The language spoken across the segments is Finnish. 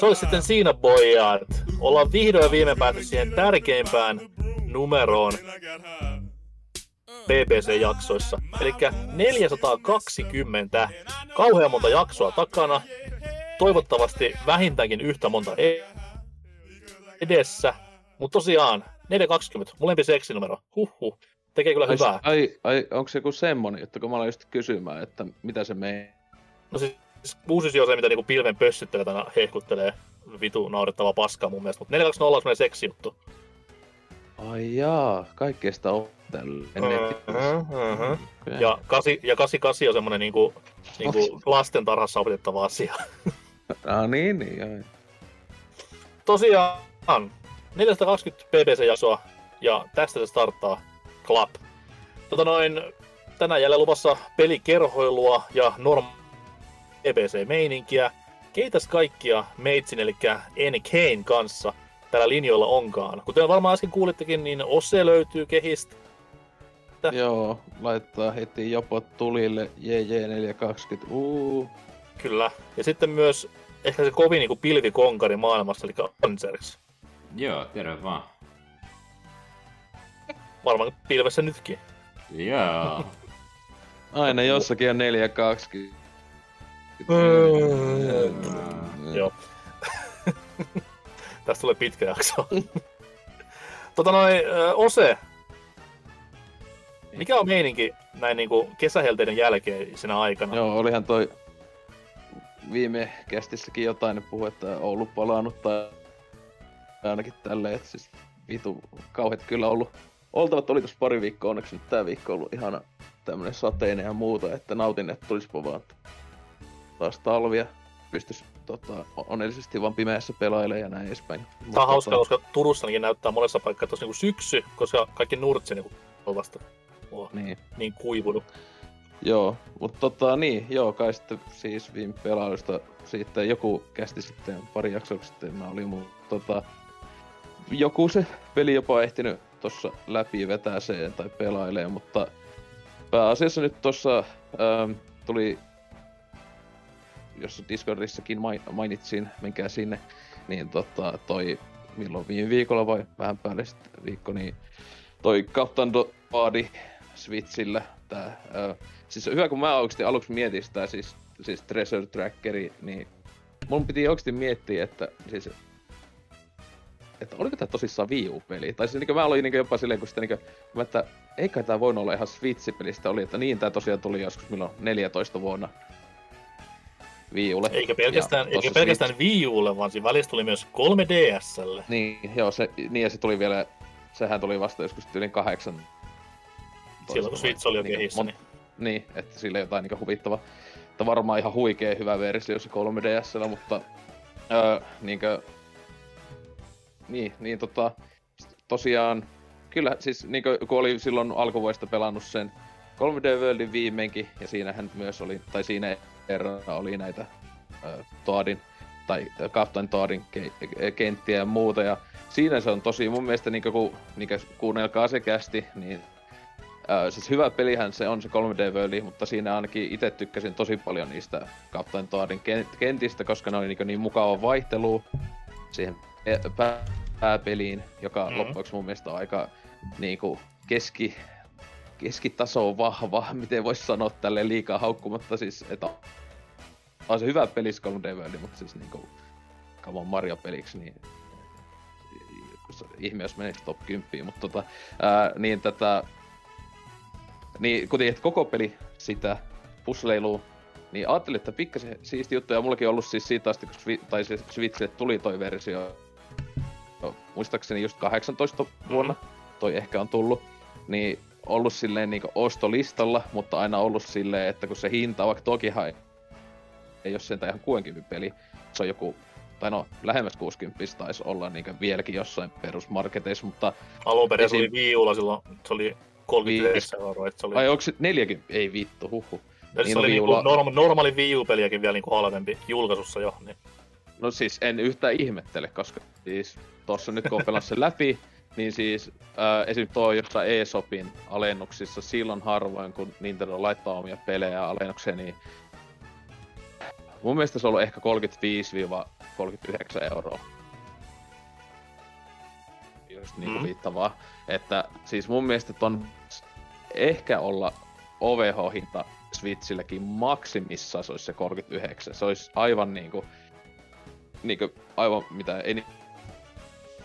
Se olisi sitten siinä pojat. Ollaan vihdoin viime päästy siihen tärkeimpään numeroon BBC-jaksoissa. Eli 420. Kauhean monta jaksoa takana. Toivottavasti vähintäänkin yhtä monta e- edessä. Mutta tosiaan, 420, molempi seksinumero. Huhhuh. Tekee kyllä Ai, hyvää. ai, ai onko se joku semmonen, että kun mä aloin just kysymään, että mitä se menee. No siis uusi on se, mitä niinku pilven pössyttelee aina hehkuttelee. Vitu naurettava paskaa mun mielestä. Mutta 420 on semmonen seksi juttu. Ai jaa, kaikkea sitä on tällä. Mhm, mhm. Ja, kasi, ja 88 on semmonen niinku, niinku lasten tarhassa opetettava asia. Ah, niin, niin, ai. Tosiaan, 420 BBC-jaksoa ja tästä se starttaa Club. Tota noin, tänään jälleen luvassa pelikerhoilua ja norm BBC-meininkiä. Keitäs kaikkia meitsin, eli N. Kane kanssa tällä linjoilla onkaan. Kuten varmaan äsken kuulittekin, niin Ose löytyy kehistä. Joo, laittaa heti jopa tulille JJ420. Uu. Kyllä. Ja sitten myös ehkä se kovin niin pilvikonkari maailmassa, eli Anserks. Joo, terve vaan. Varmaan pilvessä nytkin. Joo. Aina jossakin on 420. Joo. Tästä tulee pitkä jakso. tota noin, Ose. Mikä on meininki näin niinku kesähelteiden jälkeisenä aikana? Joo, olihan toi viime kästissäkin jotain puhu, että Oulu palannut tai ainakin tälleen, että siis vitu kauheat kyllä ollut. Oltavat oli tossa pari viikkoa, onneksi nyt tää viikko on ollut ihana tämmönen sateinen ja muuta, että nautin, että tulispa vaan taas talvia. Pystys tota, onnellisesti vaan pimeässä pelailemaan ja näin edespäin. Tää on Mutta hauska, tota, koska Turussakin näyttää monessa paikkaa, että olisi niinku syksy, koska kaikki nurtsi niinku on vasta oh, Niin. niin kuivunut. Joo, mutta tota niin, joo, kai sitten siis viime pelailusta siitä joku kästi sitten pari jaksoa sitten mä olin mun tota, joku se peli jopa ehtinyt tossa läpi vetää se tai pelailee, mutta pääasiassa nyt tossa ähm, tuli, jos Discordissakin mai- mainitsin, menkää sinne, niin tota, toi milloin viime viikolla vai vähän päälle sitten viikko, niin toi Captain Doadi Switchillä tää, ö, siis hyvä kun mä oikeesti aluksi mietin sitä siis, siis Treasure Trackeri, niin mun piti oikeesti miettiä, että siis että oliko tää tosissaan Wii U-peli? Tai siis niin mä olin niin jopa silleen, kun sitä niin kuin, että eikä tää voinut olla ihan Switch-pelistä, oli, että niin tää tosiaan tuli joskus milloin 14 vuonna Wii Ulle. Eikä pelkästään, Ja eikä pelkästään Wii Ulle, vaan siinä välissä tuli myös 3DSlle. Niin, joo, se, niin ja se tuli vielä, sehän tuli vasta joskus yli kahdeksan. Silloin kun Switch oli jo kehissä, niin Niin, että sille jotain niinku huvittava. Että varmaan ihan huikea hyvä versio se 3DSllä, mutta öö, niinkö... Niin, niin tota... Tosiaan, kyllä siis niinkö, kun oli silloin alkuvuodesta pelannut sen 3D Worldin viimeinkin, ja siinähän myös oli, tai siinä erää oli näitä Toadin, tai Captain Toadin ke- kenttiä ja muuta, ja siinä se on tosi mun mielestä niinkö, kun niinkö, kuunnelkaa se kästi, niin Äh, siis hyvä pelihän se on se 3D World, mutta siinä ainakin itse tykkäsin tosi paljon niistä Captain Toadin kent- kentistä, koska ne oli niin, niin mukava vaihtelu siihen pä- pää- pääpeliin, joka Mhm. mm. loppujen mun mielestä on aika niinku keski, keskitaso vahva, miten voisi sanoa tälle liikaa haukkumatta siis, että on se hyvä peli 3D World, mutta siis niinku Come on Mario-peliksi, niin ihme jos menisi top 10, mutta tota, ää, niin tätä niin kuitenkin, että koko peli sitä pusleilua Niin ajattelin, että pikkasen siisti juttu, ja mullakin on ollut siis siitä asti, kun Swi- tai Switchille tuli toi versio, no, muistaakseni just 18 vuonna, toi ehkä on tullut, niin ollut silleen niin ostolistalla, mutta aina ollut silleen, että kun se hinta, vaikka tokihan ei, ole sentään ihan 60 peli, se on joku, tai no lähemmäs 60 taisi olla niin vieläkin jossain perusmarketeissa, mutta Alun perin se Esim- oli Wii Ulla silloin, se oli 39 euroa, että se oli, ai onko se 40? Ei vittu, huhu. ja niin se oli Wii niinku norma- normaali Wii U-peliäkin vielä niinku halvempi julkaisussa jo, niin No siis en yhtään ihmettele, koska siis tossa nyt kun on sen läpi, niin siis äh, esim. tuo jossain eSopin alennuksissa silloin harvoin, kun Nintendo laittaa omia pelejä alennukseen, niin mun mielestä se on ollut ehkä 35-39 euroa. Just niinku Mm. viittavaa. Että siis mun mielestä ton ehkä olla OVH-hinta Switchilläkin maksimissa se olisi se 39. Se olisi aivan niinku niinku aivan mitä ei ni-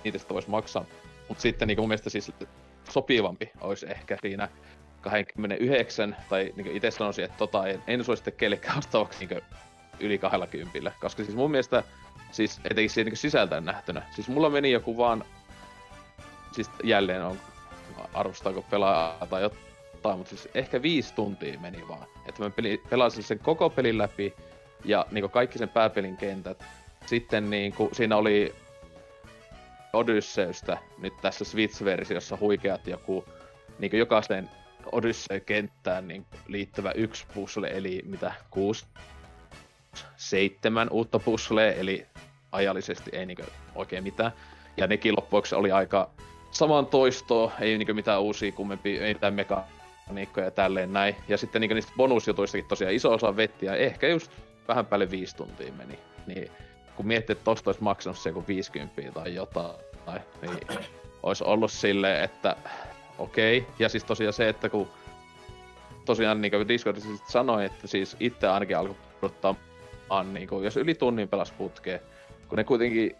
niitä sitä voisi maksaa. Mut sitten niinku mun mielestä siis sopivampi olisi ehkä siinä 29, tai niinku itse sanoisin, että tota en, en suosittele kellekään ostavaksi niinku yli 20, koska siis mun mielestä siis etenkin siinä niinku sisältäen nähtynä, siis mulla meni joku vaan, siis jälleen on arvostaako pelaajaa tai jotain, mutta siis ehkä viisi tuntia meni vaan, että mä peli, pelasin sen koko pelin läpi ja niinku kaikki sen pääpelin kentät, sitten niinku, siinä oli Odysseystä nyt tässä Switch-versiossa huikeat joku niinku jokaiseen Odyssey-kenttään niin liittyvä yksi puzzle, eli mitä, kuusi, seitsemän uutta puzzlea, eli ajallisesti ei niinku oikein mitään. Ja nekin loppuksi oli aika saman toistoa, ei niinku mitään uusia kummempia, ei mitään mekaniikkoja ja tälleen näin. Ja sitten niinku niistä bonusjutuistakin tosiaan iso osa vettiä, ehkä just vähän päälle viisi tuntia meni. Niin kun miettii, että tosta olisi maksanut se joku 50 tai jotain, niin olisi ollut silleen, että okei. Okay. Ja siis tosiaan se, että kun tosiaan niin kuin Discordissa sit sanoi, että siis itse ainakin alkoi odottaa, niin kuin, jos yli tunnin pelas putkeen, kun ne kuitenkin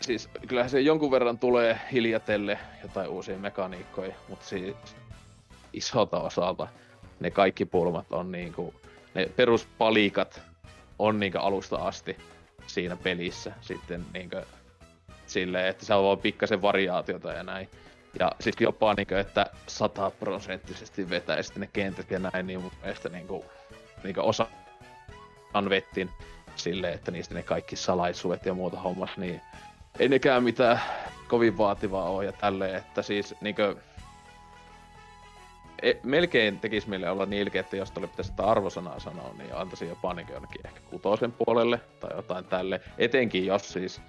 siis kyllähän se jonkun verran tulee hiljatelle jotain uusia mekaniikkoja, mutta siis isolta osalta ne kaikki pulmat on niinku, ne peruspalikat on niinku alusta asti siinä pelissä sitten niinku silleen, että se on vaan pikkasen variaatiota ja näin. Ja siis jopa niinku, että sataprosenttisesti vetäisi ne kentät ja näin, niin mun mielestä niinku, niinku osa vettin silleen, että niistä ne kaikki salaisuudet ja muuta hommat, niin ei nekään mitään kovin vaativaa ole ja tälleen, että siis niinkö... E, melkein tekisi meille olla ilkeä, että jos tuolle pitäisi sitä arvosanaa sanoa, niin antaisin jopa niin jonnekin ehkä kutosen puolelle tai jotain tälle. Etenkin jos siis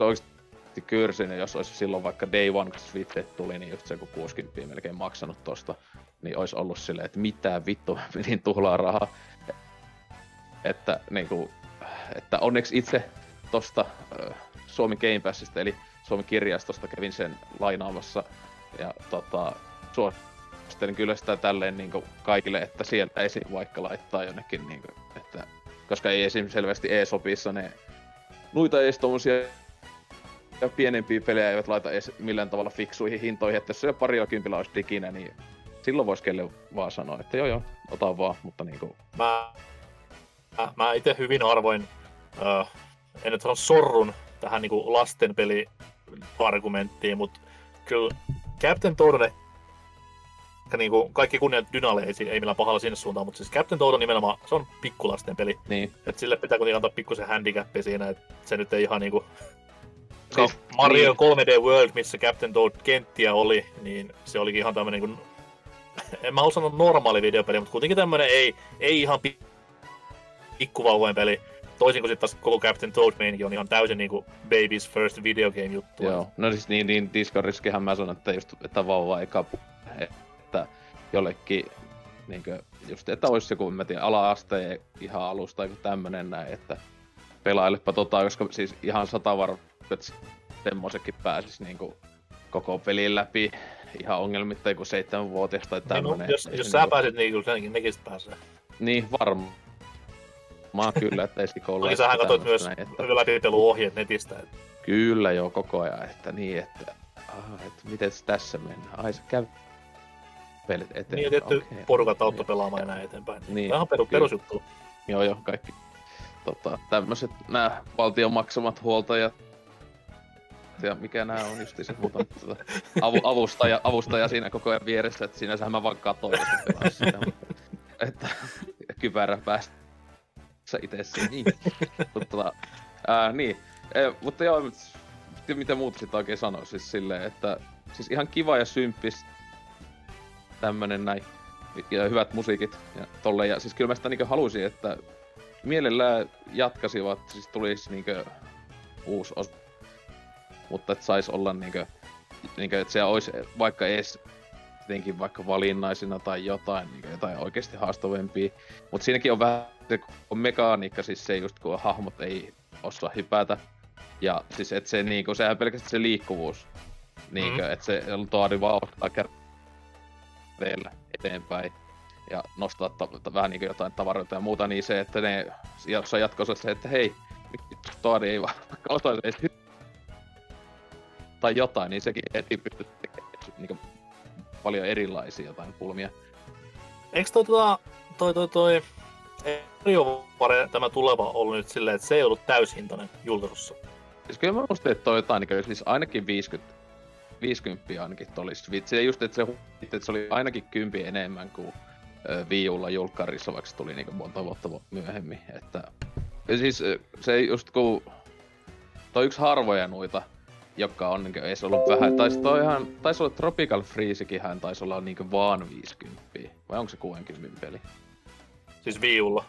oikeasti kyrsin, ja jos olisi silloin vaikka Day One, kun Switch tuli, niin just se kun 60 melkein maksanut tosta, niin olisi ollut silleen, että mitä vittu, niin tuhlaa rahaa. Että, niin kuin, että onneksi itse tosta äh, Suomi Game Passista, eli Suomen kirjastosta kävin sen lainaamassa. Ja tota, suosittelen kyllä sitä tälleen niin kaikille, että sieltä esim. vaikka laittaa jonnekin, niin kuin, että, koska ei esim. selvästi e-sopissa ne noita edes tommosia ja pienempiä pelejä eivät laita edes millään tavalla fiksuihin hintoihin, että jos se pari kympillä olisi diginä, niin silloin voisi kelle vaan sanoa, että joo joo, ota vaan, mutta niinku... Mä, mä, mä itse hyvin arvoin, äh, en nyt sano sorrun tähän niinku lastenpeli argumenttiin, mutta kyllä Captain Toad on ehkä niinku, kaikki kunniat Dynalle ei, ei millään pahalla sinne suuntaan, mutta siis Captain Toad on nimenomaan, se on pikkulasten peli. Niin, Et sille pitää kuitenkin antaa pikkusen handicappi siinä, että se nyt ei ihan niinku... Siis, Siis, Mario niin. 3D World, missä Captain Toad kenttiä oli, niin se olikin ihan tämmönen kuin... En mä halua sanoa normaali videopeli, mutta kuitenkin tämmönen ei, ei ihan pikkuvauvojen peli. Toisin kuin sitten taas koko Captain Toad meininki on ihan täysin niinku baby's first video game juttu. Joo, no siis niin, niin Discordissahan mä sanon, että just, että vauva ei kapu, että jollekin niinkö, just, että olisi joku, mä tiedän, ala-asteen ihan alusta joku tämmönen näin, että pelailepa tota, koska siis ihan sata varma, että semmoisekin pääsis niinku koko pelin läpi ihan ongelmitta joku seitsemänvuotias tai Niin, no, tämmönen. jos, Ei jos se sä niinku- pääset, niin kyllä senkin nekin pääsee. Niin, varmaan. Mä kyllä, että ei. Toki sähän katsoit myös läpiteluohjeet netistä. Et, Kyllä joo, koko ajan, että niin, että, ah, että miten tässä mennään. Ai se käy pelit eteen. Niin, tietty Okei. porukat auttoi pelaamaan ja näin eteenpäin. Niin, Vähän peru, perusjuttu. Joo, joo, kaikki. Tota, tämmöiset nämä valtion maksamat huoltajat. Ja mikä nämä on just se, mutta tota, avu, avustaja, avustaja siinä koko ajan vieressä, että sinänsähän mä vaan katoin sitä, mutta, että kypärä päästä itse siihen. Niin. Tota, ää, niin. E, mutta joo, mitä muuta sitä oikein sanoa, siis silleen, että siis ihan kiva ja symppis tämmönen näin ja hyvät musiikit ja tolleen. Ja siis kyllä mä sitä niinku halusin, että mielellään jatkasivat, siis tulisi niinku uusi osa. Mutta että sais olla niinku, niinku että se olisi vaikka edes jotenkin vaikka valinnaisina tai jotain, niinku jotain oikeasti haastavempia. Mutta siinäkin on vähän se on mekaniikka, siis se just kun hahmot ei osaa hypätä. Ja siis et se niinku, sehän pelkästään se liikkuvuus. Niinkö, mm. että se Toadi vaan ottaa kävellä eteenpäin ja nostaa ta- ta- vähän niin jotain tavaroita ja muuta, niin se, että ne jossain jatkossa se, että hei, Toadi ei vaan edes hy- tai jotain, niin sekin heti pystyy tekemään niin paljon erilaisia jotain pulmia. Eikö toi, tota, toi, toi, toi Riovare tämä tuleva ollut nyt silleen, että se ei ollut täyshintainen julkaisussa? Siis kyllä mä muistin, että toi jotain, niin siis ainakin 50, 50 ainakin toi olisi vitsi. Ja just, että se, että se oli ainakin 10 enemmän kuin ö, Wii Ulla julkkarissa, vaikka se tuli niin monta vuotta vu- myöhemmin. Että, ja siis se just kun... Toi on yksi harvoja noita, joka on niin edes ollut vähän. Tai toi ihan, taisi olla Tropical Freezekin hän taisi olla niin vaan 50. Vai onko se 60 peli? Siis Viulla.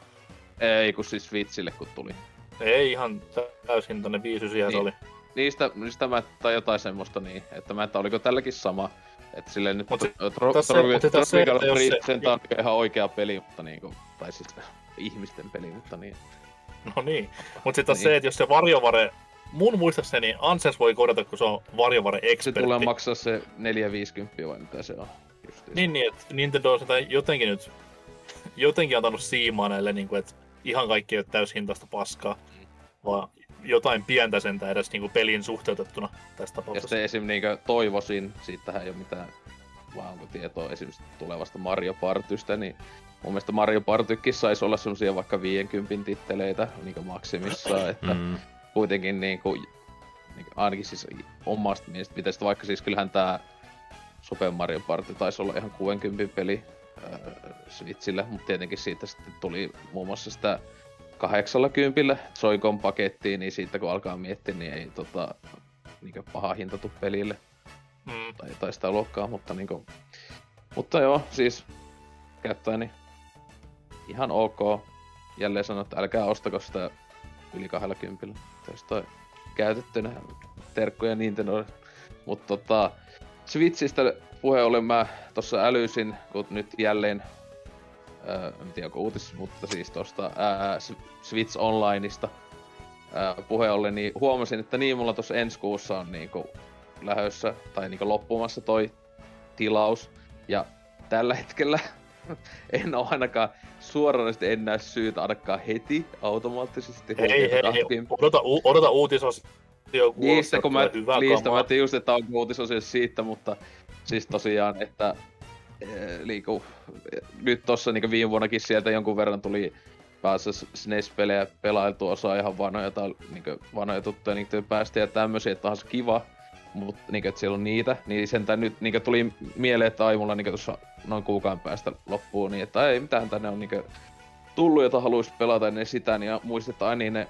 Ei, kun siis Switchille kun tuli. Ei ihan täyshintainen 59 Niin. se oli. Niistä, niistä mä, tai jotain semmoista niin, että mä, että oliko tälläkin sama. Että silleen nyt Mut sit- tro, tro, tässä- tro, sit tässä Tropical että jos Freeze se- sentään on ihan oikea peli, mutta niinku, tai siis ihmisten peli, mutta niin. No niin. Mut sitten Niin. se, että jos se varjovare... Mun muistaakseni Ansens voi korjata, kun se on varjovare Se expertti. tulee maksaa se 450 vai mitä se on. Justiin. Niin, niin, että Nintendo on sitä jotenkin nyt jotenkin antanut siimaa näille, niin kuin, että ihan kaikki ei ole täyshintaista paskaa, vaan jotain pientä sentään edes niin kuin pelin suhteutettuna tästä Ja tapauksessa. sitten esim. Niinku toivoisin, siitähän ei ole mitään, tietoa esimerkiksi tulevasta Mario Partystä, niin mun mielestä Mario Partykin saisi olla semmosia vaikka 50 titteleitä niin maksimissaan, että Mm. Kuitenkin niinku, niinku ainakin siis omasta mielestä pitäisi, vaikka siis kyllähän tää Super Mario Party taisi olla ihan 60 peli äh, Switchillä, mutta tietenkin siitä sitten tuli muun muassa sitä 80 Soikon pakettiin, niin siitä kun alkaa miettiä, niin ei tota, niinku paha hinta tuu pelille Mm. tai, tai sitä luokkaa, mutta niinku, mutta joo, siis käyttäjäni ihan ok. Jälleen sanon, että älkää ostako sitä yli 20. Jos toi käytettynä terkkuja Nintendo. Mutta tota, Switchistä puhe ollen mä tossa älysin, kun nyt jälleen ää, en tiedä onko uutis, mutta siis S- Switch Onlineista ää, puhe ollen, niin huomasin, että niin mulla tossa ensi kuussa on niinku lähössä tai niinku loppumassa toi tilaus. Ja tällä hetkellä en ole ainakaan suoranaisesti en näe syytä ainakaan heti automaattisesti Hei, hei, hei, 20. odota, u- odota uutisosio Niistä kun mä, hyvää niistä mä just, että on uutisosio siitä, mutta siis tosiaan, että eh, liiku, nyt tossa niin viime vuonnakin sieltä jonkun verran tuli päässä SNES-pelejä pelailtu osa ihan vanhoja, tai niin vanhoja tuttuja niin päästä ja tämmöisiä, että onhan se kiva, mutta niin että siellä on niitä, niin sentään nyt niin tuli mieleen, että ai mulla niin tuossa noin kuukauden päästä loppuu, niin että ei mitään tänne on niin tullut, jota haluaisi pelata ennen sitä, niin ja muistetaan, niin ne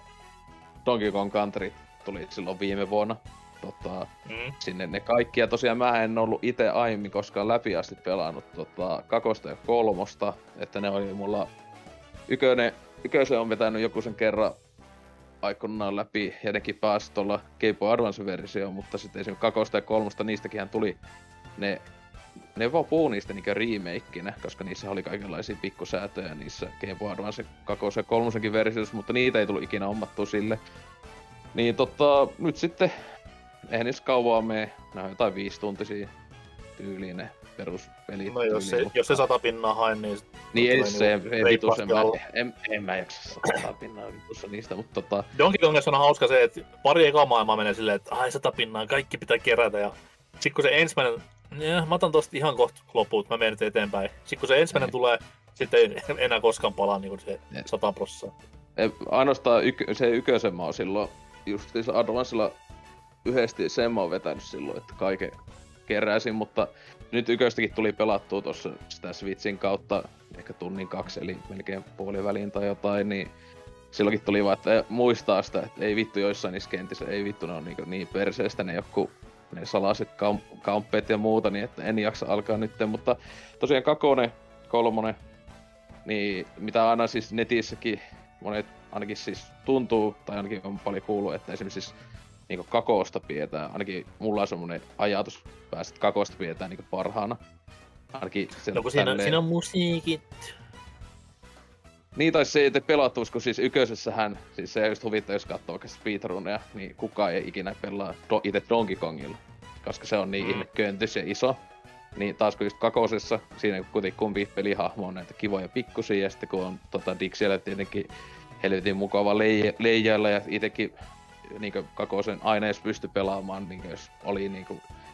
Donkey Kong Country tuli silloin viime vuonna tota, Mm. sinne ne kaikki. Ja tosiaan mä en ollut itse aiemmin koskaan läpi asti pelannut tota, kakosta ja kolmosta, että ne oli mulla ykönen, ykösen on vetänyt joku sen kerran aikoinaan läpi, ja nekin pääsi tuolla Game Boy Advance-versioon, mutta sitten esimerkiksi kakosta ja kolmosta, niistäkin tuli ne ne vapuu niistä niinku remakeinä, koska niissä oli kaikenlaisia pikkusäätöjä niissä Game Boy Advance kakosen ja kolmosenkin versioissa, mutta niitä ei tullut ikinä hommattua sille. Niin tota, nyt sitten, eihän niissä kauaa mene, ne on jotain viisituntisia tyyliin ne peruspelit. No jos se, tyyliin, jos se mutta- sata pinnaa haen, niin Niin ei tulee se, niinku ei reippaasti vitusen, mä, en, en, mä jaksa sataa pinnaa vitussa niistä, mutta tota, Donkey Kongissa on hauska se, että pari ekaa maailmaa menee silleen, että ai sata pinnaa, kaikki pitää kerätä. Ja sitten kun se ensimmäinen Ja, mä otan tosta ihan kohta loppuun, mä menen nyt eteenpäin. Sitten kun se ensimmäinen Ei. tulee, sitten ei enää koskaan palaa niin kuin se Ei. 100 prossaa. Ei, Ainoastaan yk, se ykösen mä oon silloin, just siis Advancella yhdesti sen mä oon vetänyt silloin, että kaiken keräsin, mutta nyt yköstäkin tuli pelattua tuossa sitä Switchin kautta ehkä tunnin kaksi, eli melkein puoli väliin tai jotain, niin silloinkin tuli vaan, että muistaa sitä, että ei vittu joissain niissä kentissä, ei vittu ne on niin, niin perseestä ne joku ne salaiset kam- kamppeet ja muuta, niin että en jaksa alkaa nyt, mutta tosiaan kakone, kolmonen, niin mitä aina siis netissäkin monet ainakin siis tuntuu, tai ainakin on paljon kuullut, että esimerkiksi siis niin kakoosta pidetään, ainakin mulla on semmoinen ajatus päästä, että kakoosta pidetään niin parhaana. Ainakin se No kun siinä, tälleen- siinä on musiikit. Niin, tai se että pelattavuus, kun siis yköisessähän, siis se just huvittaa, jos katsoo vaikka speedruneja, niin kukaan ei ikinä pelaa do, itse Donkey Kongilla, koska se on niin Mm. ihme köntys ja iso. Niin taas kun just kakosessa, siinä kuitenkin kumpi pelihahmo on näitä kivoja pikkusia, ja sitten kun on tota Dixiellä tietenkin helvetin mukava leija, leijailla, ja itekin niin kakosen aina edes pysty pelaamaan, niin jos oli niin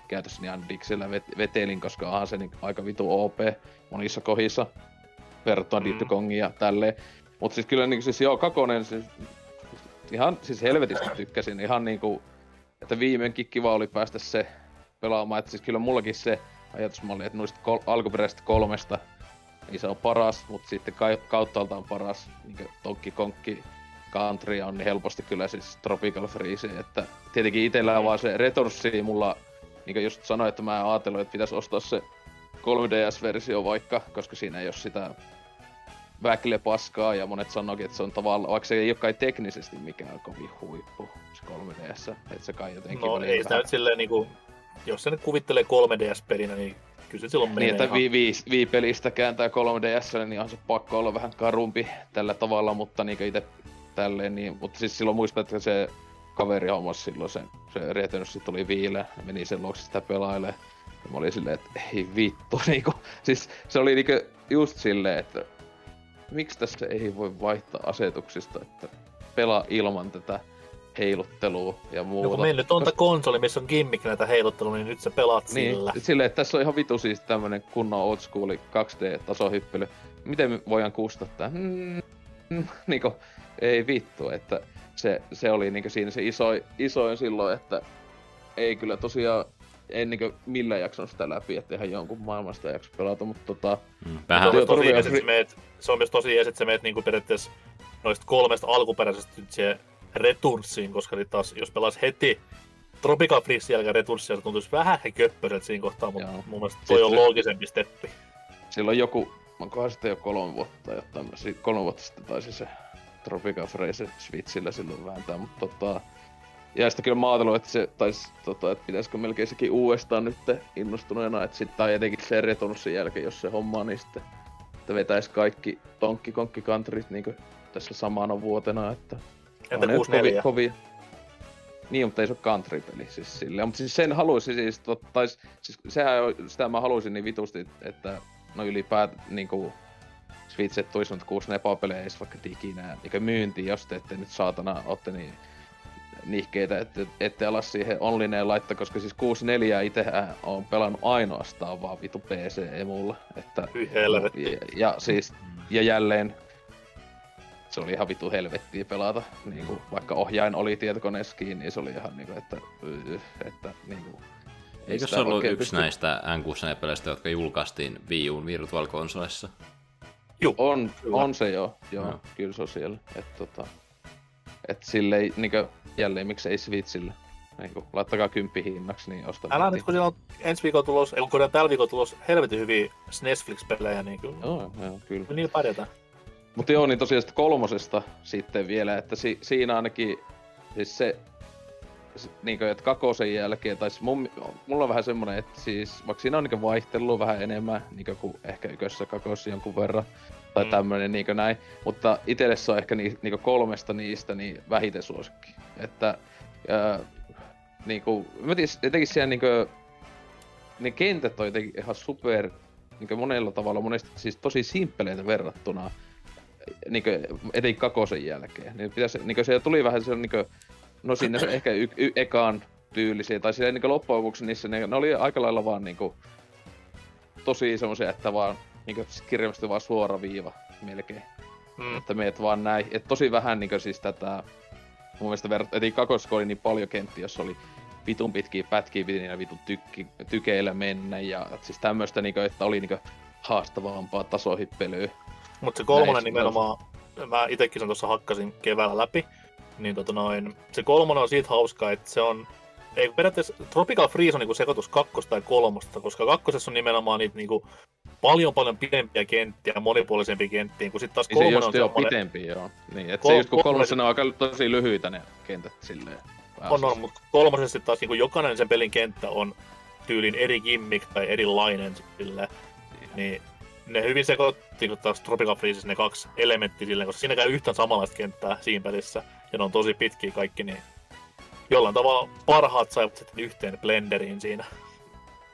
käytössä, niin aina Dixiellä vet, vetelin, koska onhan se niin aika vitu OP monissa kohdissa verrattuna Mm. Diddy Kongiin ja tälleen. Mutta siis kyllä niinku siis joo, Kakonen siis, ihan siis helvetistä tykkäsin. Ihan niinku, että viimeinkin kiva oli päästä se pelaamaan. Että siis kyllä mullakin se ajatusmalli, että noista kol- alkuperäisestä kolmesta, niin se on paras, mutta sitten ka- kauttaaltaan paras, niin Tokki Konkki Country on niin helposti kyllä siis Tropical Freeze, että tietenkin itsellään vaan se Retorsi mulla, niin kuin just sanoin, että mä ajattelin, että pitäisi ostaa se 3DS-versio vaikka, koska siinä ei ole sitä väkille paskaa ja monet sanoikin, että se on tavallaan, vaikka se ei ole kai teknisesti mikään kovin huippu se 3DS, että se kai jotenkin No ei sitä vähän- nyt silleen niinku, jos se nyt kuvittelee 3DS-pelinä, niin kyllä se silloin menee Niin, että ihan- vi, vi, vi pelistä kääntää 3DS, niin on se pakko olla vähän karumpi tällä tavalla, mutta niin itse tälleen, niin, mutta siis silloin muistan, että se kaveri hommasi silloin sen, se Returnus sit oli viile, ja meni sen luokse sitä pelailemaan. Ja mä olin silleen, että ei vittu, niinku, siis se oli niinku just silleen, että miksi tässä ei voi vaihtaa asetuksista, että pelaa ilman tätä heiluttelua ja muuta. No kun meillä nyt on tää konsoli, missä on gimmick näitä heiluttelua, niin nyt sä pelaat niin, sillä. silleen, että tässä on ihan vitu siis tämmönen kunnon old school 2D-tasohyppely. Miten me voidaan kustantaa? Hmm, hmm, niinku, ei vittu, että se, se oli niinku siinä se iso, isoin silloin, että ei kyllä tosiaan en niinku millään jaksanut sitä läpi, että ihan jonkun maailmasta jakso pelata, mutta tota, Mm, Se Vähän, on, tosi jees, että meet, se on myös tosi jees, että sä meet niinku periaatteessa noista kolmesta alkuperäisestä nyt siihen returssiin, koska sit taas jos pelas heti Tropical Freeze jälkeen returssia, se tuntuisi vähän köppöiseltä siinä kohtaa, mutta Joo. mun mielestä toi Sit on se- loogisempi steppi. silloin joku, onkohan sitten jo kolme vuotta tai jotain, kolme vuotta sitten taisi se Tropical Freeze Switchillä silloin vääntää, mutta tota, ja sitten kyllä mä ajattelin, että se taisi, tota, että pitäisikö melkein sekin uudestaan nyt innostuneena, että sitten tai etenkin se retonussin jälkeen, jos se hommaa, niin sitten että vetäisi kaikki Donkey Kong Countryt niin tässä samana vuotena, että Entä on ne 64? kovia, kovia. Niin, mutta ei se ole country-peli siis silleen. Mutta siis sen haluaisin siis, tai siis sehän, on- sitä mä haluaisin niin vitusti, että no ylipäätään niinku Switch, että tulisi noita kuusi nepapelejä edes vaikka diginä niin myyntiin, jos te ette nyt saatana ootte niin nihkeitä, että ette ala siihen onlineen laittaa, koska siis 64 itsehän on pelannut ainoastaan vaan vitu PC-emulla, että Hyi helvetti. ja, ja siis, ja jälleen se oli ihan vitu helvettiä pelata. Niin kuin, vaikka ohjain oli tietokoneessa kiinni, niin se oli ihan niinku, että, yh, että niinku, ei eikö se ollut yksi pysty- näistä N64-peleistä, jotka julkaistiin Wii Uun Virtual Consolessa? Juu, On, Kyllä. on se jo, joo, Joo. kyllä se on siellä. Et, tota, et silleen, niinku, jälleen miksi ei Switchille. Niinku, laittakaa kymppi hinnaksi, niin ostaa. älä nyt, kun siellä on ensi viikolla tulos, ei kun on tällä viikolla tulos helvetin hyviä SNESFlix-pelejä, niin kyllä Joo, joo, kyllä. niillä pärjätään. Mutta joo, niin tosiaan sitten kolmosesta sitten vielä, että si- siinä ainakin siis se, s- niinkö, että kakosen jälkeen, tai mun, mulla on vähän semmonen, että siis vaikka siinä on niinkö vaihtelua vähän enemmän, niinkö kuin ehkä ykössä kakossa jonkun verran, tai Mm. mm. tämmönen niinkö näin, mutta itelle se on ehkä ni, niinkö kolmesta niistä niin vähiten suosikki. Että ää, niinku, mä tiedän, jotenkin siellä niinkö, ne kentät on jotenkin ihan super, niinkö monella tavalla monesti siis tosi simppeleitä verrattuna niinkö, etenkin kakosen jälkeen. Niin pitäisi, niinkö siellä tuli vähän se niinkö, no sinne se ehkä y, y, ekaan tyylisiä. Tai silleen niinku loppujen lopuksi niissä ne, ne oli aika lailla vaan niinku tosi semmoisia, että vaan niinku kirjallisesti vaan suora viiva melkein. Mm. Että meet vaan näin. Et tosi vähän niinku siis tätä mun mielestä verrat, että kakosessa oli niin paljon kenttiä, jossa oli vitun pitkiä pätkiä, piti niillä vitun tykki, tykeillä mennä ja siis tämmöistä niinku, että oli niinku haastavampaa tasohyppelyä. Mutta se kolmonen Näissä nimenomaan, mä itekin sen tuossa hakkasin keväällä läpi, niin tota noin, se kolmonen on siitä hauska, että se on, ei periaatteessa Tropical Freeze on niinku sekoitus kakkosta ja kolmosta, koska kakkosessa on nimenomaan niitä niinku paljon paljon pidempiä kenttiä, monipuolisempia kenttiä, kun sitten taas Niin se kolmonen just on semmoinen, pitempi, joo. Niin, et Kol- se just kun kolmonen- kolmosena on aika tosi lyhyitä ne kentät silleen. on, on, mutta kolmosessa taas niinku jokainen sen pelin kenttä on tyylin eri gimmick tai erilainen sille, niin ne hyvin sekoitti taas Tropical Freezessä ne kaksi elementtiä silleen, koska siinä käy yhtään samanlaista kenttää siinä pelissä, ja ne on tosi pitkiä kaikki, niin jollain tavalla parhaat saivat sitten yhteen blenderiin siinä.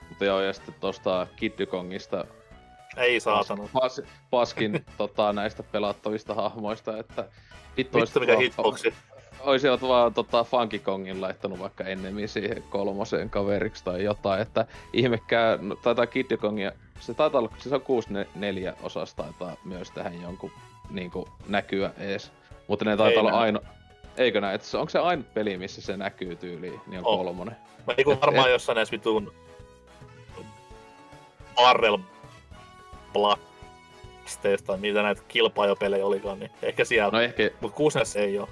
Mutta joo, ja sitten tosta Kid Kongista Ei saatana. pas, paskin tota, näistä pelattavista hahmoista, että vittu Vittu mikä hitboxi. Olisivat vaan tota, Funky Kongin laittanut vaikka ennemmin siihen kolmoseen kaveriksi tai jotain, että ihmekää, no, taitaa Kid Kongia, se taitaa olla, siis on 6-4 osasta taitaa myös tähän jonkun niinku näkyä ees. Mutta ne Ei taitaa olla näy. aino, eikö näin, että se- onko se ainut peli, missä se näkyy tyyliin, niin on On. kolmonen. Mä niinku Et- varmaan et- jossain näissä vitun Barrel Blasteista tai mitä näitä kilpaajopelejä olikaan, niin ehkä siellä. No ehkä, Mut kuusnessa ei oo.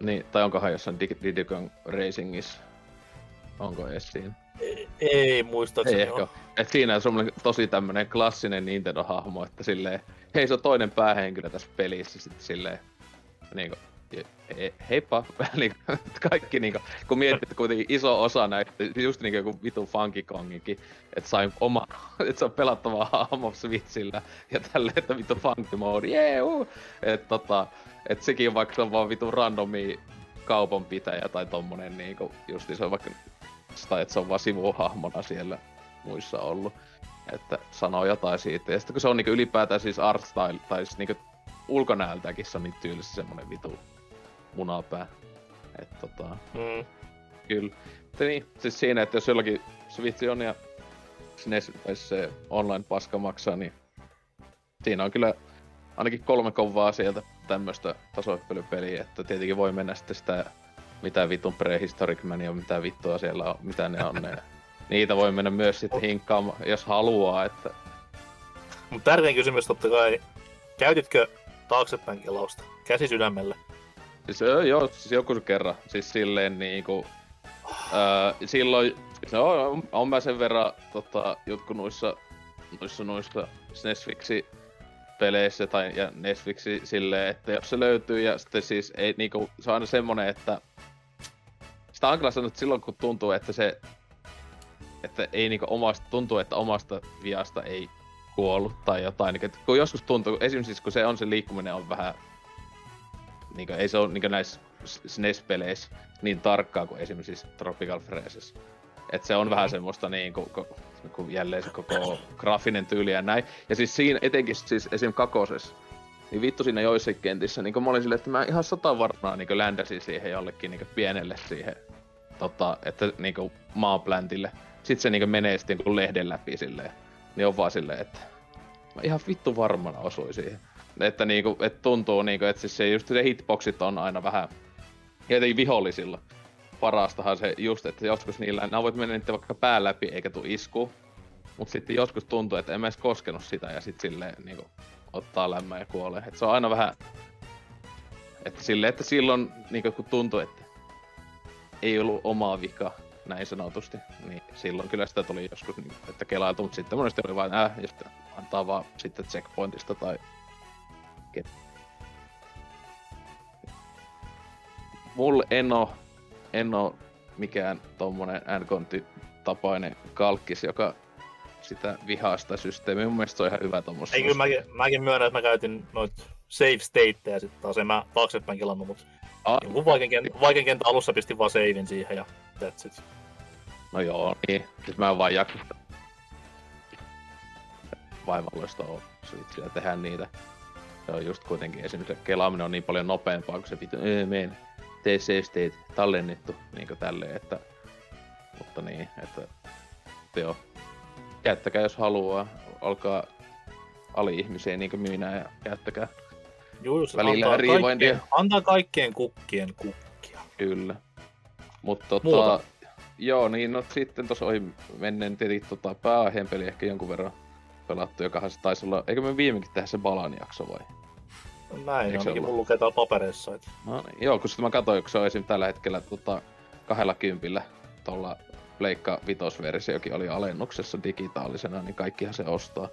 niin, tai onkohan jossain Diddy Kong Racingissa. Onko ees siinä? Ei, ei muistaakseni Ei ehkä oo. Et siinä on semmonen tosi tämmönen klassinen Nintendo-hahmo, että silleen, hei se on toinen päähenkilö tässä pelissä, sitten silleen, niinku, heippa, niinku, kaikki niinku, kun mietit, että kuitenkin iso osa näistä, just niinku joku vitu Funky Kongikin, että sai oma, että se on pelattava hahmo Switchillä, ja tälleen, että vitu Funky Mode, jee, uh! Et tota, et sekin vaikka se on vaan vitu randomi kaupanpitäjä tai tommonen niinku, justi se on vaikka tai että se on vaan sivuhahmona siellä muissa ollut. Että sanoo jotain siitä. Ja sitten kun se on niinku ylipäätään siis art style, tai siis niinku ulkonäöltäänkin se on niin tyylissä semmonen vitu munapää. että tota, Mm. kyllä. Mutta niin, siis siinä, että jos jollakin Switch on ja tai se online paska maksaa, niin siinä on kyllä ainakin kolme kovaa sieltä tämmöstä tasohyppelypeliä, että tietenkin voi mennä sitten sitä mitä vitun prehistoric mania, mitä vittua siellä on, mitä ne on ne. Niitä voi mennä myös sitten hinkkaamaan, jos haluaa, että Mut tärkein kysymys totta kai, käytitkö taaksepäin kelausta käsi sydämelle? Siis öö, joo, siis joku kerran. Siis silleen niinku... Öö, silloin... No, on, on mä sen verran tota, jotkut noissa, noissa, noissa Netflixi peleissä tai ja Netflixi silleen, että jos se löytyy ja sitten siis ei niinku, se on aina semmonen, että sitä on kyllä sanonut, silloin kun tuntuu, että se että ei niinku omasta, tuntuu, että omasta viasta ei kuollut tai jotain. Niin, kun joskus tuntuu, esimerkiksi siis kun se on se liikkuminen on vähän niinku, ei se ole niinku näissä SNES-peleissä niin tarkkaa kuin esimerkiksi siis Tropical Freezes. Et se on vähän semmoista niinku, ko, kun jälleen se koko graafinen tyyli ja näin. Ja siis siinä etenkin siis esim. kakosessa, niin vittu siinä joissakin kentissä, niin mä olin silleen, että mä ihan sata varmaa niin ländäsin siihen jollekin niin pienelle siihen, tota, että niin maapläntille. Sitten se niin menee sitten niin lehden läpi silleen. Niin on vaan silleen, että mä ihan vittu varmana osuin siihen. Että niinku, et tuntuu niinku, että siis se just se hitboxit on aina vähän, ja jotenkin vihollisilla. Parastahan se just, että joskus niillä, nää voit mennä niiden vaikka pää läpi eikä tuu isku. Mut sitten joskus tuntuu, että en mä edes koskenut sitä ja sit silleen niinku ottaa lämmön ja kuolee. Et se on aina vähän, että silleen, että silloin niinku kun tuntuu, että ei ollut omaa vika, näin sanotusti, niin silloin kyllä sitä tuli joskus, niin, että kelailtu, mutta sitten monesti oli vain, äh, ja sitten antaa vaan sitten checkpointista tai Mulle en oo, en oo mikään tommonen N-kontti-tapainen kalkkis, joka sitä vihaa sitä systeemiä. Mun mielestä se on ihan hyvä tommosessa. Ei kyllä mäkin, mäkin myönnän, että mä käytin noit save stateja sitten taas, en mä taaksepäin kelannut, mutta Ah, jonkun vaikean, kent- vaikean kentän alussa pistin vaan savein siihen ja that's it. no joo, niin. Siis mä en vaan jaksa vaivalloista oo switchillä tehdä niitä. Se on just kuitenkin esimerkiksi kelaaminen on niin paljon nopeampaa kuin se öö, men. TC-steet tallennettu niin tälleen, että mutta niin, että joo. Käyttäkää jos haluaa, olkaa ali-ihmisiä niin kuin minä ja käyttäkää Juu, Välillä antaa, riivointia. kaikkien, antaa kaikkien kukkien kukkia. Kyllä. Mutta tota, Muuta? joo, niin no sitten tuossa ohi menneen tietenkin tota pääaiheen peli ehkä jonkun verran pelattu, joka se taisi olla, eikö me viimekin tehdä se Balan jakso vai? Näin, Eikö ainakin mun lukee täällä papereissa. Että... No niin, joo, kun sitten mä katsoin, kun se on esim. tällä hetkellä tota, kahdella kympillä tuolla Pleikka vitosversiokin oli alennuksessa digitaalisena, niin kaikkihan se ostaa.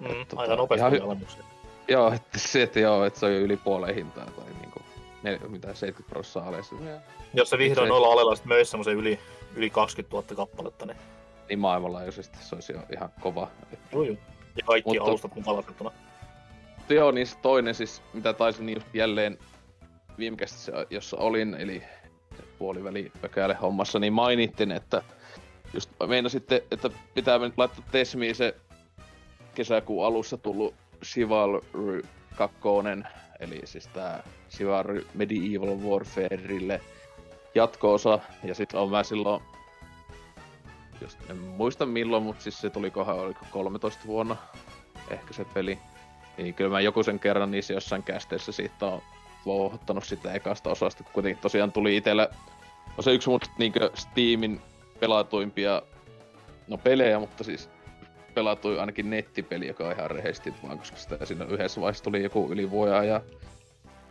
Mm, tota, aika nopeasti ihan hy- alennuksia. Joo, että se, että joo, että se on jo yli puoleen hintaa tai niinku, nel, mitä 70 prosenttia alessa. Jos se vihdoin noilla alella sit möisi semmosen yli, yli 20 000 kappaletta, niin Niin maailmanlaajuisesti se olisi jo ihan kova. juu, juu. Ja kaikki Mutta- alustat mukaan laskettuna. Mutta joo, niin toinen siis, mitä taisin just jälleen viime jossa olin, eli puoliväli pökäle hommassa, niin mainittin, että just meinasitte, että pitää nyt laittaa Tesmiin se kesäkuun alussa tullut Chivalry 2, eli siis tää Chivalry Medieval Warfareille jatko-osa, ja sit on mä silloin, just en muista milloin, mutta siis se tuli kohan, oliko 13 vuonna, ehkä se peli. Niin kyllä mä joku sen kerran niissä jossain kästeissä siitä on vouhottanut sitä ekasta osasta. kun Kuitenkin tosiaan tuli itellä, on se yksi mun niinkö Steamin pelatuimpia, no pelejä, mutta siis pelatui ainakin nettipeli, joka on ihan rehellisesti vaan, koska sitä siinä yhdessä vaiheessa tuli joku yli vuoja ja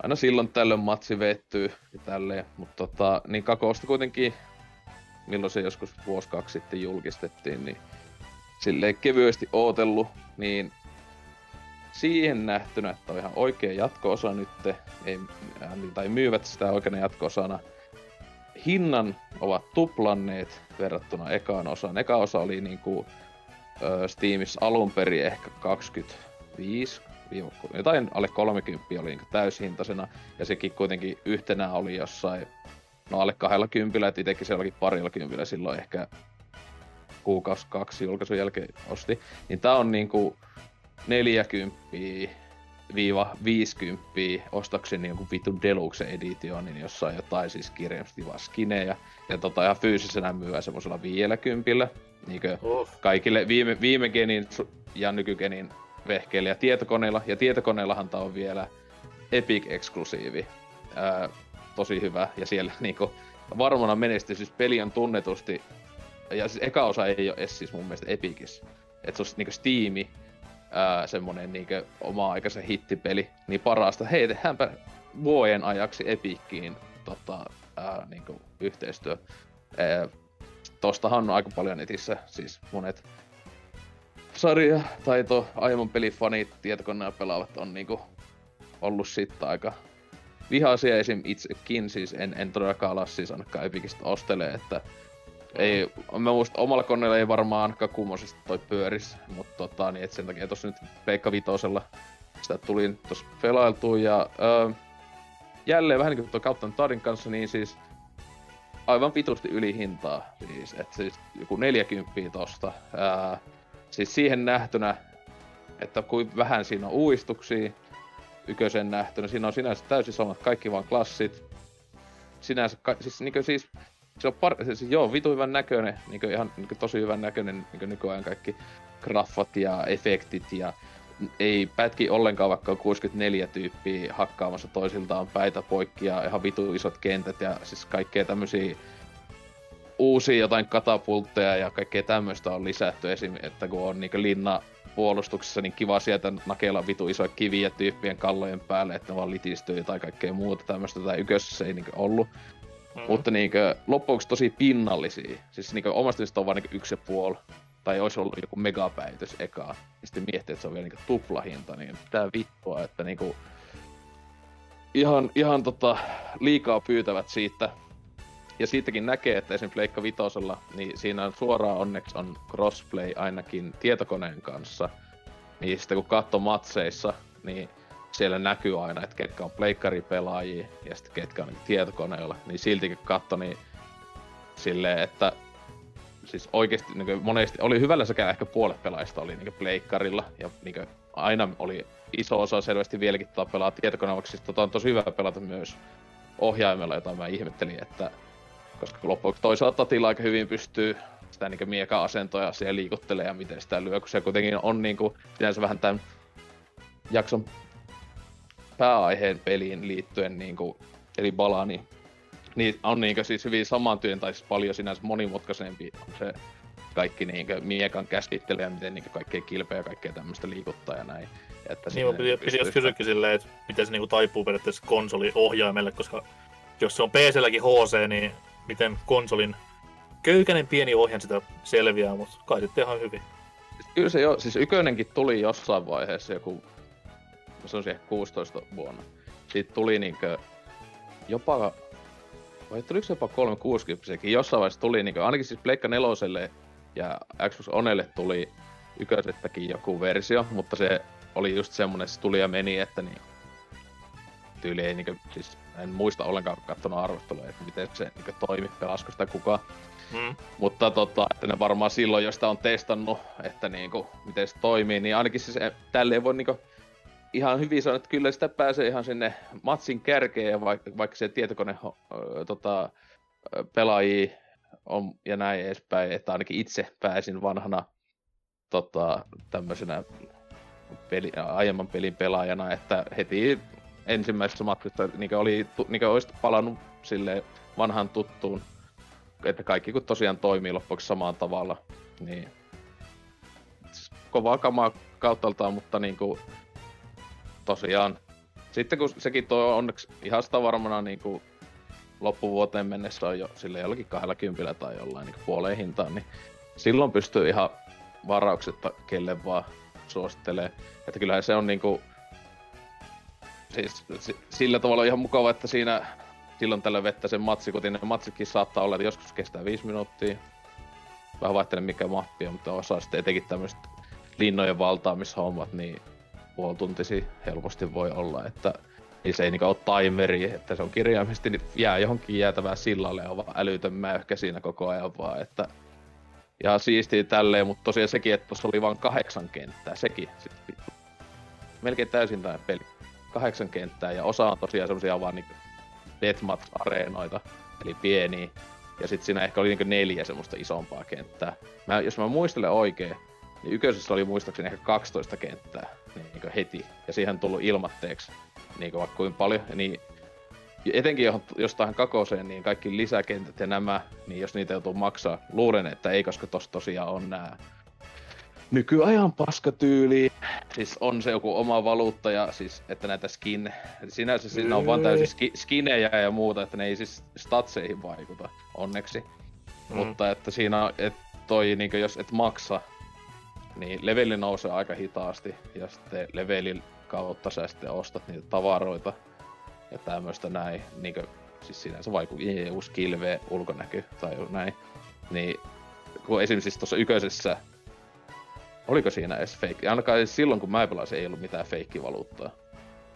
aina silloin tällöin matsi vettyy ja tälleen, mutta tota, niin kakosta kuitenkin, milloin se joskus vuosi kaksi sitten julkistettiin, niin silleen kevyesti ootellut, niin siihen nähtynä, että on ihan oikea jatko-osa nyt, ei, äh, tai myyvät sitä oikeana jatko-osana. Hinnan ovat tuplanneet verrattuna ekaan osaan. Eka osa oli niinku ö, Steamissa alun perin ehkä 25, viiva- jotain alle 30 oli niinku täyshintaisena, ja sekin kuitenkin yhtenä oli jossain, no alle 20, että itekin se olikin parilla kympillä silloin ehkä kuukausi kaksi julkaisun jälkeen osti. Niin tää on niinku 40 viiva 50 ostakseni jonkun vitun deluxe editionin, jossa on jotain siis kirjallisesti vaan skinejä. Ja tota ihan fyysisenä myyä semmoisella 50 niinkö Oh. kaikille viime, viime genin ja nykygenin vehkeillä ja tietokoneilla. Ja tietokoneillahan tää on vielä Epic-eksklusiivi. Ää, tosi hyvä. Ja siellä niinku varmana menestys, siis peli on tunnetusti ja siis eka osa ei ole edes siis mun mielestä Epicissä. Et se on niinku Steami, ää, semmonen niinku oma-aikaisen hittipeli, niin parasta, hei tehdäänpä vuoden ajaksi Epickiin tota, niinku yhteistyö. Ää, tostahan on aika paljon netissä, siis monet sarja tai tuo aiemman pelifanit tietokoneella pelaavat on niinku ollut sitten aika vihaisia esim. itsekin, siis en, en todellakaan ala siis ainakaan Epicistä ostele, että ei, mä muistan, omalla koneella ei varmaan ainakaan kummosesti toi pyöris, mutta tota, niin et sen takia tossa nyt Peikka Vitosella sitä tuli tossa pelailtua ja öö, jälleen vähän niin kuin tuo Captain Tardin kanssa, niin siis aivan vitusti yli hintaa, siis, että siis joku 40 tosta. Ää, siis siihen nähtynä, että kuin vähän siinä on uudistuksia, ykösen nähtynä, siinä on sinänsä täysin samat kaikki vaan klassit. Sinänsä, ka- siis, niin siis se on par- siis joo, vitu hyvän näköinen, niin ihan niin tosi hyvän näköinen niin nykyajan kaikki graffat ja efektit ja ei pätki ollenkaan, vaikka on 64 tyyppiä hakkaamassa toisiltaan päitä poikki ja ihan vitu isot kentät ja siis kaikkea tämmösiä uusia jotain katapultteja ja kaikkea tämmöistä on lisätty esim. että kun on niinku linna puolustuksessa, niin kiva sieltä nakella vitu isoja kiviä tyyppien kallojen päälle, että ne vaan litistyy tai kaikkea muuta tämmöistä, tai ykössä ei niinku ollut. Mm. Mutta niinkö loppuksi tosi pinnallisia. Siis niinkö omasta mielestä on vaan niinkö yksi ja puoli. Tai olisi ollut joku megapäivitys ekaa. Ja sitten miettii, että se on vielä niinkö tuplahinta, niin tää vittua, että niinku... Ihan, ihan tota, liikaa pyytävät siitä. Ja siitäkin näkee, että esimerkiksi Pleikka Vitosella, niin siinä on suoraan onneksi on crossplay ainakin tietokoneen kanssa. Niin sitten kun katsoo matseissa, niin siellä näkyy aina, että ketkä on pleikkaripelaajia ja sitten ketkä on niin tietokoneella, niin siltikin katto niin silleen, että siis oikeasti niin monesti oli hyvällä sekä ehkä puolet pelaajista oli niin pleikkarilla. Ja niin aina oli iso osa selvästi vieläkin tota pelaa tietokoneella, siis tota on tosi hyvä pelata myös ohjaimella, jota mä ihmettelin, että koska loppujen toisaalta Tatilla aika hyvin pystyy sitä niin mieka-asentoja siellä liikuttelee ja miten sitä lyö, kun se kuitenkin on niin kuin, vähän tämän jakson pääaiheen peliin liittyen, niin kuin, eli bala, niin, niin on niin kuin, siis hyvin saman työn, tai siis paljon sinänsä monimutkaisempi on se kaikki niin kuin, miekan käsittely ja miten niin kaikkea kilpeä ja kaikkea tämmöistä liikuttaa ja näin. Että niin, mä piti, piti kysyäkin silleen, että miten se niinku taipuu periaatteessa konsoliohjaimelle, koska jos se on PC-lläkin HC, niin miten konsolin köykäinen pieni ohjaan sitä selviää, mutta kai sitten ihan hyvin. Kyllä se jo, siis ykönenkin tuli jossain vaiheessa joku, se on siihen 16 vuonna. Siitä tuli niinkö jopa, vai tuliko se jopa 360 jossain vaiheessa tuli niinkö, ainakin siis Pleikka neloselle ja Xbox Onelle tuli yköisettäkin joku versio, mutta se oli just semmonen, se tuli ja meni, että niin tyyli ei niinkö, siis en muista ollenkaan katsonut arvostelua, että miten se niinkö toimi, pelasko sitä kukaan. Mm. Mutta tota, että ne varmaan silloin, jos sitä on testannut, että niinku, miten se toimii, niin ainakin siis eh, tälleen voi niinku ihan hyvin sanoa, että kyllä sitä pääsee ihan sinne matsin kärkeen, vaikka, vaikka se tietokone ö, tota, pelaajia on ja näin edespäin, että ainakin itse pääsin vanhana tota, tämmöisenä peli, aiemman pelin pelaajana, että heti ensimmäisessä matkassa niin oli, niin olisi palannut sille vanhan tuttuun että kaikki kun tosiaan toimii loppuksi samaan tavalla, niin kovaa kamaa kauttaaltaan, mutta niin kuin, tosiaan sitten kun sekin tuo onneksi ihan sitä varmana niin kuin loppuvuoteen mennessä on jo sille jollakin 20 tai jollain niin puoleen hintaan, niin silloin pystyy ihan varauksetta kelle vaan suosittelee. Että kyllähän se on niinku, siis sillä tavalla ihan mukava, että siinä silloin tällä vettä sen matsi, kun ne matsikin saattaa olla, että joskus kestää viisi minuuttia. Vähän vaihtelen mikä on, mutta osa sitten etenkin tämmöiset linnojen valtaamishommat, niin puolituntisi helposti voi olla, että niin se ei niinku ole timeri, että se on kirjaimisesti niin jää johonkin jäätävään sillalle ja vaan älytön mäyhkä siinä koko ajan vaan, että ja siistiä tälleen, mutta tosiaan sekin, että tuossa oli vain kahdeksan kenttää, sekin. Sitten, melkein täysin tämä peli. Kahdeksan kenttää ja osa on tosiaan semmosia vaan niinku deathmatch-areenoita, eli pieniä. Ja sitten siinä ehkä oli niinku neljä semmoista isompaa kenttää. Mä, jos mä muistelen oikein, niin yköisessä oli muistaakseni ehkä 12 kenttää niin, niin heti. Ja siihen on tullut ilmatteeksi niin vaikka kuin paljon. Niin etenkin jos tähän kakoseen, niin kaikki lisäkentät ja nämä, niin jos niitä joutuu maksaa, luulen, että ei, koska tossa tosiaan on nämä nykyajan paskatyyli, siis on se joku oma valuutta ja siis, että näitä skin, sinänsä siinä on vaan täysin ski, skinejä ja muuta, että ne ei siis statseihin vaikuta, onneksi. Mm. Mutta että siinä, että toi niinku jos et maksa, niin leveli nousee aika hitaasti ja sitten levelin kautta sä sitten ostat niitä tavaroita ja tämmöistä näin, niinku, siis sinänsä vaiku uusi kilve ulkonäkö tai näin, niin kun esimerkiksi siis tuossa yköisessä Oliko siinä edes fake? Ainakaan silloin, kun mä pelasin, ei ollut mitään feikkivaluuttaa.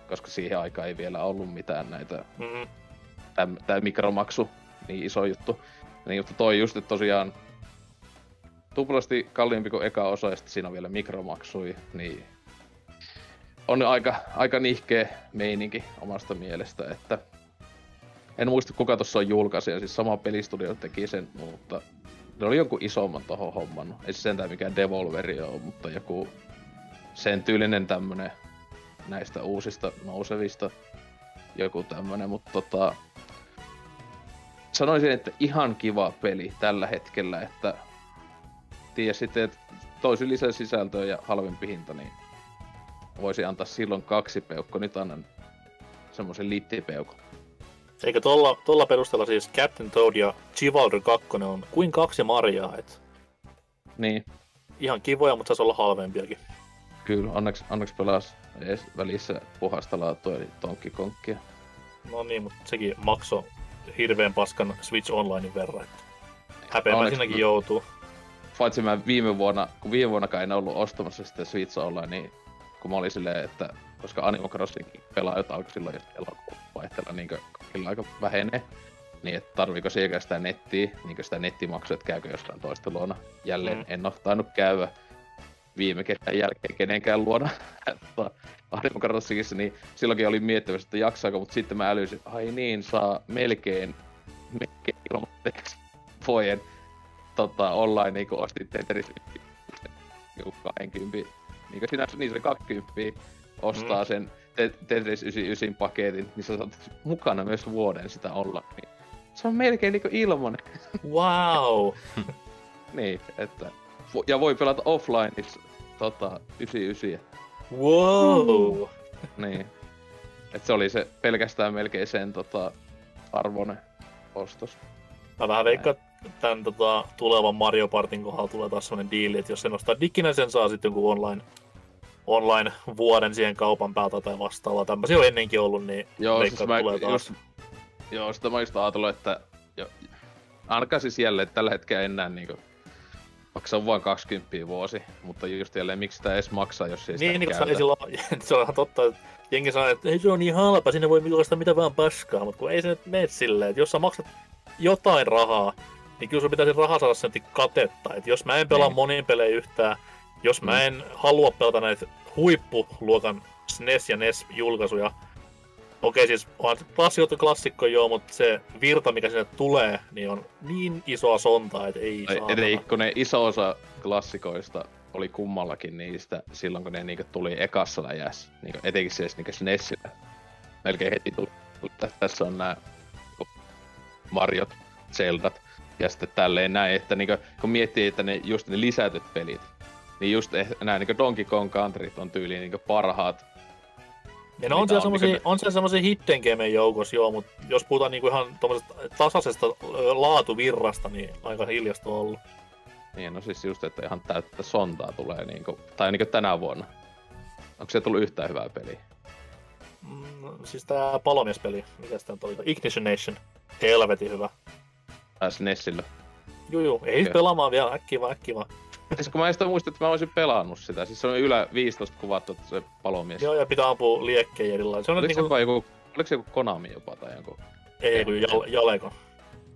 Koska siihen aikaan ei vielä ollut mitään näitä... Mm-hmm. Tää mikromaksu, niin iso juttu. Niin juttu toi just, että tosiaan tuplasti kalliimpi kuin eka osa, ja siinä on vielä mikromaksui, niin on aika, aika nihkeä meininki omasta mielestä, että en muista kuka tuossa on julkaisija, siis sama pelistudio teki sen, mutta ne oli jonkun isomman tohon homman. Ei se sentään mikään Devolveri ole, mutta joku sen tyylinen tämmönen näistä uusista nousevista joku tämmönen, mutta tota, sanoisin, että ihan kiva peli tällä hetkellä, että tiedä sitten, että toisi lisää sisältöä ja halvempi hinta, niin voisi antaa silloin kaksi peukkoa, nyt annan semmoisen littipeukon. Eikö tuolla, tuolla perusteella siis Captain Toad ja Chivalry 2 on kuin kaksi marjaa, et Niin. Ihan kivoja, mutta saisi olla halvempiakin. Kyllä, onneksi, onneksi pelas edes välissä puhasta laatua, eli Donkey Konkia. No niin, mutta sekin maksoi hirveän paskan Switch Onlinein verran, että häpeämään siinäkin joutuu. Paitsi mä viime vuonna, kun viime vuonna en ollut ostamassa sitä Switch Online, niin kun mä olin silleen, että koska Animal Crossing pelaajat alkoi silloin elokuun vaihteella niin kaikilla aika vähenee, niin että tarviiko siellä sitä nettiä, niin sitä nettimaksua, että käykö jossain toista luona. Jälleen mm. en ole tainnut käydä viime kesän jälkeen kenenkään luona. Animal Crossingissa, niin silloinkin olin miettimässä, että jaksaako, mutta sitten mä älysin, ai niin, saa melkein, melkein ilmoitteeksi vojen tota, online niin kuin ostin Tetris 20, niin kuin sinä, niin se oli 20, ostaa mm. sen Te- Tetris 99 paketin, niin sä saat mukana myös vuoden sitä olla. Niin se on melkein niinku ilman. Wow! niin, että... Ja voi pelata offlineissa tota, 99. Wow! Niin. Et se oli se pelkästään melkein sen tota, arvonen ostos. Mä vähän veikkaan, tämän tota, tulevan Mario Partin kohdalla tulee taas sellainen diili, että jos se nostaa diginä, sen saa sitten joku online, online vuoden siihen kaupan päältä tai vastaavaa. Tämmöisiä on ennenkin ollut, niin Joo, siis mä, tulee taas. just, joo, sitä mä just ajatellut, että jo, ainakaan siis jälleen tällä hetkellä enää niinku maksaa vain 20 vuosi, mutta just jälleen miksi sitä edes maksaa, jos ei sitä Niin, niin käytä. ei silloin, se on ihan totta, että jengi sanoo, että ei se on niin halpa, sinne voi julkaista mitä vaan paskaa, mutta kun ei se nyt mene silleen, että jos sä maksat jotain rahaa, niin kyllä sun pitäisi rahaa saada sentti katetta. Et jos mä en pelaa Niin. moniin pelejä yhtään, jos mä Mm. en halua pelata näitä huippuluokan SNES ja NES-julkaisuja, okei siis on klassikko klassikko joo, mutta se virta, mikä sinne tulee, niin on niin isoa sontaa, että ei saa. Eli kun ne iso osa klassikoista oli kummallakin niistä silloin, kun ne niinku tuli ekassa läjässä, niinku etenkin siis niinku SNESillä. Melkein heti tuli. tuli- tä- Tässä on nämä Mariot, Zeldat ja sitten tälleen näin, että niinku, kun miettii, että ne just ne lisätyt pelit, niin just eh, nämä niinku Donkey Kong Countryt on tyyliin niinku parhaat. Ja no on siellä on, semmosia, mikä- on siellä semmosia joukossa, joo, mutta jos puhutaan niinku ihan tommosesta tasaisesta laatuvirrasta, niin aika hiljasta on ollut. Niin, no siis just, että ihan täyttä sontaa tulee niinku, tai niinku tänä vuonna. Onko se tullut yhtään hyvää peliä? Mm, siis tää palomiespeli, mikä sitä nyt oli? Ignition Nation. Helvetin hyvä. Tai SNESillä. Juu, juu, ei okay. pelaamaan vielä, äkkiä vaan, äkkiä vaan. Siis kun mä en sitä muista, että mä olisin pelannut sitä. Siis se on ylä 15 kuvattu, se palomies. Joo, ja pitää ampua liekkejä erilaisia. Se on Oliko, niinku, jopa joku, oliko se joku Konami jopa tai joku? ei kun jal, Jaleko.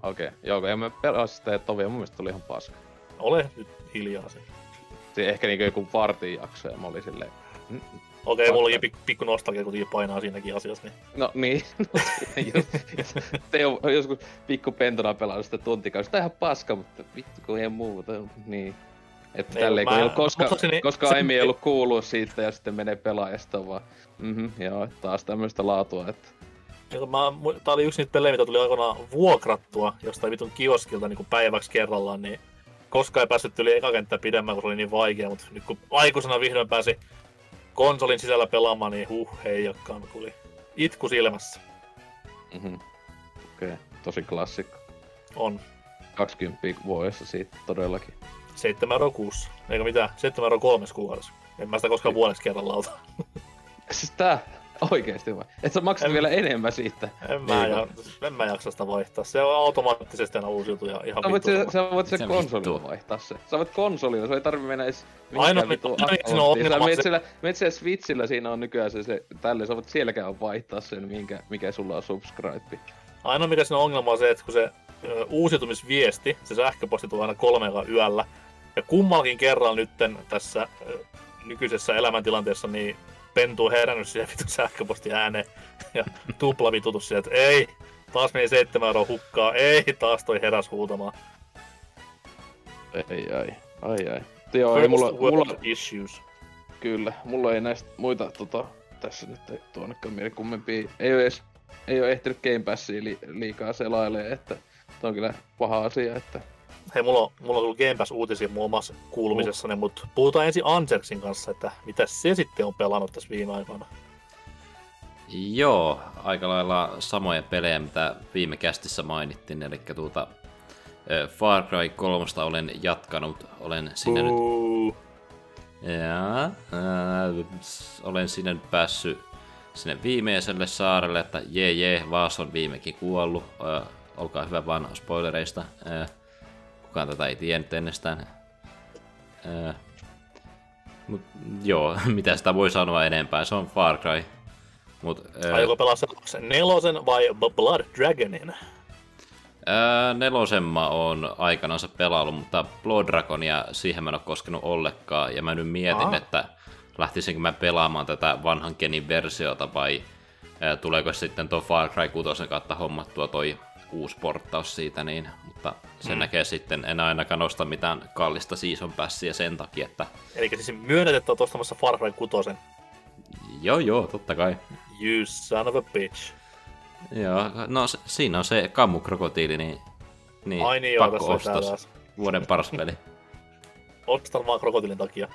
Okei, okay. joo, en mä pelasin sitä tovia, mun mielestä tuli ihan paska. Ole nyt hiljaa se. Se ehkä niinku joku vartin jakso ja mä olin silleen... mm. Okei, Fakta. mulla oli pikku, nostalgia, kun painaa siinäkin asiassa. Niin. No niin. jos, jos Teo on joskus pikku pentona pelannut sitä tuntikausia. Sitä on ihan paska, mutta vittu kun ei muuta. Niin. Että Ei, tälleen, kun mä- ei ollut koska, muistaakseni koska se- aiemmin ei ollut kuulua siitä ja sitten menee pelaa ja sitten on vaan, mhm, joo, taas tämmöistä laatua, että Ja kun mä, tää oli yksi niitä pelejä, mitä tuli aikoinaan vuokrattua jostain vitun kioskilta niin kuin päiväksi kerrallaan, niin koskaan ei päässyt yli eka kenttä pidemmän, kun se oli niin vaikea, mutta nyt kun aikuisena vihdoin pääsi konsolin sisällä pelaamaan, niin huh, ei olekaan, tuli itku silmässä. mhm. Okei, okay. tosi klassikko. On 20 vuodessa siitä todellakin. 7 euroa kuussa, eikö mitään, 7 euroa kolmes kuukaudessa. En mä sitä koskaan vuodeksi kerralla ota. Siis tää oikeesti vai? Et sä maksat En- vielä enemmän siitä. En mä, Niin, ja, en mä jaksa sitä vaihtaa. Se on automaattisesti aina uusiutu ja ihan Sä voit, vittu se, sä voit se Se konsolilla vittu. vaihtaa se. Sä voit konsolilla, se ei tarvi mennä edes siinä on accounttiin. Sä menet se- siellä, menet siellä Switchillä, siinä on nykyään se, se tälle, sä voit sielläkään vaihtaa sen, minkä, mikä sulla on subscribe. Ainoa mikä siinä on ongelma on se, että kun se ö, uusiutumisviesti, se sähköposti tulee aina kolmella yöllä, ja kummallakin kerralla nytten tässä ö, nykyisessä elämäntilanteessa, niin Pentu herännyt siihen vitun sähköposti ääneen, ja tupla vitutus sieltä, että ei, taas meni 7 euroa hukkaa, ei, taas toi heräs huutamaan. Ei, ai, ai, ai. Joo, ei mulla, mulla, issues. kyllä, mulla ei näistä muita tota, tässä nyt ei tuonnekaan mieli kummempia. Ei oo edes, ei oo ehtinyt Game Passia li, liikaa selailee, että Tämä on kyllä paha asia, että Hei, mulla on, mulla on ollut Game Pass uutisia mun omassa kuulumisessani, mutta puhutaan ensin Anserksin kanssa, että mitä se sitten on pelannut tässä viime aikoina. Joo, aika lailla samoja pelejä, mitä viime kästissä mainittiin, eli tuota Far Cry 3 olen jatkanut, olen sinne nyt, ja, äh, olen sinne nyt päässyt sinne viimeiselle saarelle, että jee jee, Vaas on viimekin kuollut, ö, olkaa hyvä vaan spoilereista, ö, kukaan tätä ei tiennyt ennestään. Ö, mut, joo, mitä sitä voi sanoa enempää, se on Far Cry. Mut, ö, Aioko pelaa sellaisen nelosen vai Blood Dragonin? Ää, nelosen mä oon aikanaan pelailu, mutta Blood Dragonia siihen mä en oo koskenut ollenkaan. Ja mä nyt mietin, Aa. että lähtisinkö mä pelaamaan tätä vanhan Genin versiota vai ää, tuleeko sitten tuo Far Cry 6 kautta hommattua toi uusi porttaus siitä, niin, mutta sen mm. näkee sitten, en ainakaan nosta mitään kallista season passia sen takia, että Eli siis myönnät, että oot ostamassa Far Cry 6. joo joo, totta kai. You son of a bitch. Joo, no se, siinä on se kammukrokotiili, niin, niin, Ai niin, joo, pakko tää ostaa taas. vuoden paras peli. Ostan vaan krokotiilin takia.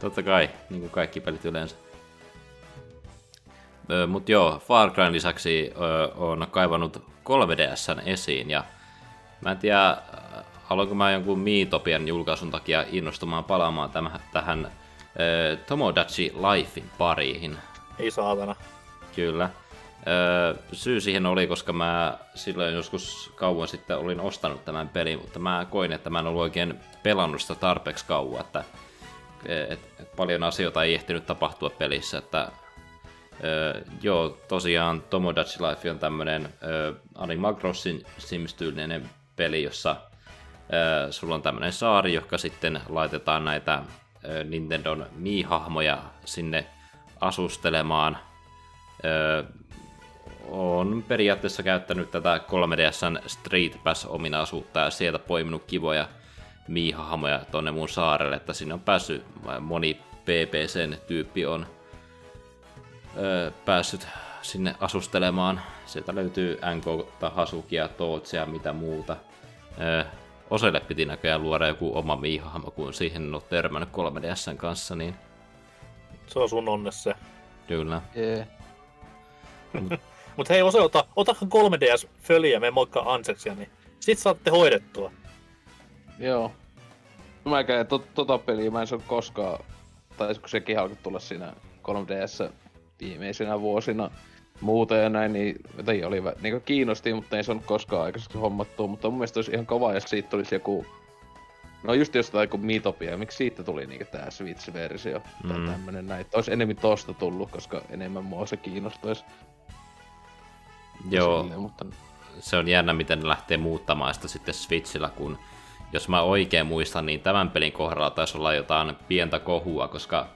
Totta kai, niin kuin kaikki pelit yleensä. Mutta joo, Far Cryn lisäksi ö, on kaivannut 3DSn esiin ja mä en tiedä, ö, aloinko mä jonkun Miitopian julkaisun takia innostumaan palaamaan tämän, tähän ö, Tomodachi Lifein pariin. Ei saatana. Kyllä. Öö, syy siihen oli, koska mä silloin joskus kauan sitten olin ostanut tämän pelin, mutta mä koin, että mä en ollut oikein pelannut sitä tarpeeksi kauan, että et, et paljon asioita ei ehtinyt tapahtua pelissä, että öö, joo, tosiaan Tomodachi Life on tämmönen öö, Animal Crossing Sims-tyylinen peli, jossa öö, sulla on tämmönen saari, joka sitten laitetaan näitä öö, Nintendon Mii-hahmoja sinne asustelemaan. Öö, on periaatteessa käyttänyt tätä 3DSn Street Pass-ominaisuutta ja sieltä poiminut kivoja miihahmoja tonne mun saarelle, että sinne on päässyt. Moni PPCn-tyyppi on öö, päässyt sinne asustelemaan. Sieltä löytyy NK, Hasukia, Tootsia, mitä muuta. Öö, Oselle piti näköjään luoda joku oma miihahmo, kun siihen en ole törmännyt 3DSn kanssa, niin Se on sun onne se. kyllä. Jee. Mut hei Ose, ota, otahan 3DS föliä, me moikkaa Anseksia, niin sit saatte hoidettua. Joo. Mäkään to, tota peliä mä en se koskaan, tai kun sekin alkoi tulla siinä 3DS viimeisinä vuosina muuten ja näin, niin jotenkin oli niinku kiinnosti, mutta ei saanut koskaan aikaisemmin hommattua, mutta mun mielestä olisi ihan kova, jos siitä tulisi joku No just jostain kuin Miitopia, miksi siitä tuli niinku tää Switch-versio tai Mm. tämmönen näin. Että Olisi enemmän tosta tullut, koska enemmän mua se kiinnostaisi. Joo, Silleen, mutta se on jännä, miten ne lähtee muuttamaan sitä sitten Switchillä, kun jos mä oikein muistan, niin tämän pelin kohdalla taisi olla jotain pientä kohua, koska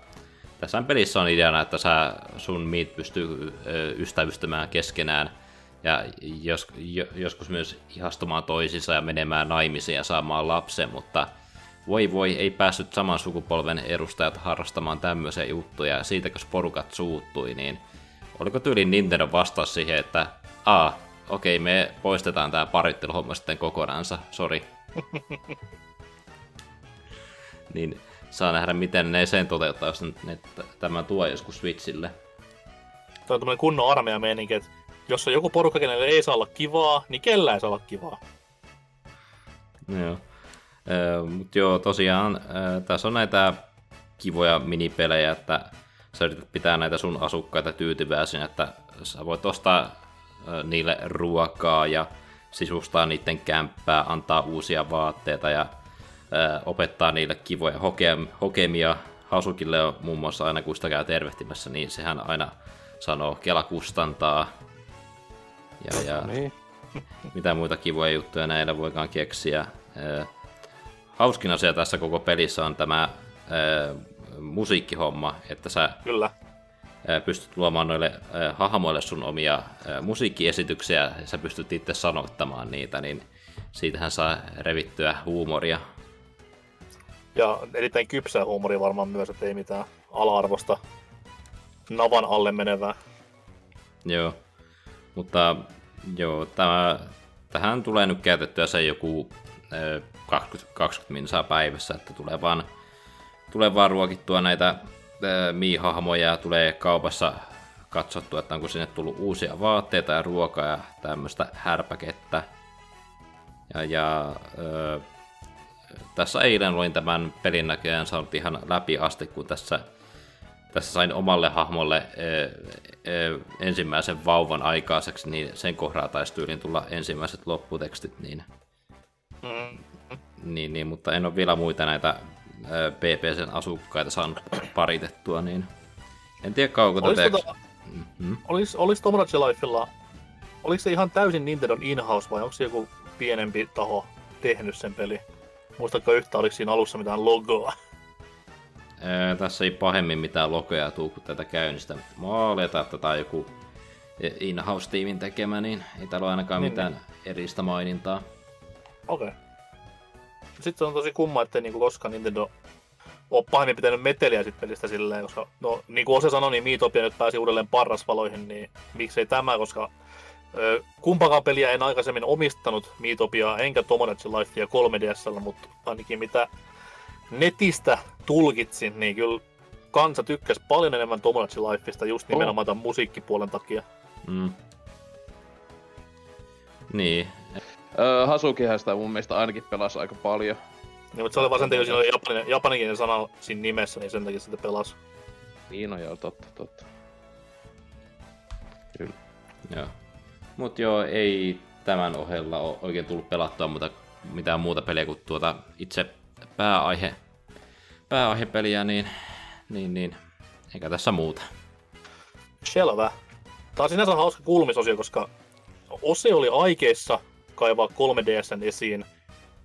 tässä pelissä on ideana, että sä, sun miit pystyy ystävystymään keskenään ja jos, jo, joskus myös ihastumaan toisiinsa ja menemään naimisiin ja saamaan lapsen, mutta voi voi, ei päässyt saman sukupolven edustajat harrastamaan tämmöisiä juttuja, ja siitä kun porukat suuttui, niin oliko tyyliin Nintendo vastaus siihen, että a, okei, me poistetaan tää paritteluhomma sitten kokonaansa, sori. niin saa nähdä, miten ne sen toteuttaa, jos ne t- tämän tuo joskus Switchille. Tämä on tämmönen kunnon armeija meininki, että jos on joku porukka, kenelle ei saa olla kivaa, niin kellä ei saa olla kivaa. Joo. Mutta joo, tosiaan tässä on näitä kivoja minipelejä, että sä yrität pitää näitä sun asukkaita tyytyväisinä, että sä voit ostaa niille ruokaa ja sisustaa niiden kämppää, antaa uusia vaatteita ja opettaa niille kivoja hoke- hokemia. Hasukille on muun muassa aina kun sitä käy tervehtimässä, niin sehän aina sanoo Kela kustantaa. Ja, ja niin. mitä muita kivoja juttuja näillä voikaan keksiä. Hauskin asia tässä koko pelissä on tämä musiikkihomma, että sä Kyllä. pystyt luomaan noille hahmoille sun omia musiikkiesityksiä, ja sä pystyt itse sanottamaan niitä, niin siitähän saa revittyä huumoria. Ja erittäin kypsää huumoria varmaan myös, että ei mitään ala-arvosta navan alle menevää. Joo, mutta joo, tämä, tähän tulee nyt käytettyä se joku ö, 20, 20 minsaa päivässä, että tulee vaan, tulee vaan ruokittua näitä Mii-hahmoja ja tulee kaupassa katsottua, että onko sinne tullut uusia vaatteita ja ruokaa ja tämmöistä härpäkettä. Ja, ja tässä eilen luin tämän pelin näköjään saanut ihan läpi asti, kun tässä tässä sain omalle hahmolle ö, ö, ensimmäisen vauvan aikaiseksi, niin sen kohdalla taisi tyyliin tulla ensimmäiset lopputekstit, niin, Mm. niin, niin mutta en ole vielä muita näitä ö, PPCn asukkaita saanut paritettua, niin en tiedä kauanko Olis, tätä... tota, olis, olis Tomodachi Lifella, oliko se ihan täysin Nintendon in-house vai onko se joku pienempi taho tehnyt sen peli? Muistatko yhtä, oliko siinä alussa mitään logoa? Ää, tässä ei pahemmin mitään logoja tuu, kun tätä käynnistä. Mä oletan, että tämä on joku in-house-tiimin tekemä, niin ei täällä ole ainakaan Niin, mitään eristä mainintaa. Okei. Okay. Sitten on tosi kumma, että niinku koskaan Nintendo ole pahemmin pitänyt meteliä sit pelistä silleen, koska no, niin kuin Ose sanoi, niin Miitopia nyt pääsi uudelleen parrasvaloihin, niin miksei tämä, koska kumpakaan peliä en aikaisemmin omistanut Miitopiaa enkä Tomodachi Lifea 3DSllä, mutta ainakin mitä netistä tulkitsin, niin kyllä kansa tykkäsi paljon enemmän Tomodachi Lifeista just nimenomaan tämän musiikkipuolen takia. Mm. Niin, Öö, Hasukihan sitä mun mielestä ainakin pelasi aika paljon. Niin, mutta se oli vaan sen takia, siinä oli japanin, japaninkin sana siinä nimessä, niin sen takia sitä pelasi. Niin on joo, totta, totta. Kyllä. Joo. Mut joo, ei tämän ohella ole oikein tullut pelattua muuta, mitään muuta peliä kuin tuota itse pääaihe, pääaihepeliä, niin, niin, niin eikä tässä muuta. Selvä. Tämä on sinänsä hauska kuulumisosio, koska Ose oli aikeissa kaivaa 3DSn esiin.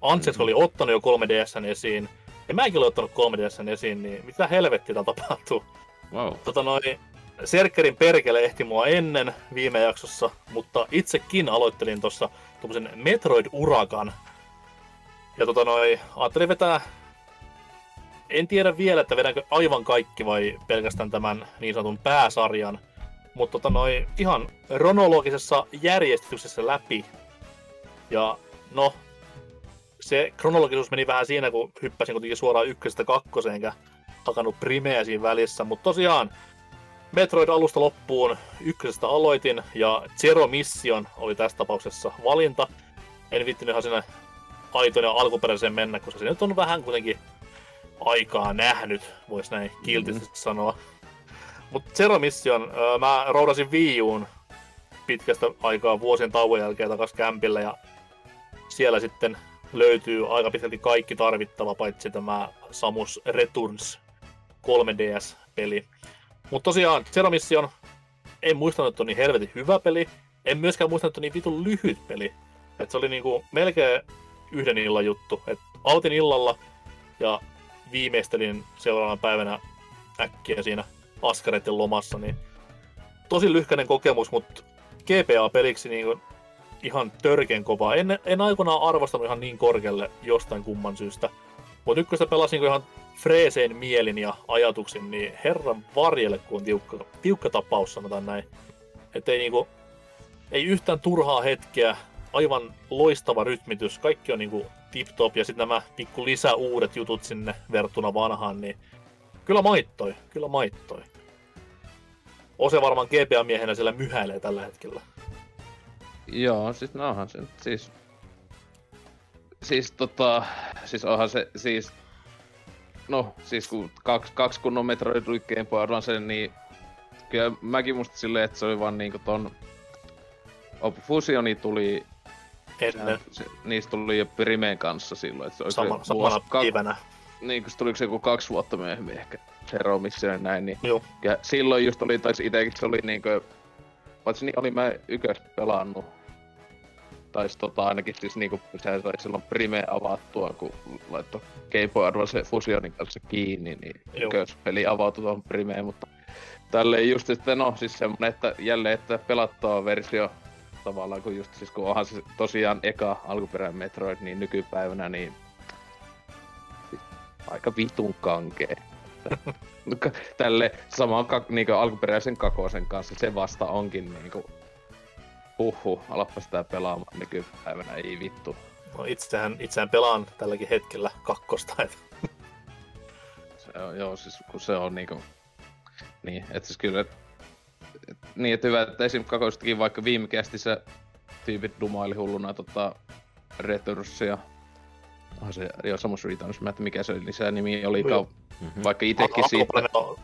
Ansets oli ottanut jo 3DSn esiin. Ja mäkin olen ottanut 3DSn esiin, niin mitä helvettiä täällä tapahtuu? Wow. Tota noin, Serkkerin perkele ehti mua ennen viime jaksossa, mutta itsekin aloittelin tuossa tuommoisen Metroid-urakan. Ja tota noin, ajattelin vetää... En tiedä vielä, että vedänkö aivan kaikki vai pelkästään tämän niin sanotun pääsarjan. Mutta tota noin, ihan kronologisessa järjestyksessä läpi. Ja no, se kronologisuus meni vähän siinä, kun hyppäsin kuitenkin suoraan ykkösestä kakkoseen, enkä hakannut primeä siinä välissä. Mutta tosiaan, Metroid alusta loppuun ykkösestä aloitin, ja Zero Mission oli tässä tapauksessa valinta. En viittinyt ihan sinne aitoon ja alkuperäiseen mennä, koska se nyt on vähän kuitenkin aikaa nähnyt, voisi näin kiltisti sanoa. Mutta Zero Mission, öö, mä roudasin Wii Uun pitkästä aikaa vuosien tauon jälkeen takaisin kämpille, ja siellä sitten löytyy aika pitkälti kaikki tarvittava, paitsi tämä Samus Returns 3DS-peli. Mutta tosiaan, Zero Mission, en muistanut, että on niin helvetin hyvä peli. En myöskään muistanut, että on niin vitun lyhyt peli. Et se oli niinku melkein yhden illan juttu. Et autin illalla ja viimeistelin seuraavana päivänä äkkiä siinä askareiden lomassa. Niin tosi lyhkäinen kokemus, mutta GPA-peliksi niinku ihan törkeen kovaa. En, en aikoinaan arvostanut ihan niin korkealle jostain kumman syystä. Mutta nyt kun sitä pelasin niinku ihan freeseen mielin ja ajatuksin, niin herran varjelle, kun on tiukka, tiukka tapaus, sanotaan näin. Että ei, niinku, ei yhtään turhaa hetkeä, aivan loistava rytmitys, kaikki on niinku tip-top ja sitten nämä pikku lisäuudet jutut sinne verrattuna vanhaan, niin kyllä maittoi, kyllä maittoi. Ose varmaan GPA-miehenä siellä myhäilee tällä hetkellä. Joo, siis no onhan se siis... Siis tota... Siis onhan se siis... No, siis kun kaksi, kaksi kunnon Metroid tuli Game Boy Advance, niin... Kyllä mäkin musta silleen, että se oli vaan niinku ton... Op Fusioni tuli... Ennen, Se, niistä tuli jo Primeen kanssa silloin, että se oli sama, se samana ka- päivänä. niin kun se tuliko se joku kaksi vuotta myöhemmin ehkä Zero Mission ja näin, niin Joo, ja silloin just oli, taisi itekin se oli niinkö, paitsi niin oli mä ykös pelannut. Tai sit tota ainakin siis niinku se sai silloin Prime avattua, kun laittoi Game Boy Advance Fusionin kanssa kiinni, niin peli avautui tuohon Primeen, mutta tälleen just sitten no siis semmonen, että jälleen, että pelattava versio tavallaan, kun just siis kun onhan se tosiaan eka alkuperäinen Metroid, niin nykypäivänä niin siis aika vitun kankee. Tälle samaan kak, niin alkuperäisen kakosen kanssa se vasta onkin niinku Huhhuh, alappa sitä pelaamaan nykypäivänä, ei vittu. no itsehän, itsehän pelaan tälläkin hetkellä kakkosta. Et. Se on, joo, siis kun se on niinku... Niin, et siis kyllä... Et, et, niin, että hyvä, että esim. kakoistakin vaikka viime kästissä tyypit dumaili hulluna tota Retursia. Onhan se jo Samus Returns, mä tiedä mikä se lisänimi oli, Joo. Mhm. vaikka itekin siitä...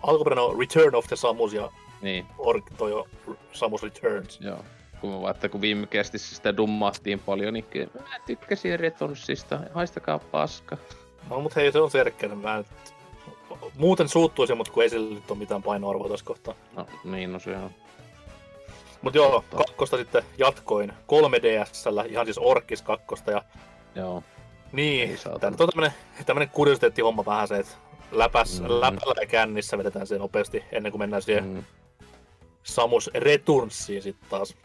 Alkuperäinen on, Return of the Samus ja Niin, Ork toi on Samus Returns. joo. Kun että kun viime kästissä sitä dummaattiin paljon, niin kyllä mä tykkäsin Returnsista, haistakaa paska. No mut hei, se on serkkäinen. Mä nyt muuten suuttuisin, mutta kun ei sillä nyt ole mitään painoarvoa tässä kohtaa. No niin, no se on. Mut joo, kakkosta sitten jatkoin 3DSllä, ihan siis Orkis kakkosta ja Joo. niin, tää nyt on tämmönen, tämmönen kuriositeettihomma vähän se, että läpäs, Mm. läpällä ja kännissä vedetään se nopeasti ennen kuin mennään siihen. Mm. Samus Returnsiin sitten taas.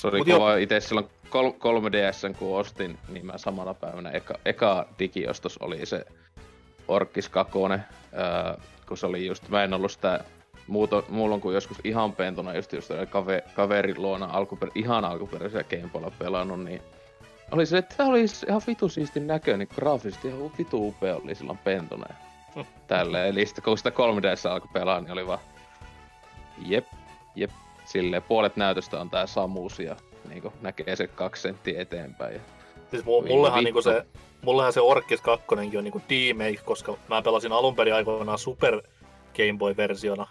Se oli Mut kova itse silloin kol- 3DS, kun ostin, niin mä samana päivänä eka, eka digiostos oli se Orkis 2, öö, kun se oli just, mä en ollut sitä muuta, mulla on kun joskus ihan pentuna just, just kave, kaverin luona alkuper, ihan alkuperäisiä Gameboylla pelannut, niin oli se, että tää oli ihan vitu siistin näköinen, graafisesti ihan vitu upea oli silloin pentuna. ja Tälleen, eli sitten kun sitä 3DS alkoi pelaa, niin oli vaan jep, jep, silleen puolet näytöstä on tää Samus ja niinku näkee se kaksi senttiä eteenpäin. Ja... Siis mullehan, niinku se, mullehan se Orkis 2 on niinku D-Make, koska mä pelasin alun perin aikoinaan Super Game Boy-versiona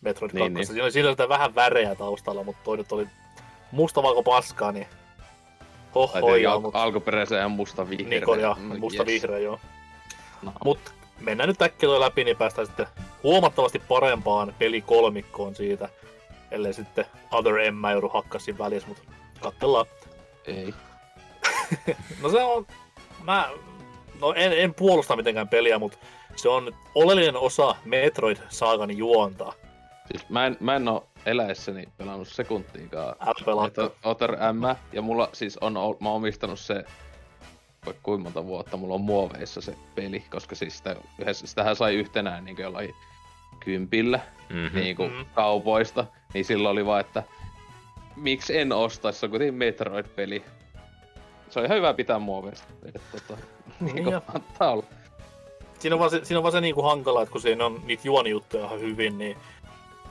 Metroid 2. Niin, Niin, niin. Siinä oli siinä oli sitä vähän värejä taustalla, mutta toi nyt oli mustavalko paskaa, niin Tai hoho tietenkin joo, al- mut alkuperäisen musta vihreä. Nikon ja No, musta yes. vihreä joo. No. Mut mennään nyt äkkiä läpi, niin päästään sitten huomattavasti parempaan pelikolmikkoon siitä. Ellei sitten Other Emma joudu hakkasin välissä, mutta katsellaan. Ei. No se on, mä, no en, en puolusta mitenkään peliä, mutta se on oleellinen osa Metroid-saagan juonta. Siis mä en, mä en oo eläessäni pelannut sekuntiikaan. Otter, Otter M, ja mulla siis on, mä oon omistanut se vaikka kuinka monta vuotta mulla on muoveissa se peli, koska siis sitä, yhdessä, sitähän sai yhtenään niin jollain kympillä Mm-hmm. niin kuin Mhm. kaupoista, niin silloin oli vaan, että miksi en ostaisi, se on kuitenkin Metroid-peli. Se on ihan hyvä pitää muoveista. Et, tota, niin kuin ja- antaa olla. Siinä on vaan se, siinä on vaan se niinku hankala, että kun siinä on niitä juonijuttuja ihan hyvin, niin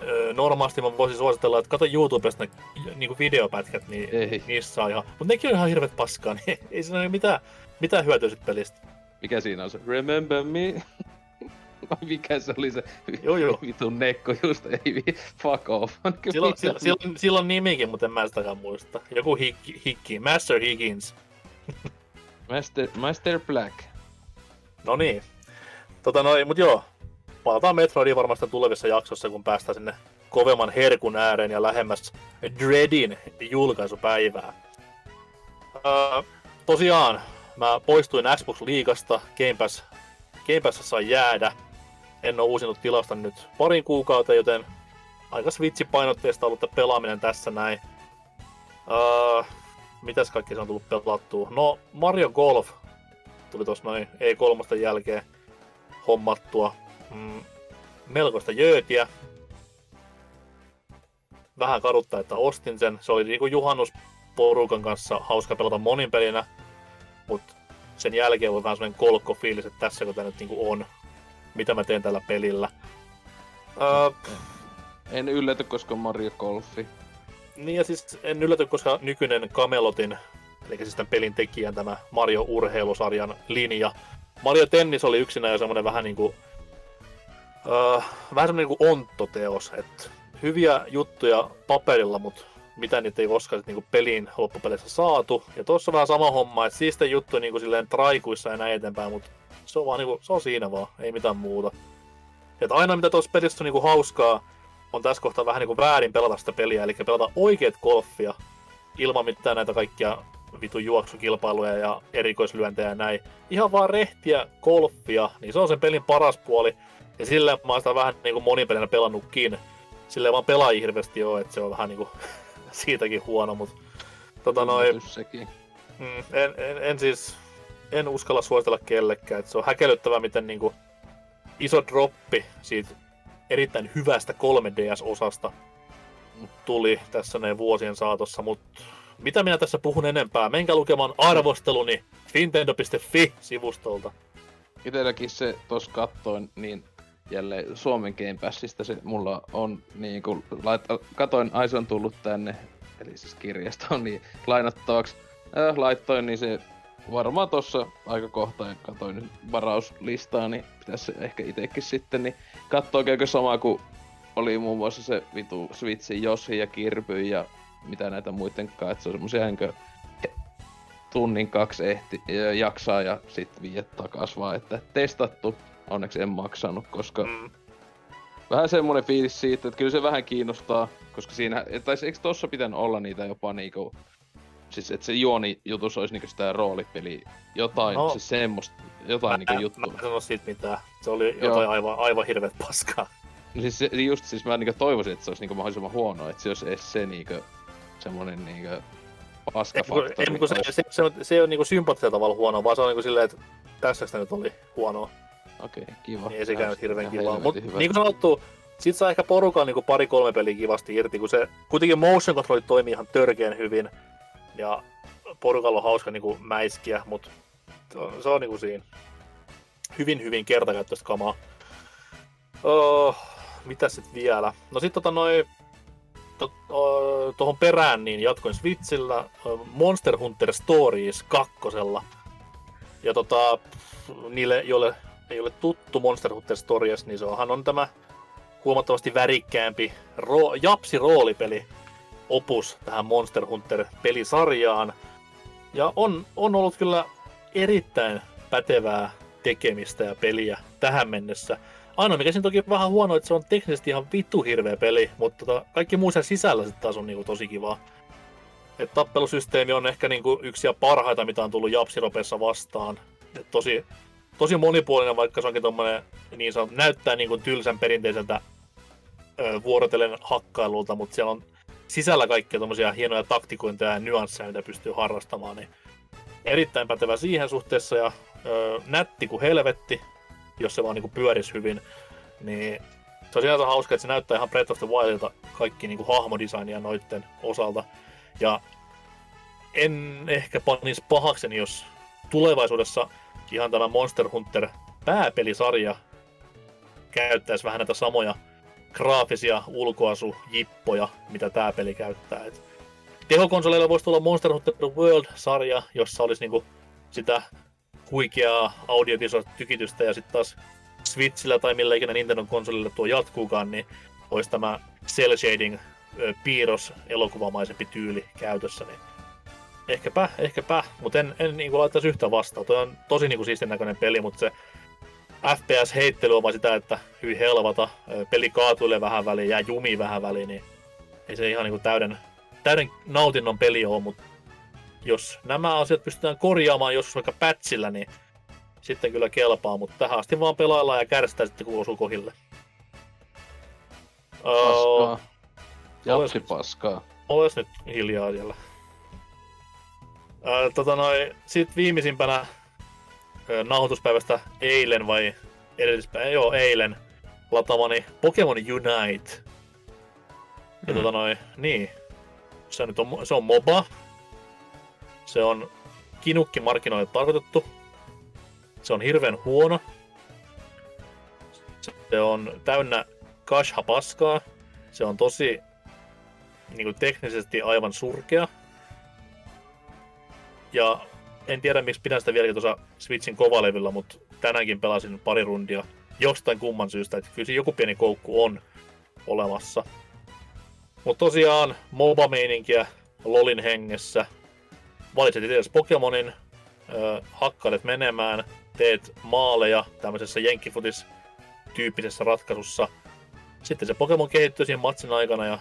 öö, normaalisti mä voisin suositella, että kato YouTubesta ne niinku videopätkät, niin Ei. niissä saa ihan... Mutta nekin on ihan hirvet paskaa, niin ei siinä ole mitään, mitään hyötyä sit pelistä. Mikä siinä on se? Remember me? Vai mikä se oli se Joo, joo. vitun nekko just, ei fuck off. Silloin, silloin, silloin, silloin nimikin, mutta en mä sitäkään muista. Joku Hikki, Hikki Master Higgins. Master, Master Black. No niin. Tota noin, mut joo. Palataan Metroidiin varmasti tulevissa jaksossa, kun päästään sinne kovemman herkun ääreen ja lähemmäs Dreadin julkaisupäivää. Öö, tosiaan, mä poistuin Xbox Liigasta, Game Pass, Game Pass sai jäädä. En oo uusinut tilasta nyt parin kuukautta, joten aika Switch-painotteista ollut tää pelaaminen tässä näin. Öö, mitäs kaikki se on tullut pelattua? No, Mario Golf tuli tuossa noin E3 jälkeen hommattua. Mm, melkoista jöötiä. Vähän kaduttaa, että ostin sen. Se oli niinku juhannusporukan kanssa hauska pelata monin pelinä, mutta sen jälkeen oli vähän semmoinen kolkko fiilis, että tässä kun tämä nyt niinku on, mitä mä teen tällä pelillä. Öö, En ylläty, koska on Mario Golfi. Niin ja siis en ylläty, koska nykyinen Camelotin, eli siis tämän pelin tekijän tämä Mario Urheilusarjan linja. Mario Tennis oli yksinä jo semmoinen vähän niinku, öö, vähän semmoinen niinku onttoteos, että hyviä juttuja paperilla, mutta mitä niitä ei koskaan niinku peliin loppupeleissä saatu. Ja tuossa vähän sama homma, että siistä juttu niinku silleen traikuissa ja näin eteenpäin, mutta se on vaan niinku, se on siinä vaan, ei mitään muuta. Et aina mitä tuossa pelissä on niinku hauskaa, on tässä kohtaa vähän niinku väärin pelata sitä peliä, eli pelata oikeat golfia ilman mitään näitä kaikkia vitun juoksukilpailuja ja erikoislyöntejä ja näin. Ihan vaan rehtiä golfia, niin se on sen pelin paras puoli. Ja silleen mä oon sitä vähän niinku monipelinä pelannutkin. Silleen vaan pelaajia hirveästi oo, että se on vähän niinku siitäkin huono, mutta tota noin, Yllätys sekin. Mm, en, en, en siis, en uskalla suositella kellekään. Se on häkellyttävää, miten niinku iso droppi siitä erittäin hyvästä 3DS-osasta tuli tässä näin vuosien saatossa, mutta mitä minä tässä puhun enempää? Menkää lukemaan arvosteluni Nintendo.fi-sivustolta. Itelläkin se tos kattoin, niin jälleen Suomen Game Passista se mulla on niin kuin, laita, katoin, ai se on tullut tänne, eli siis kirjastoon, niin lainattavaksi. Äh, laittoin, niin se varmaan tossa aika kohta, ja katoin nyt varauslistaa, niin pitäisi ehkä itekin sitten, niin kattoo käykö sama kuin oli muun muassa se vitu Switchin Yoshi ja Kirby ja mitä näitä muiden kanssa, että se on semmosia enkö tunnin kaksi ehti, ja jaksaa ja sit viiä takas vaan, että testattu. Onneksi en maksanut, koska Mm. vähän semmonen fiilis siitä, että kyllä se vähän kiinnostaa, koska siinä, tai eikö tossa pitänyt olla niitä jopa niinku siis että se juoni jutus olisi niinku sitä roolipeli, jotain, No. se semmoista, jotain niinku Mä, juttua. mä en sano siitä mitään. Se oli Joo. jotain aivan, aivan hirveet paskaa. No Siis se, just siis mä niinku toivoisin, että se olisi niinku mahdollisimman huono, että se olisi edes se niinku semmonen niinku paskafaktori. ei, kun se, se, se, on, se ei ole niinku sympaattisella tavalla huono, vaan se on niinku silleen, että tässä sitä nyt oli huonoa. Okei, kiva. Niin ei sekään nyt hirveän kivaa. helvetin Mutta hyvä. niin kuin sanottu, sit saa ehkä porukan niinku pari-kolme peliä kivasti irti, kun se kuitenkin motion controllit toimii ihan törkeän hyvin. Ja porukalla on hauska niinku mäiskiä, mutta se on, on niinku siinä hyvin hyvin kertakäyttöistä kamaa. Oh, mitä sitten vielä? No sit tota noin to, oh, tuohon perään niin jatkoin Switchillä Monster Hunter Stories kakkosella. Ja tota, niille, joille ei ole tuttu Monster Hunter Stories, niin se onhan on tämä huomattavasti värikkäämpi ro- japsi-roolipeli opus tähän Monster Hunter-pelisarjaan. Ja on, on ollut kyllä erittäin pätevää tekemistä ja peliä tähän mennessä. Ainoa mikä siinä toki vähän huono, että se on teknisesti ihan vittu hirveä peli, mutta tota, kaikki muu sen sisällä sitten taas on niinku tosi kivaa. Et tappelusysteemi on ehkä niinku yksi ja parhaita, mitä on tullut Japsiropessa vastaan. Et tosi, tosi monipuolinen, vaikka se onkin tommonen niin sanottu, näyttää niin kuin tylsän perinteiseltä ö, vuorotellen hakkailulta, mutta siellä on sisällä kaikkia tommosia hienoja taktikointeja ja nyansseja, mitä pystyy harrastamaan, niin erittäin pätevä siihen suhteessa ja ö, nätti kuin helvetti, jos se vaan niin pyörisi hyvin, niin se on sinänsä hauska, että se näyttää ihan Breath of the Wildilta kaikki niin hahmodesignia noitten osalta. Ja en ehkä panisi pahakseni, jos tulevaisuudessa ihan tämä Monster Hunter pääpelisarja käyttäisi vähän näitä samoja graafisia ulkoasujippoja, mitä tämä peli käyttää. Et tehokonsoleilla voisi tulla Monster Hunter World-sarja, jossa olisi niinku sitä huikeaa audiovisuaalista tykitystä ja sitten taas Switchillä tai millä ikinä Nintendo konsolille tuo jatkuukaan, niin olisi tämä cel shading piirros elokuvamaisempi tyyli käytössä, niin ehkäpä, ehkäpä, mutta en, en niin laittaisi yhtään vastaan. Tuo on tosi niin siistin näköinen peli, mutta se FPS-heittely on vaan sitä, että hyi helvata, peli kaatuilee vähän väliin, jää jumi vähän väliin, niin ei se ihan niin täyden, täyden nautinnon peli ole, mutta jos nämä asiat pystytään korjaamaan joskus vaikka patchillä, niin sitten kyllä kelpaa, mutta tähän asti vaan pelaillaan ja kärsitään sitten, kun osuu kohille. Oh, Paskaa. Japsi paskaa. oles nyt hiljaa siellä. Ää, tota noin, sit viimeisimpänä nauhoituspäivästä eilen vai edellispäivänä, joo eilen, latamani Pokemon Unite. Ja Mm. tota noin, niin, se, nyt on, se on MOBA. Se on kinukki markkinoille tarkoitettu. Se on hirveän huono. Se on täynnä kasha paskaa. Se on tosi niin kuin teknisesti aivan surkea. Ja en tiedä miksi pidän sitä vieläkin tuossa Switchin kovalevyllä, mutta tänäänkin pelasin pari rundia jostain kumman syystä, että kyllä joku pieni koukku on olemassa. Mutta tosiaan MOBA-meininkiä LOLin hengessä. Valitset itse Pokemonin, ö, hakkailet menemään, teet maaleja tämmöisessä jenkkifutis tyyppisessä ratkaisussa. Sitten se Pokemon kehittyy siinä matsin aikana ja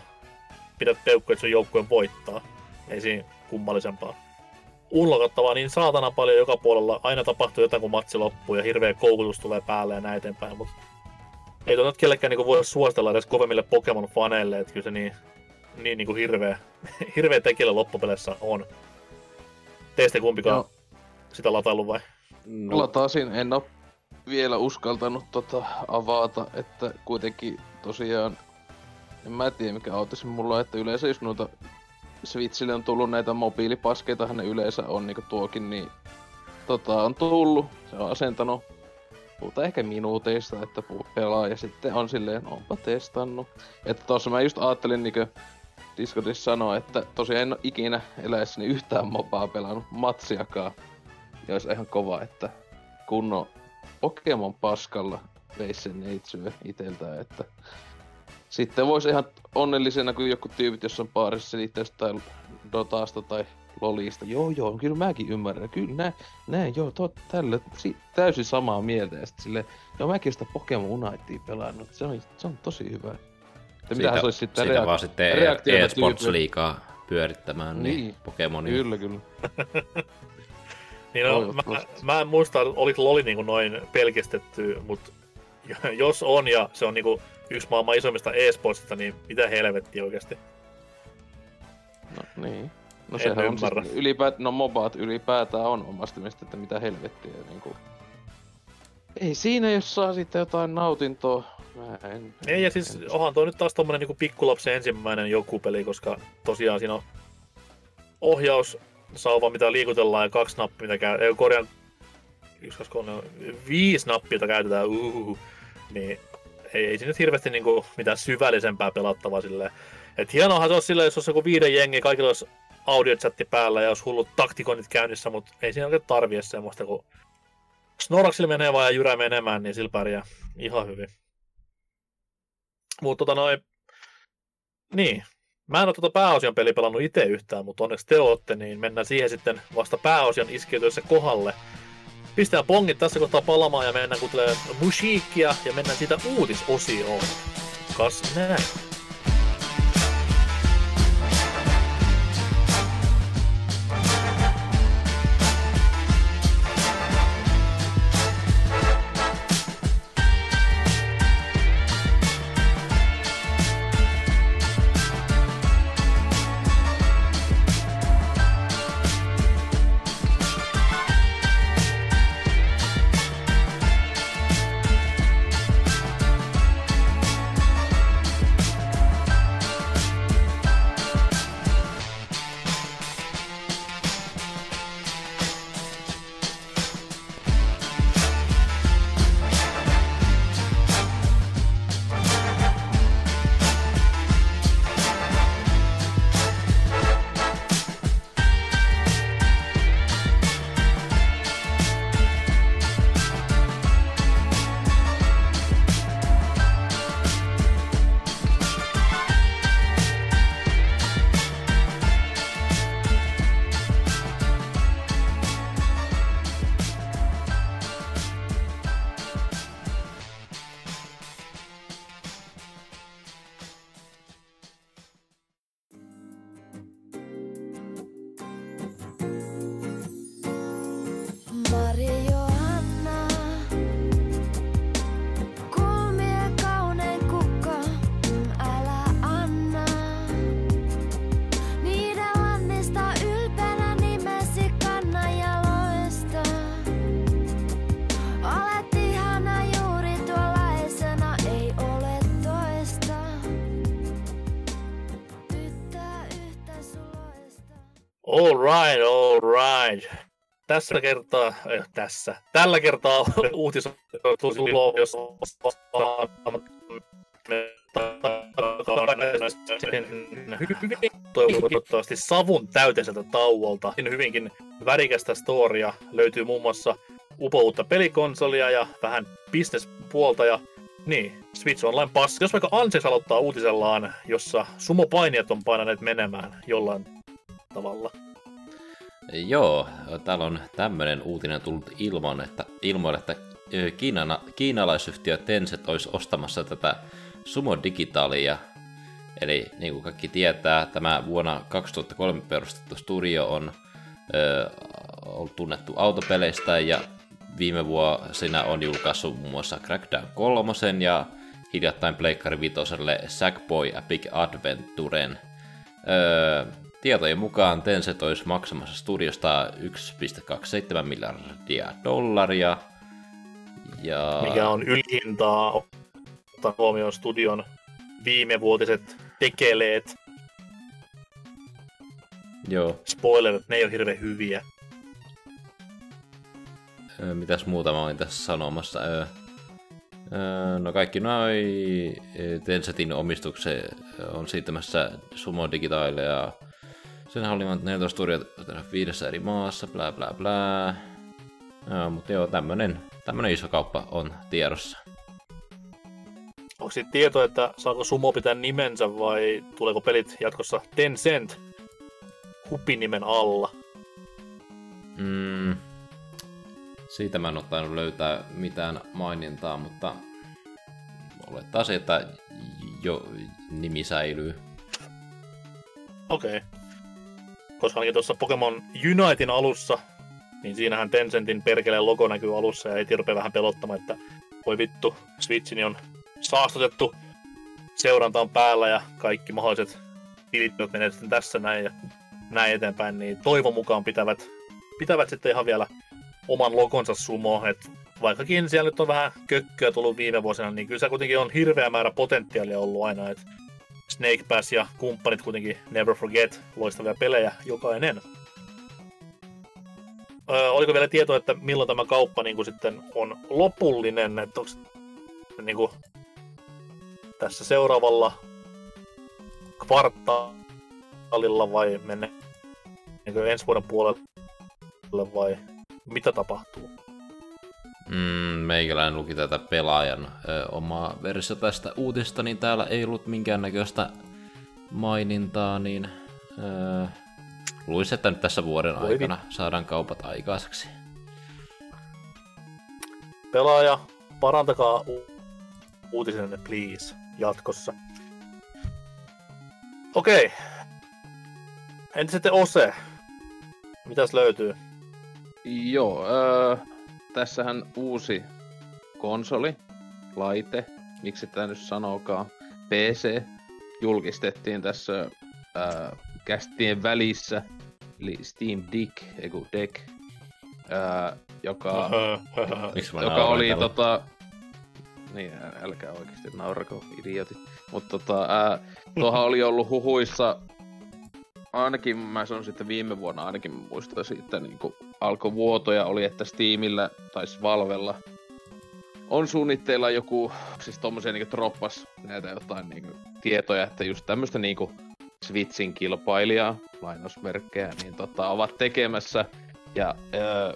pidät peukkuja, että sun joukkue voittaa. Ei siinä kummallisempaa. Unlokattavaa niin saatana paljon joka puolella. Aina tapahtuu jotain, kun matsi loppuu ja hirveä koukutus tulee päälle ja näin eteenpäin. Mutta ei tuota kellekään niinku voi suositella edes kovemmille Pokemon-faneille, että kyllä se niin, niin niinku hirveä, hirveä tekijällä loppupeleissä on. Teistä kumpikaan Joo. sitä lataillut vai? No, Lataasin, en oo vielä uskaltanut tota avata, että kuitenkin tosiaan, en mä tiedä mikä autismi mulla on, että yleensä jos noita Switchille on tullut näitä mobiilipaskeita, ne yleensä on niinku tuokin, niin tota on tullut, se on asentanut, puhutaan ehkä minuuteista, että pelaa ja sitten on silleen, onpa testannut. Että tossa mä just ajattelin niinku Discordissa sanoa, että tosiaan en oo ikinä eläessäni yhtään mobaa pelannut matsiakaan. Ja olisi ihan kova, että kunnon Pokemon paskalla veisi sen neitsyö iteltään, että sitten voisi ihan onnellisena, kun joku tyypit jossain baarissa selittää jostain Dotasta tai Lolista. Joo, joo, kyllä mäkin ymmärrän. Kyllä näin, näin joo, to, tällä si, täysin samaa mieltä. Ja sitten silleen, joo, mäkin sitä Pokemon Unitea pelannut. Se on, se on tosi hyvä. Että mitähän se olisi sitten siitä reak- vaan sitten eSports tyypille? liikaa pyörittämään niin, Niin, Pokemonia. Kyllä, kyllä. Niin no, mä, mä en muista, oliko Loli niin noin pelkistetty, mutta jos on ja se on niin yksi maailman isommista e-sportsista, niin mitä helvettiä oikeasti. No niin. No En sehän on siis ylipäätään, no mobaat ylipäätään on omasta mielestä, että mitä helvettiä niinku. Ei siinä, jos saa sitten jotain nautintoa. Mä en, Ei, ja siis en- onhan toi nyt taas tommonen niinku pikkulapsen ensimmäinen joku peli, koska tosiaan siinä on ohjaussauva, mitä liikutellaan, ja kaksi nappia, mitä käy, ei korjaan, yksi, kaksi, kolme, viisi nappia, käytetään, uhuhu. niin ei, ei siinä nyt hirveästi niinku mitään syvällisempää pelattavaa silleen. Et hienoahan se olisi silleen, jos olisi joku viiden jengi, kaikilla olisi audiochatti päällä ja olisi hullut taktikonit käynnissä, mutta ei siinä oikein tarvii semmoista, kun Snoraksilla menee vaan ja Jyrä menemään, niin sillä pärjää ihan hyvin. Mutta tota noin, niin, mä en ole tuota pääosion peliä pelannut itse yhtään, mutta onneksi te ootte, niin mennään siihen sitten vasta pääosion iskeytyessä kohdalle. Pistää pongit tässä kohtaa palamaan ja mennään kuuntelemaan musiikkia ja mennään siitä uutisosioon. Kas näin. Tässä kertaa, äh, tässä, tällä kertaa uutis toivottavasti savun täyteiseltä tauolta. Hyvinkin värikästä storia löytyy muun muassa upoutta pelikonsolia ja vähän bisnespuolta ja niin, Switch Online Pass. Jos vaikka Anses aloittaa uutisellaan, jossa sumopainijat on painaneet menemään jollain tavalla. Joo, täällä on tämmönen uutinen tullut ilman, että, ilmoille, että Kiinana, kiinalaisyhtiö Tencent olisi ostamassa tätä Sumo Digitalia. Eli niin kuin kaikki tietää, tämä vuonna 2003 perustettu studio on ö, ollut tunnettu autopeleistä ja viime vuosina on julkaissut muun muassa Crackdown 3 ja hiljattain Pleikkari Vitoselle Sackboy Epic Adventuren. Öö, tietojen mukaan Tencent olisi maksamassa studiosta 1,27 miljardia dollaria. Ja... mikä on ylihintaa ottaa huomioon studion viimevuotiset tekeleet. Joo, Spoilerit, ne ei ole hirveän hyviä. öö, mitäs muuta mä olin tässä sanomassa? Öö, öö, no kaikki noi ö, Tencentin omistukset on siirtämässä Sumo Digitaille ja senhän oli vain 14 studiota viidessä eri maassa, bla bla bla. Joo, mutta joo, tämmönen, tämmönen iso kauppa on tiedossa. Onko siitä tieto, että saako Sumo pitää nimensä vai tuleeko pelit jatkossa Tencent hupinimen alla? Mm, siitä mä en ole tainnut löytää mitään mainintaa, mutta olettaisin, että jo nimi säilyy. Okei. Okay. Koska ainakin tuossa Pokemon Unitein alussa, niin siinähän Tencentin perkeleen logo näkyy alussa ja ei rupea vähän pelottamaan, että voi vittu, Switchini on saastutettu, seuranta on päällä ja kaikki mahdolliset tilit menee sitten tässä näin ja näin eteenpäin, niin toivon mukaan pitävät, pitävät sitten ihan vielä oman logonsa sumo, että vaikkakin siellä nyt on vähän kökköä tullut viime vuosina, niin kyllä se kuitenkin on hirveä määrä potentiaalia ollut aina, että Snake Pass ja kumppanit kuitenkin Never Forget, loistavia pelejä jokainen. Öö, oliko vielä tietoa, että milloin tämä kauppa niin kuin sitten on lopullinen, että onko niin kuin tässä seuraavalla kvartaalilla vai menne niin ensi vuoden puolelle vai mitä tapahtuu? Mm, meikäläinen luki tätä pelaajan ö, omaa versio tästä uutista, niin täällä ei ollut minkäännäköistä mainintaa, niin ö, luisin, että nyt tässä vuoden Voi aikana saadaan kaupat aikaiseksi. Pelaaja, parantakaa u- uutisenne please jatkossa. Okei. Entä sitten Ose? Mitäs löytyy? Joo, öö, tässähän uusi konsoli, laite, miksi tämä nyt sanookaan, PC, julkistettiin tässä öö, kästien välissä, eli Steam Deck, eiku Deck, öö, joka, joka oli täällä? tota... Niin, älkää oikeasti naurako, idiotit. Mutta tota, ää, tuohan oli ollut huhuissa, ainakin mä sanon sitten viime vuonna, ainakin muistan siitä niin alkoi vuotoja, oli että Steamillä tai Valvella on suunnitteilla joku, siis tommosia niinku droppas näitä jotain niinku tietoja, että just tämmöstä niinku Switchin kilpailijaa, lainausmerkkejä, niin tota, ovat tekemässä. Ja öö,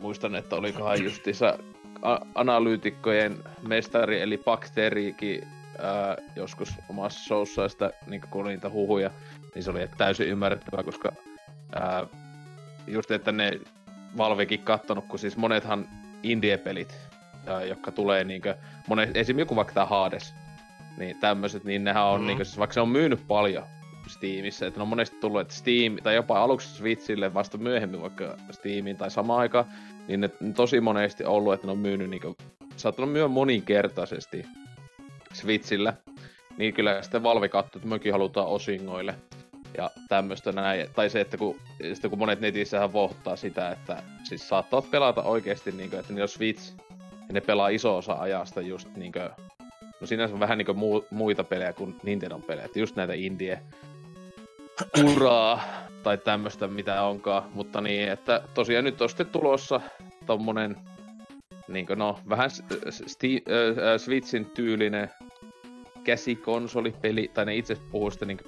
muistan, että olikohan justiinsa analyytikkojen mestari, eli bakteerikin ää, joskus omassa showssa sitä, niin kun niitä huhuja, niin se oli täysin ymmärrettävää, koska ää, just, että ne Valvekin kattonut, kun siis monethan indie-pelit, jotka tulee niinkö, monet, esim. joku vaikka tää Hades, niin tämmöiset, niin nehän on mm. niinkö, siis vaikka se on myynyt paljon Steamissa, että ne on monesti tullut, että Steam, tai jopa aluksi Switchille vasta myöhemmin vaikka Steamiin tai samaan aikaan, niin ne on tosi monesti ollut, että ne on myynyt niinku, saattanut myydä moninkertaisesti Switchillä. Niin kyllä sitten Valve katsoi, että mekin halutaan osingoille ja tämmöistä näin. Tai se, että kun, sitten kun monet netissähän vohtaa sitä, että siis saattavat pelata oikeasti, niin kuin, että ne on Switch, ja ne pelaa iso osa ajasta just niin kuin, no sinänsä vähän niin kuin muita pelejä kuin Nintendon pelejä, että just näitä indie uraa tai tämmöistä mitä onkaan, mutta niin, että tosiaan nyt on sitten tulossa tommonen niin no vähän sti, äh, Switchin tyylinen käsikonsolipeli, tai ne itse puhuu sitä niin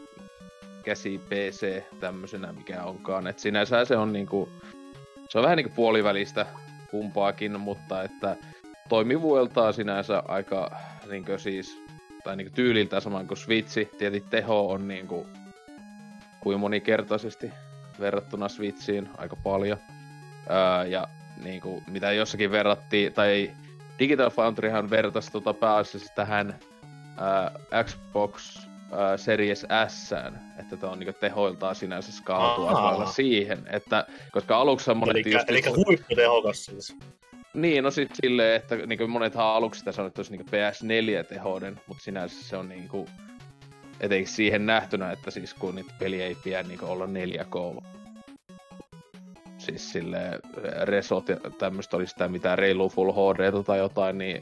käsi PC tämmöisenä mikä onkaan, että sinänsä se on niinku, se on vähän niinku puolivälistä kumpaakin, mutta että toimivuudeltaan sinänsä aika niinkö siis, tai niinku tyyliltään saman kuin Switchi, tietysti teho on niinku kuin monikertaisesti verrattuna Switchiin aika paljon. Öö, ja niinku, mitä jossakin verrattiin, tai Digital Foundryhan vertasi tota pääasiassa tähän Xbox ää, Series S, että tämä on niinku tehoiltaan sinänsä skaalautuu aika siihen, että koska aluksi monet Eli, just... eli huipputehokas siis. Niin, no sit silleen, että niinku monethan aluksi sitä sanoi, että olisi niinku PS4-tehoinen, mutta sinänsä se on niinku etenkin siihen nähtynä, että siis kun niitä peliä ei pidä niinku olla 4K. Siis sille resot ja tämmöistä oli sitä mitään reilu Full HD tai jotain, niin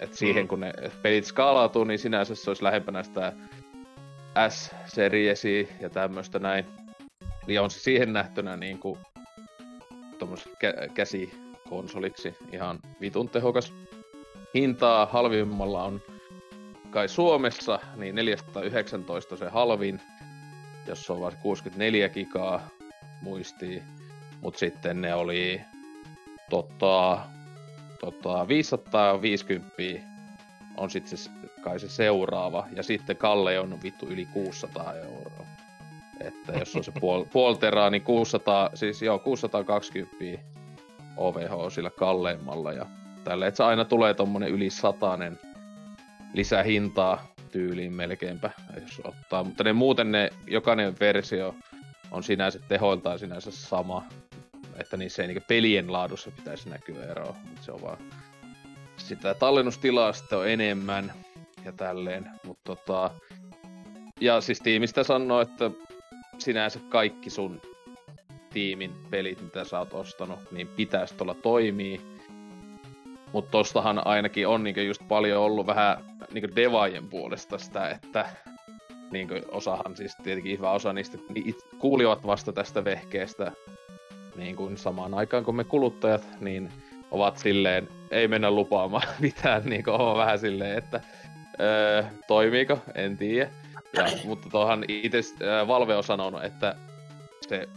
että siihen Mm. kun ne pelit skaalautuu, niin sinänsä se olisi lähempänä sitä S-seriesi ja tämmöistä näin. Eli on se siihen nähtynä niin kuin kä- käsikonsoliksi ihan vitun tehokas. Hintaa halvimmalla on kai Suomessa, niin 419 se halvin, jos on vaikka 64 gigaa muistii. Mut sitten ne oli tota, tota 550 on sitten se, kai se seuraava. Ja sitten Kalle on vittu yli 600 euroa. Että jos on se puol, puol teraa, niin 600, siis joo, 620 OVH sillä kalleimmalla ja tälle, että se aina tulee tommonen yli satanen lisähintaa tyyliin melkeinpä, jos ottaa. Mutta ne muuten ne, jokainen versio on sinänsä tehoiltaan sinänsä sama. Että niissä ei niinku pelien laadussa pitäisi näkyä eroa, mutta se on vaan sitä on enemmän ja tälleen. Mutta tota, ja siis tiimistä sanoo, että sinänsä kaikki sun tiimin pelit, mitä sä oot ostanut, niin pitäisi tuolla toimii. Mutta tostahan ainakin on niinku just paljon ollut vähän niinku devaajien puolesta sitä, että niinku osahan siis tietenkin hyvä osa niistä niin kuulivat vasta tästä vehkeestä niin kuin samaan aikaan kuin me kuluttajat, niin ovat silleen, ei mennä lupaamaan mitään, niin kuin on vähän silleen, että öö, toimiiko, en tiedä. Ja, mutta tuohan itse äh, Valve on sanonut, että se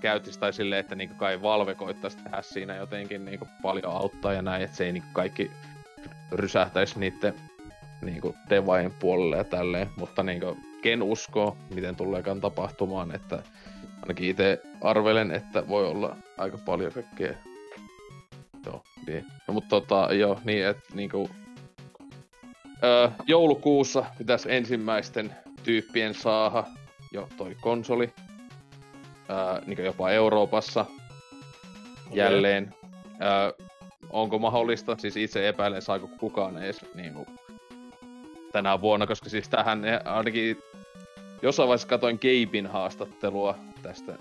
käyttisi tai silleen, että niinku kai Valve koittaisi tehdä siinä jotenkin niinku paljon auttaa ja näin, että se ei niinku kaikki rysähtäisi niiden niinku devain puolelle ja tälleen, mutta niinku ken uskoo, miten tuleekaan tapahtumaan, että ainakin itse arvelen, että voi olla aika paljon kaikkea. Joo, niin. No, mutta tota, joo, niin että niinku öö, joulukuussa pitäisi ensimmäisten tyyppien saada jo toi konsoli. Öö, niin jopa Euroopassa jälleen. Öö, onko mahdollista? Siis itse epäilen, saako kukaan edes niin kuin, tänä vuonna, koska siis tähän ainakin jossain vaiheessa katoin Gabein haastattelua tästä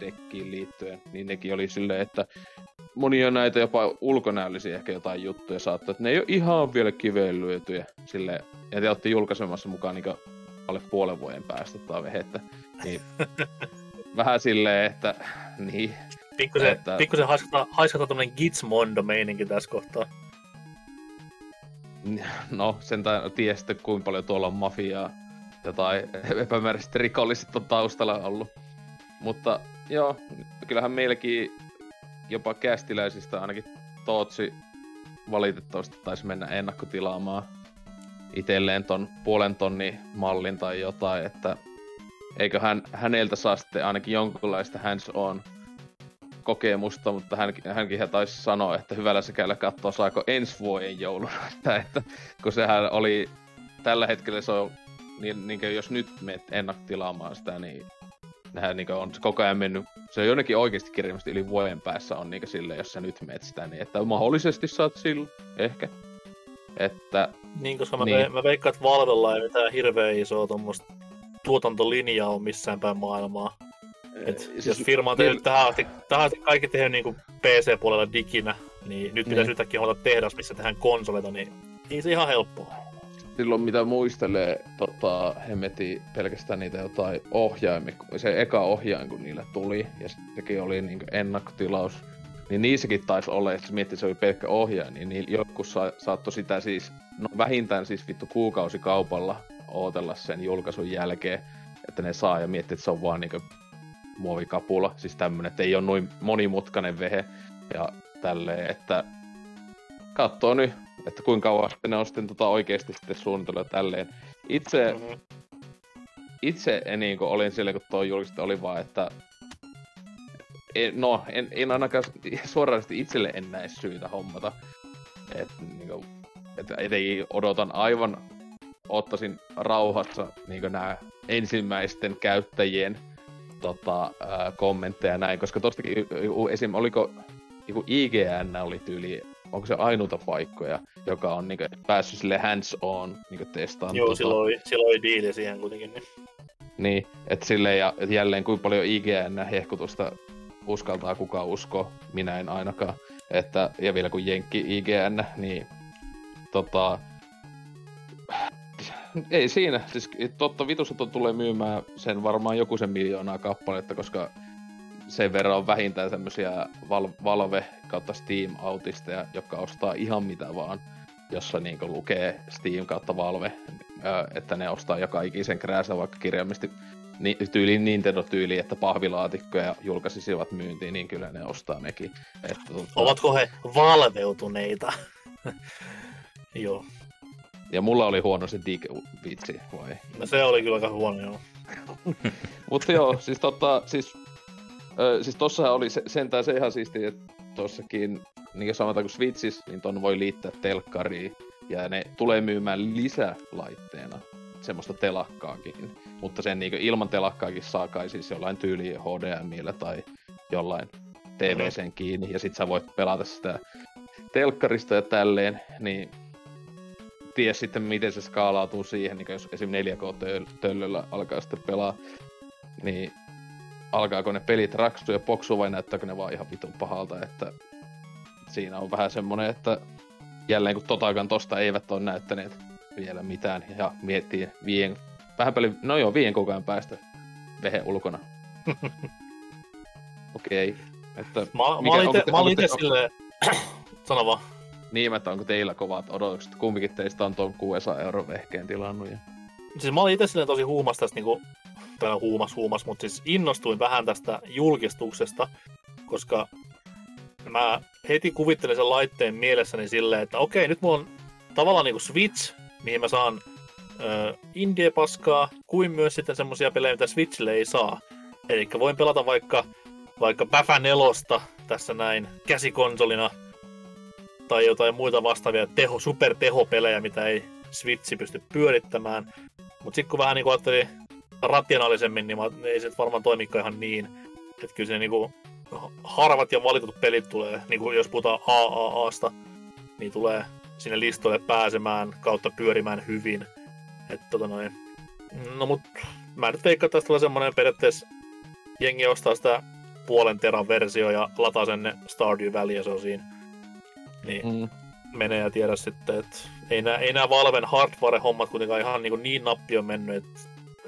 dekkiin liittyen, niin nekin oli silleen, että monia näitä jopa ulkonäöllisiä ehkä jotain juttuja saattaa, että ne ei ole ihan vielä kiveen lyötyjä sille ja te olette julkaisemassa mukaan niin alle puolen vuoden päästä tai vehettä, niin vähän silleen, että niin. Pikkusen, että... pikkusen haiskata, haiskata tämmönen Gizmondo-meininki tässä kohtaa. No, sen tiedä sitten kuinka paljon tuolla on mafiaa jotain epämääräisesti rikolliset on taustalla ollut. Mutta joo, kyllähän meilläkin jopa kästiläisistä ainakin Tootsi valitettavasti taisi mennä ennakkotilaamaan itselleen ton puolen tonni mallin tai jotain, että eikö hän, häneltä saa sitten ainakin jonkunlaista hands-on kokemusta, mutta hän, hänkin taisi sanoa, että hyvällä sekällä katsoa saako ensi vuoden jouluna, että kun sehän oli tällä hetkellä se on, niin, niin jos nyt menet ennakkotilaamaan sitä, niin nehän niin on koko ajan mennyt, se on jonnekin oikeasti kirjallisesti yli vuoden päässä on niin sille, jos sä nyt meet sitä, niin että mahdollisesti saat sillä, ehkä. Että, niin, koska mä, niin. mä veikkaan, että Valvella ei mitään hirveän isoa tuommoista tuotantolinjaa on missään päin maailmaa. Et siis, jos firma on tehnyt niin, tähän asti, tähän asti kaikki tehnyt niin PC-puolella diginä, niin nyt pitäisi niin. yhtäkkiä olla tehdas, missä tehdään konsoleita, niin ei se ihan helppoa silloin mitä muistelee tota, hemeti pelkästään niitä jotain ohjaimia, se eka ohjain kun niille tuli, ja sekin oli niin ennakkotilaus, niin niissäkin taisi olla, että miettii, se oli pelkkä ohjain, niin, niin joku sa- saattoi sitä siis, no vähintään siis vittu kuukausi kaupalla ootella sen julkaisun jälkeen, että ne saa ja miettii, että se on vaan niinku muovikapula, siis tämmönen, että ei ole noin monimutkainen vehe ja tälleen, että katsoo nyt että kuinka kauan ne on sitten tota oikeasti sitten suunnitellut tälleen. Itse, mm-hmm. itse en, niin kuin, olin silleen, kun tuo julkisesti oli vaan, että en, no, en, en ainakaan suorasti itselle en näe syytä hommata. Et, niin kuin, että etenkin odotan aivan, ottaisin rauhassa niin nämä ensimmäisten käyttäjien tota, ää, kommentteja näin, koska tostakin esim. oliko joku IGN oli tyyli onko se ainuta paikkoja, joka on niinku päässyt sille hands on niinku testaan. Joo, tota... silloin, silloin diili siihen kuitenkin. Niin, niin että silleen ja et jälleen kuinka paljon IGN hehkutusta uskaltaa kukaan usko, minä en ainakaan. Että, ja vielä kun Jenkki IGN, niin tota, ei siinä. Siis totta vitussa tulee myymään sen varmaan joku sen miljoonaa kappaletta, koska sen verran on vähintään semmosia Val- Valve kautta Steam-autisteja, jotka ostaa ihan mitä vaan, jossa niinku lukee Steam kautta Valve, että ne ostaa joka ikisen krääsä vaikka kirjaimisesti ni, tyyli Nintendo-tyyli, että pahvilaatikkoja julkaisisivat myyntiin, niin kyllä ne ostaa nekin. Että, tuota... Ovatko he valveutuneita? joo. Ja mulla oli huono se dig-vitsi, vai? No se oli kyllä aika huono, joo. Mutta joo, siis tota, siis Öö, siis tossahan oli se, sentään se ihan siistiä, että tossakin, niin sanotaan kuin Switchissä, niin ton voi liittää telkkariin, ja ne tulee myymään lisälaitteena semmoista telakkaakin. Mutta sen niin ilman telakkaakin saa kai siis jollain tyyli HDMillä tai jollain TVCn kiinni, ja sit sä voit pelata sitä telkkarista ja tälleen, niin ties sitten miten se skaalautuu siihen, niin jos esim. 4K-töllöllä alkaa sitten pelaa, niin alkaako ne pelit raksua ja poksua vai näyttääkö ne vaan ihan vitun pahalta, että siinä on vähän semmonen, että jälleen kun Totakan tosta eivät ole näyttäneet vielä mitään ja miettii vien, vähän paljon, no joo, vien koko ajan päästä vehe ulkona. Okei. Okay. Että Mä, mä olin ite, te- mä olin te- silleen, sano vaan. Niin, että onko teillä kovat odotukset? Kumpikin teistä on tuon 600 euron vehkeen tilannut. Ja... Siis mä olin itse silleen tosi huumas tästä niinku, no huumas huumas, mutta siis innostuin vähän tästä julkistuksesta, koska mä heti kuvittelin sen laitteen mielessäni silleen, että okei, nyt mulla on tavallaan niinku Switch, mihin mä saan ö, indie-paskaa, kuin myös sitten semmosia pelejä, mitä Switchille ei saa. Eli voin pelata vaikka, vaikka Bäfä nelosta tässä näin käsikonsolina, tai jotain muita vastaavia teho, supertehopelejä, mitä ei Switchi pysty pyörittämään. Mutta sitten kun vähän niin ajattelin rationaalisemmin, niin mä, ei se varmaan toimikaan ihan niin. Että kyllä se niinku harvat ja valitut pelit tulee, niin kuin jos puhutaan AAAsta, niin tulee sinne listoille pääsemään kautta pyörimään hyvin. Et, tota noin. No mut mä nyt veikkaan, että tästä tulee semmonen periaatteessa jengi ostaa sitä puolen teran versio ja lataa sen ne Stardew Valley ja se on siinä. Niin Mm. menee ja tiedä sitten, että ei nämä, ei nämä Valven hardware-hommat kuitenkaan ihan niin, niin nappi on mennyt, että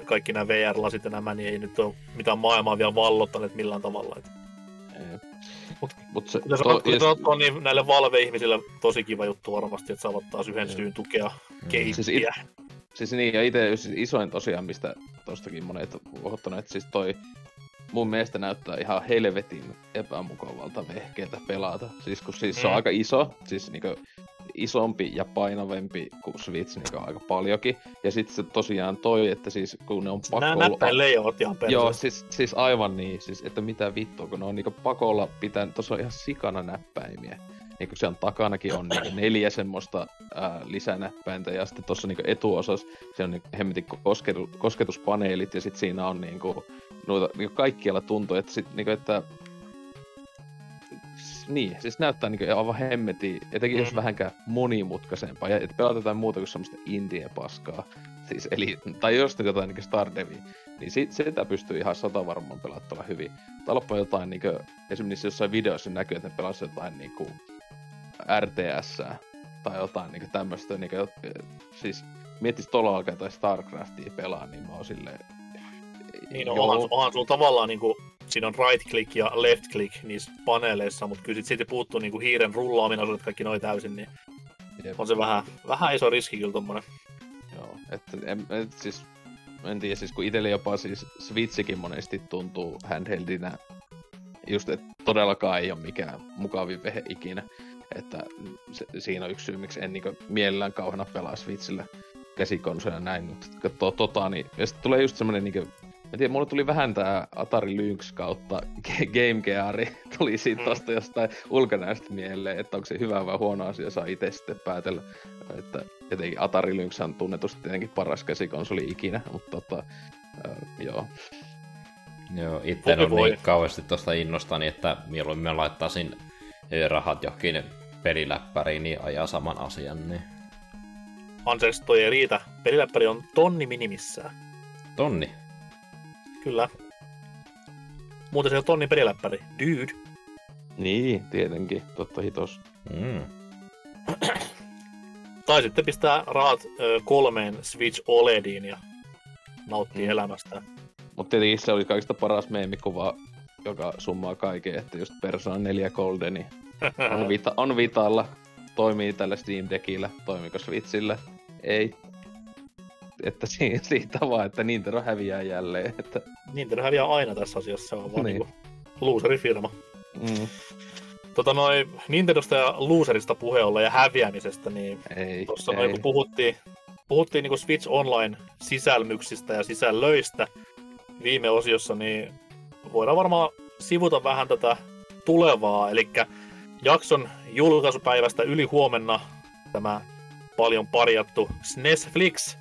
kaikki nämä VR-lasit ja nämä, niin ei nyt ole mitään maailmaa vielä vallottaneet millään tavalla. Et, Mut, mut se, kuten to, kuten ja- sanottu, on niin näille Valve-ihmisille tosi kiva juttu varmasti, että saavat taas yhden syyn tukea keittiä. Siis it- Siis niin, ja itse siis isoin tosiaan, mistä tostakin monet on huohottanut, että siis toi mun mielestä näyttää ihan helvetin epämukavalta vehkeeltä pelata. Siis kun siis se on Mm. aika iso, siis niinku isompi ja painavempi kuin Switch niinku aika paljonkin. Ja sitten se tosiaan toi, että siis kun ne on pakolla... näppäin leijoot ihan Joo, perseestä. siis, siis aivan niin, siis että mitä vittua, kun ne on niinku pakolla pitää, tuossa on ihan sikana näppäimiä. Niinku se on takanakin on niinku neljä semmoista ää, lisänäppäintä ja sitten tuossa niinku etuosassa se on niinku hemmetin kosketu, kosketuspaneelit ja sitten siinä on niinku noita niinku kaikkialla tuntuu, että sit niinku, että niin, siis näyttää niinku aivan hemmetin, etenkin jos Mm. vähänkään monimutkaisempaa, ja että pelaat jotain muuta kuin semmoista indie-paskaa. Siis, eli, tai jos jotain niinku Stardevia, niin sit, sitä pystyy ihan sata varmaan pelattava hyvin. Talppa jotain niinku, esimerkiksi jossain videossa näkyy, että ne pelasi jotain niinku RTS tai jotain niinku tämmöstä, niinku, siis miettis tuolla alkaa tai Starcraftia pelaa, niin mä oon silleen, Niin on, joo. onhan, onhan sulla tavallaan niinku, siinä on right click ja left click niissä paneeleissa, mutta kyllä sit siitä puuttuu niinku hiiren rullaaminaisuudet kaikki noin täysin, niin Jep. on se vähän, vähän iso riski kyllä tommonen. Joo, että en, en, siis, en tiedä, siis kun itselle jopa siis Switchikin monesti tuntuu handheldinä, just että todellakaan ei ole mikään mukavin vehe ikinä. Että se, siinä on yksi syy, miksi en niinku mielellään kauheena pelaa Switchillä käsikonsoja näin, mutta katsoo tota, niin ja sitten tulee just semmonen niinku, en tiedä, mulle tuli vähän tää Atari Lynx kautta Game Gear, tuli siitä Mm. tosta jostain ulkonäöstä mieleen, että onko se hyvä vai huono asia, saa itse sitten päätellä. Että etenkin Atari Lynx on tunnetusti tietenkin paras käsikonsoli ikinä, mutta tota, äh, joo. Joo, itse Voi on voi. niin kauheasti tosta innostani, että mieluummin mä laittaisin eh, rahat johonkin peliläppäriin, niin ajaa saman asian, niin Anteeksi, toi ei riitä. Peliläppäri on tonni minimissään. tonni. Kyllä. Muuten se on tonni peliläppäri. Dude. Niin, tietenkin, totta hitos. Mm. Tai sitten pistää rahat ö, kolmeen Switch OLEDiin ja nauttii Mm. elämästä. Mutta tietenkin se oli kaikista paras meemikuva, joka summaa kaiken, että just Persona 4 Goldeni on, vita- on Vitalla, toimii tällä Steam Deckillä, toimiko Switchillä? Ei. Että si- siitä vaan, että Nintendo häviää jälleen, että Nintendo häviää aina tässä asiassa, se on vaan Niin. niinku loserifirma. mm, Tota noin Nintendosta ja loserista puheolla ja häviämisestä, niin ei, tuossa ei. noin kun puhuttiin, puhuttiin niinku Switch Online sisälmyksistä ja sisällöistä viime osiossa, niin voidaan varmaan sivuta vähän tätä tulevaa, eli jakson julkaisupäivästä yli huomenna tämä paljon parjattu SNESflix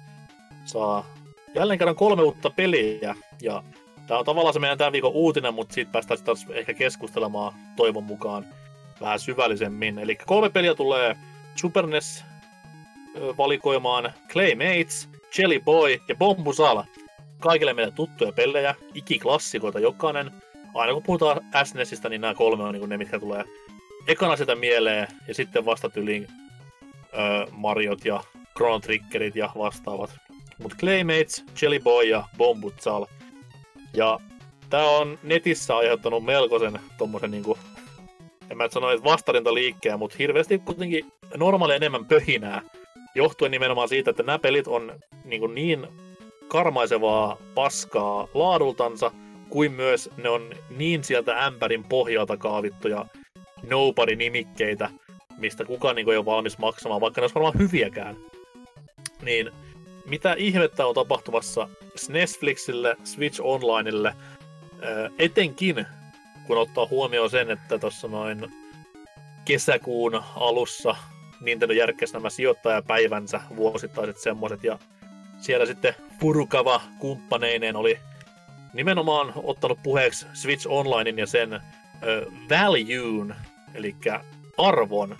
saa jälleen kerran kolme uutta peliä. Ja tämä on tavallaan se meidän tämän viikon uutinen, mutta siitä päästään taas ehkä keskustelemaan toivon mukaan vähän syvällisemmin. Eli kolme peliä tulee Super NES valikoimaan Claymates, Jelly Boy ja Bombusala. Kaikille meille tuttuja pelejä, ikiklassikoita jokainen. Aina kun puhutaan SNESistä, niin nämä kolme on niin ne, mitkä tulee ekana sitä mieleen, ja sitten vasta tyliin ö, Mariot ja Chrono Triggerit ja vastaavat. Mutta Claymates, Jelly Boy ja Bombutsal. Ja tää on netissä aiheuttanut melkoisen tommosen niinku, en mä sano, että vastarinta liikkeen, mutta hirveästi kuitenkin normaali enemmän pöhinää. Johtuen nimenomaan siitä, että nämä pelit on niinku niin karmaisevaa paskaa laadultansa, kuin myös ne on niin sieltä ämpärin pohjalta kaavittuja nobody-nimikkeitä, mistä kukaan niin ei ole valmis maksamaan, vaikka ne olisi varmaan hyviäkään. Niin mitä ihmettä on tapahtumassa Netflixille, Switch Onlineille, ää, etenkin kun ottaa huomioon sen, että tuossa noin kesäkuun alussa Nintendo järkkäsi nämä sijoittajapäivänsä, vuosittaiset semmoiset, ja siellä sitten Furukava kumppaneineen oli nimenomaan ottanut puheeksi Switch Onlinein ja sen ö, valueen, eli arvon.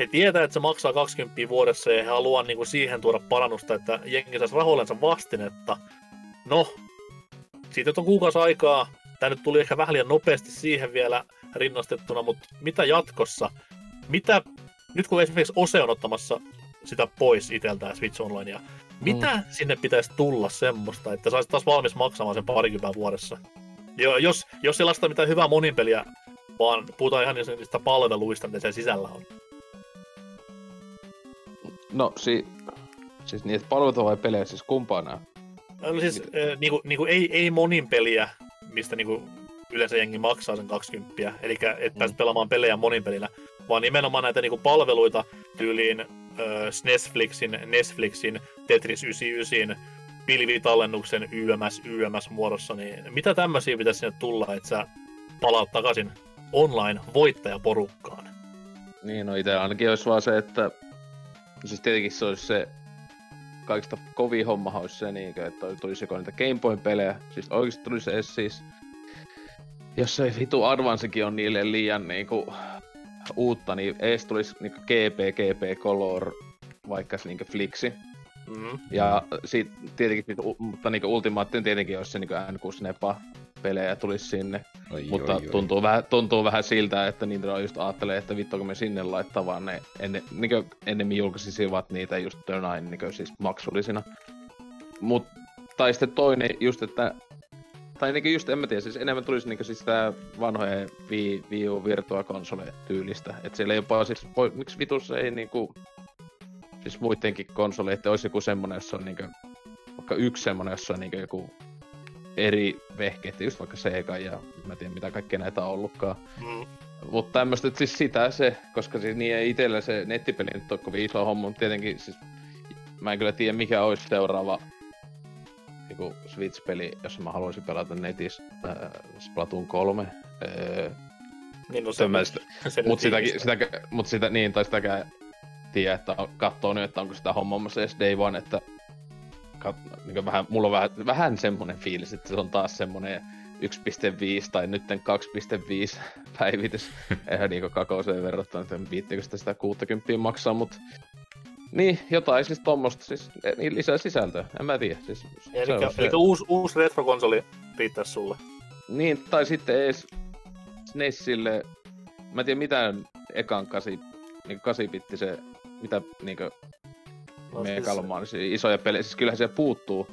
He tietää, että se maksaa 20 vuodessa ja he haluaa niin kuin siihen tuoda parannusta, että jengi saisi rahoillensa vastinetta. No, siitä on kuukausi aikaa. Tämä nyt tuli ehkä vähän liian nopeasti siihen vielä rinnastettuna, mutta mitä jatkossa? Mitä, nyt kun esimerkiksi Ose on ottamassa sitä pois itseltään Switch Onlinea, mitä mm. sinne pitäisi tulla semmoista, että saisit taas valmis maksamaan sen parikymmentä vuodessa? Jo, jos, jos ei lasta mitään hyvää moninpeliä, vaan puhutaan ihan niistä palveluista, mitä siellä sisällä on. No, si... siis niitä palveluita vai pelejä, siis kumpaa nää? No siis äh, niinku, niinku ei, ei monin peliä, mistä niinku yleensä jengi maksaa sen 20, eli et pääse pelaamaan pelejä monin pelillä, vaan nimenomaan näitä niinku palveluita tyyliin äh, Netflixin, Netflixin, Tetris 99, pilvitallennuksen YMS, YMS muodossa, niin mitä tämmöisiä pitäisi sinne tulla, että sä palaat takaisin online voittajaporukkaan? Niin, no itse ainakin olisi vaan se, että siis tietenkin se olisi se kaikista kovin homma olisi se, niin, että tulisi joko niitä Game Boyn pelejä, siis oikeasti tulisi edes siis, jos se vitu Advancekin on niille liian niinku, uutta, niin edes tulisi niinku GP, GP Color, vaikka se niinku Flixi. Mm. Ja sit, tietenkin, mutta niinku Ultimate tietenkin olisi se niinku N6 Nepa pelejä tulisi sinne. Oi, Mutta oi, oi. tuntuu, vähän, tuntuu vähän siltä, että Nintendo just ajattelee, että vittu kun me sinne laittaa vaan ne enne, niin ennemmin julkaisisivat niitä just jonain niin siis maksullisina. Mut, tai sitten toinen just, että tai niin just en mä tiedä, siis enemmän tulisi niin siis tää vanhojen Wii, Wii U Virtua Console tyylistä. Et siellä jopa siis, voi, miksi vitussa ei niinku, siis muidenkin konsoleiden olisi joku semmonen, jossa on niinku, vaikka yksi semmonen, jossa on niinku joku eri vehkeet, just vaikka Sega ja mä en tiedä mitä kaikkea näitä on ollutkaan. Mm. Mutta tämmöistä, että siis sitä se, koska siis niin ei itellä se nettipeli nyt ole kovin iso homma, mutta tietenkin siis mä en kyllä tiedä mikä olisi seuraava joku Switch-peli, jos mä haluaisin pelata netissä äh, Splatoon 3. Äh, Niin no se, se, mä sitä, se mut, sitäkin, sitä, mut sitä, niin, tai sitäkään tiedä, että kattoo nyt, että onko sitä hommaamassa edes day one, että niin vähän, mulla on vähän, vähän semmonen fiilis, että se on taas semmonen 1.5 tai nytten 2.5 päivitys. Eihän niinku kakoseen verrattuna, että viittikö sitä sitä 60 maksaa, mut niin, jotain siis tommosta, siis niin lisää sisältöä, en mä tiedä. Siis, Eli, se- eli uusi, uusi retrokonsoli riittäisi sulle. niin, tai sitten ees SNESille, mä en tiedä mitä ekan kasi, niinku kasipitti se, mitä niinku Megalomaanisia isoja pelejä, siis kyllähän siellä puuttuu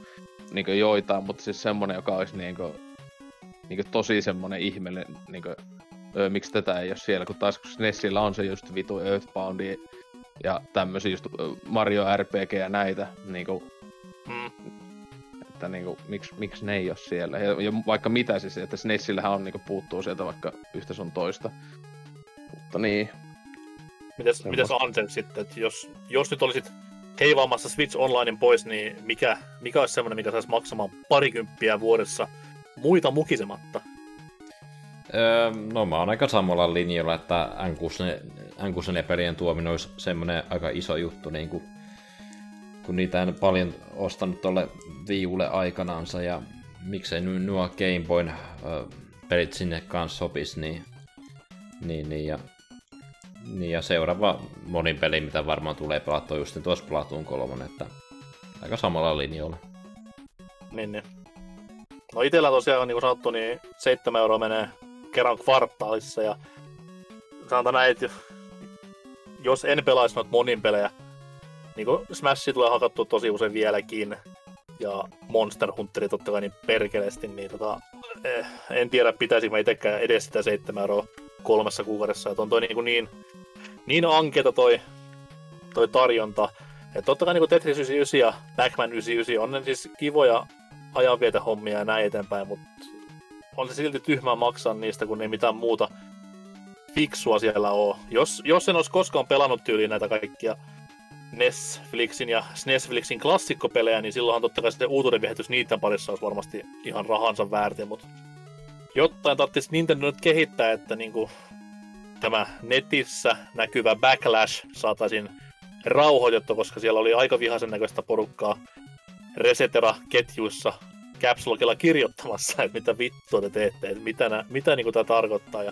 niinku joitain, mutta siis semmonen, joka olisi niinku, niinku tosi semmonen ihmeellinen, niinku, öö, miksi tätä ei ole siellä, kun taas kun SNESillä on se just vitu Earthboundi ja tämmösiä just Mario RPG ja näitä, niinku, Mm. että niinku, miksi, miksi ne ei ole siellä. Ja, ja vaikka mitä siis, että SNESillähän on niinku puuttuu sieltä vaikka yhtä sun toista. Mutta niin, Mites, Semmosta. mites Ansel sitten, että jos, jos nyt olisit heivaamassa Switch Onlinein pois, niin mikä, mikä olisi semmoinen, mikä saisi maksamaan parikymppiä vuodessa muita mukisematta? Öö, no mä oon aika samalla linjalla, että N64, N64 pelien tuominen olisi semmonen aika iso juttu niin kuin kun niitä en paljon ostanut tuolle viulle aikanaansa ja miksei nu- nuo Game Boyn ö, pelit sinne kanssa sopis, niin, niin, niin, ja, niin ja seuraava monin peli, mitä varmaan tulee pelattua just tuossa Platoon 3, että aika samalla linjoilla. Niin, niin. No itellä tosiaan, niin kuin sanottu, niin 7 euroa menee kerran kvartaalissa ja sanotaan näin, että jos en pelaisi noita monin pelejä, niin kuin Smash tulee hakattua tosi usein vieläkin, ja Monster Hunteri totta kai niin perkeleesti, niin tota, eh, en tiedä pitäisikö mä itsekään edes sitä 7 euroa kolmessa kuukaudessa, että on toi niin, kuin niin, niin anketa toi, toi tarjonta, että totta kai niin Tetris 99 ja Pac-Man 99 on ne siis kivoja ajanvietehommia ja näin eteenpäin, mutta on se silti tyhmää maksaa niistä, kun ei mitään muuta fiksua siellä ole. Jos, jos en olisi koskaan pelannut tyyliin näitä kaikkia Netflixin ja Snesflixin klassikkopelejä, niin silloinhan totta kai se uutuuden viehätys niiden parissa olisi varmasti ihan rahansa väärti, mutta jotain tarvitsisi Nintendo nyt kehittää, että niinku tämä netissä näkyvä backlash saataisiin rauhoitettua, koska siellä oli aika vihaisen näköistä porukkaa Resetera-ketjuissa Caps kirjoittamassa, että mitä vittua te teette, että mitä, nä, mitä niinku tämä tarkoittaa ja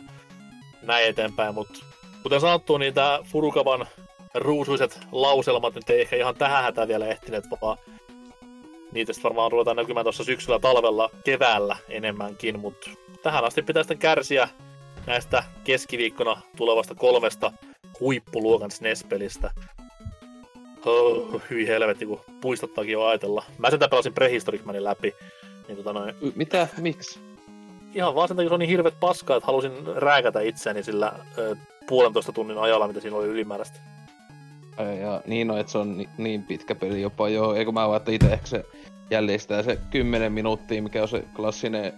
näin eteenpäin, mutta kuten sanottu, niin tämä Furukavan ruusuiset lauselmat nyt ei ehkä ihan tähän hätään vielä ehtineet, vaan niitä sitten varmaan ruvetaan näkymään tuossa syksyllä, talvella, keväällä enemmänkin, mutta tähän asti pitää sitten kärsiä näistä keskiviikkona tulevasta kolmesta huippuluokan SNES-pelistä. Oh, hyi helvetti, kun puistottaakin jo ajatella. Mä sen pelasin Prehistoric Manin läpi. Niin tota noin, Mitä? Miksi? ihan vaan sen takia, se on niin hirvet paskaa, että halusin rääkätä itseäni sillä ö, puolentoista tunnin ajalla, mitä siinä oli ylimääräistä. Ai, Ja niin on, että se on ni- niin pitkä peli jopa joo. Eikö mä vaan, että itse ehkä se jäljestää se 10 minuuttia, mikä on se klassinen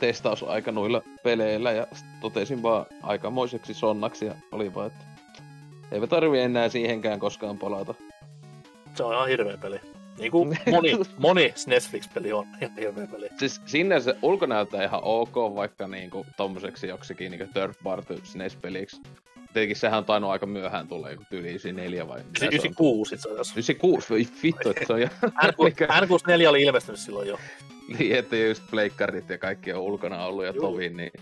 testausaika noilla peleillä. Ja totesin vaan aikamoiseksi sonnaksi ja oli vaan, että eipä tarvi enää siihenkään koskaan palata. Se on ihan hirveä peli. Niin kuin moni, moni Netflix-peli on ihan hirveä peli. Siis sinne se ulko näyttää ihan ok, vaikka niinku tommoseksi joksikin niinku third party SNES-peliksi. Tietenkin sehän on tainnut aika myöhään tulee, kun tyyli 94 vai mitä se on? 96 itse asiassa. 96, voi vittu, että se on jo... N64 oli ilmestynyt silloin jo. Niin, että just pleikkarit ja kaikki on ulkona ollut ja Juu. tovi, niin...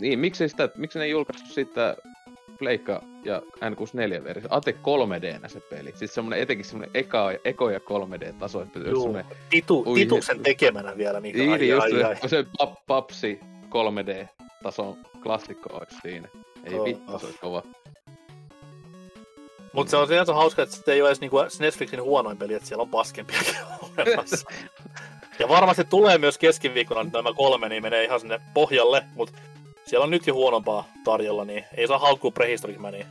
Niin, miksi, sitä, miksi ne ei julkaistu sitä Pleikka ja N64-versio? Ate 3D se peli. Siis semmonen etenkin semmonen eka, eko ja 3D-taso, että Juu. semmonen... Titu, Ui, tituksen tekemänä vielä. Niin, Niin, ai, just ai, se, ai. se pap, papsi 3D-tason klassikko olisi siinä. Ei Oh, vittu, oh. se olisi kova. Mutta se on sinänsä hauska, että se ei ole edes niinku Netflixin huonoin peli, että siellä on paskempiakin olemassa. Ja varmasti tulee myös keskiviikkona nyt nämä kolme, niin menee ihan sinne pohjalle, mutta siellä on nyt jo huonompaa tarjolla, niin ei saa haukkua Prehistoric Mania.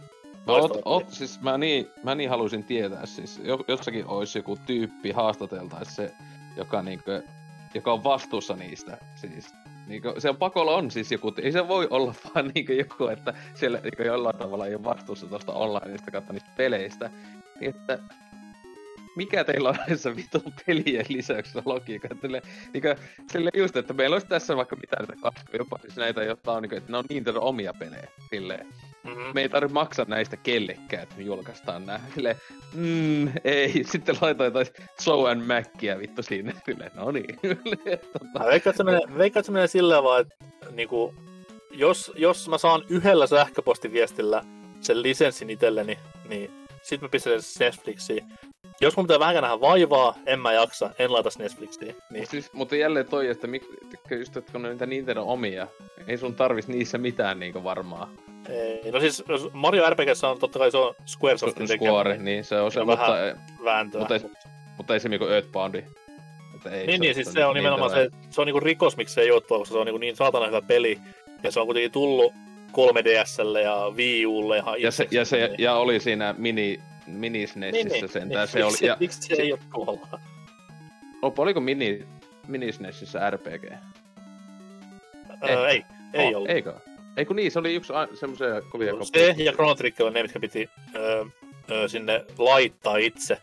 No, oot, Loistava oot, peli. siis mä niin, mä niin haluaisin tietää, siis jo- jossakin olisi joku tyyppi haastateltaisi se, joka niinkö, joka on vastuussa niistä, siis Niinkö, se on pakolla on siis joku, ei se voi olla vaan niinkö joku, että siellä niinkö jollain tavalla ei ole vastuussa tuosta onlineista kautta niistä peleistä. Niin että mikä teillä on näissä vitun pelien lisäksi logiikka? Sille, niinkö, sille just, että meillä olisi tässä vaikka mitä näitä kasvoja, jopa siis näitä, jotka on, niinkö, että ne on Nintendo omia pelejä. Silleen Mm-hmm. me ei tarvitse maksaa näistä kellekään, että me julkaistaan nää. Silleen, mm, ei, sitten laitoin jotain Joe and Mackia vittu sinne. Silleen, no niin. tota, Mä veikkaan, että se menee, veikkaan, että se menee silleen vaan, että niinku, jos, jos mä saan yhdellä sähköpostiviestillä sen lisenssin itselleni, niin sit mä pistän sen Netflixiin. Jos mun pitää vähän nähdä vaivaa, en mä jaksa, en laita Netflixiin. Niin, siis, mutta jälleen toi, että mik, just, että kun ne on niitä Nintendo omia, ei sun tarvis niissä mitään niinku varmaa. ei, no siis Mario RPGssä on totta kai se on Squaresoftin tekemä Square, niin se on se, mutta, vähän ei, vääntöä. mutta, ei, mutta ei se niinku Earthboundi. Ei Niin, niin, siis se on niin nimenomaan se, se on niinku rikos, miksi se ei ole tuolla, koska se on niinku niin saatana hyvä peli. Ja se on kuitenkin tullut 3DSlle ja Wii Ulle ihan Ja, se, ja, se, ja oli siinä mini, mini SNESissä sentään. Se oli, ja, miksi se ei ole tuolla? Opa, oliko mini, mini SNESissä RPG? Öö, ei, ei Oh, ollut. Eikö? Ei kun niin, se oli yksi a- semmoisia kovia Se ja Chrono Trigger on ne, mitkä piti öö, öö, sinne laittaa itse.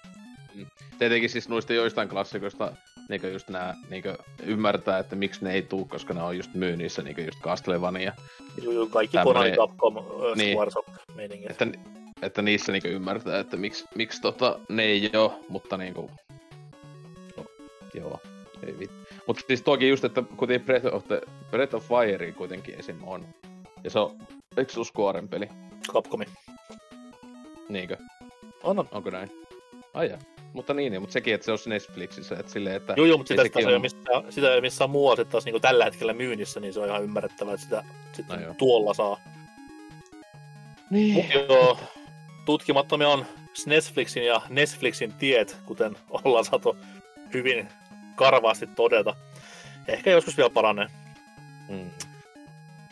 Tietenkin siis noista joistain klassikoista niinkö just nää niinkö ymmärtää, että miksi ne ei tuu, koska ne on just myynnissä niinkö just Castlevania. Juu, juu, kaikki Konami, Capcom, öö, niin. Squaresoft meiningit. Että että niissä niinku ymmärtää, että miksi, miksi tota, ne ei oo, mutta niinku... No, joo, ei vit. Mutta siis toki just, että kuten Breath of, the, Breath of Fire kuitenkin esim. on. Ja se on, eikö se Squaren peli? Capcomi. Niinkö? On, on. Onko näin? Ai jaa. Mutta niin, niin, mutta sekin, että se on Netflixissä, että silleen, että... Joo, joo, mutta sitä, sitä, sekin ei on- missään, sitä ei missään muualla sitten taas niin tällä hetkellä myynnissä, niin se on ihan ymmärrettävää, että sitä sitten No tuolla saa. Niin. Mut joo, tutkimattomia on Netflixin ja Netflixin tiet, kuten ollaan saatu hyvin karvaasti todeta. Ehkä joskus vielä paranee. Mm.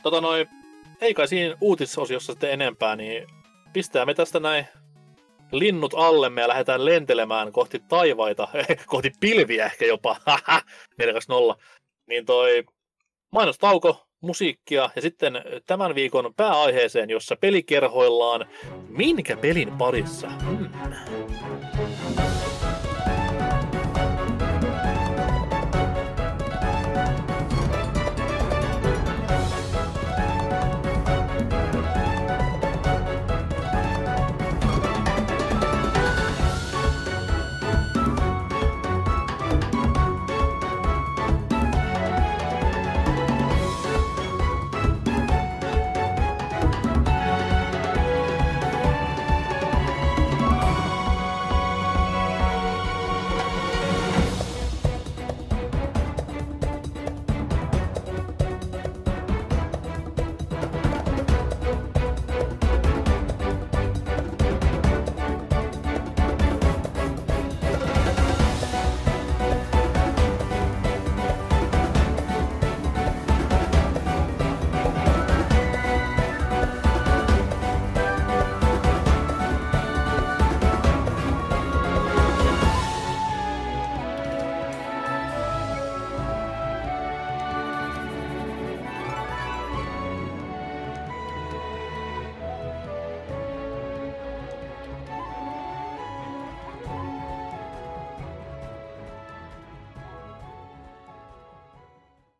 Tota noin, ei kai siinä uutisosiossa sitten enempää, niin pistää me tästä näin linnut allemme ja lähdetään lentelemään kohti taivaita, kohti pilviä ehkä jopa, 420. Niin toi mainostauko, musiikkia ja sitten tämän viikon pääaiheeseen, jossa pelikerhoillaan minkä pelin parissa. Hmm.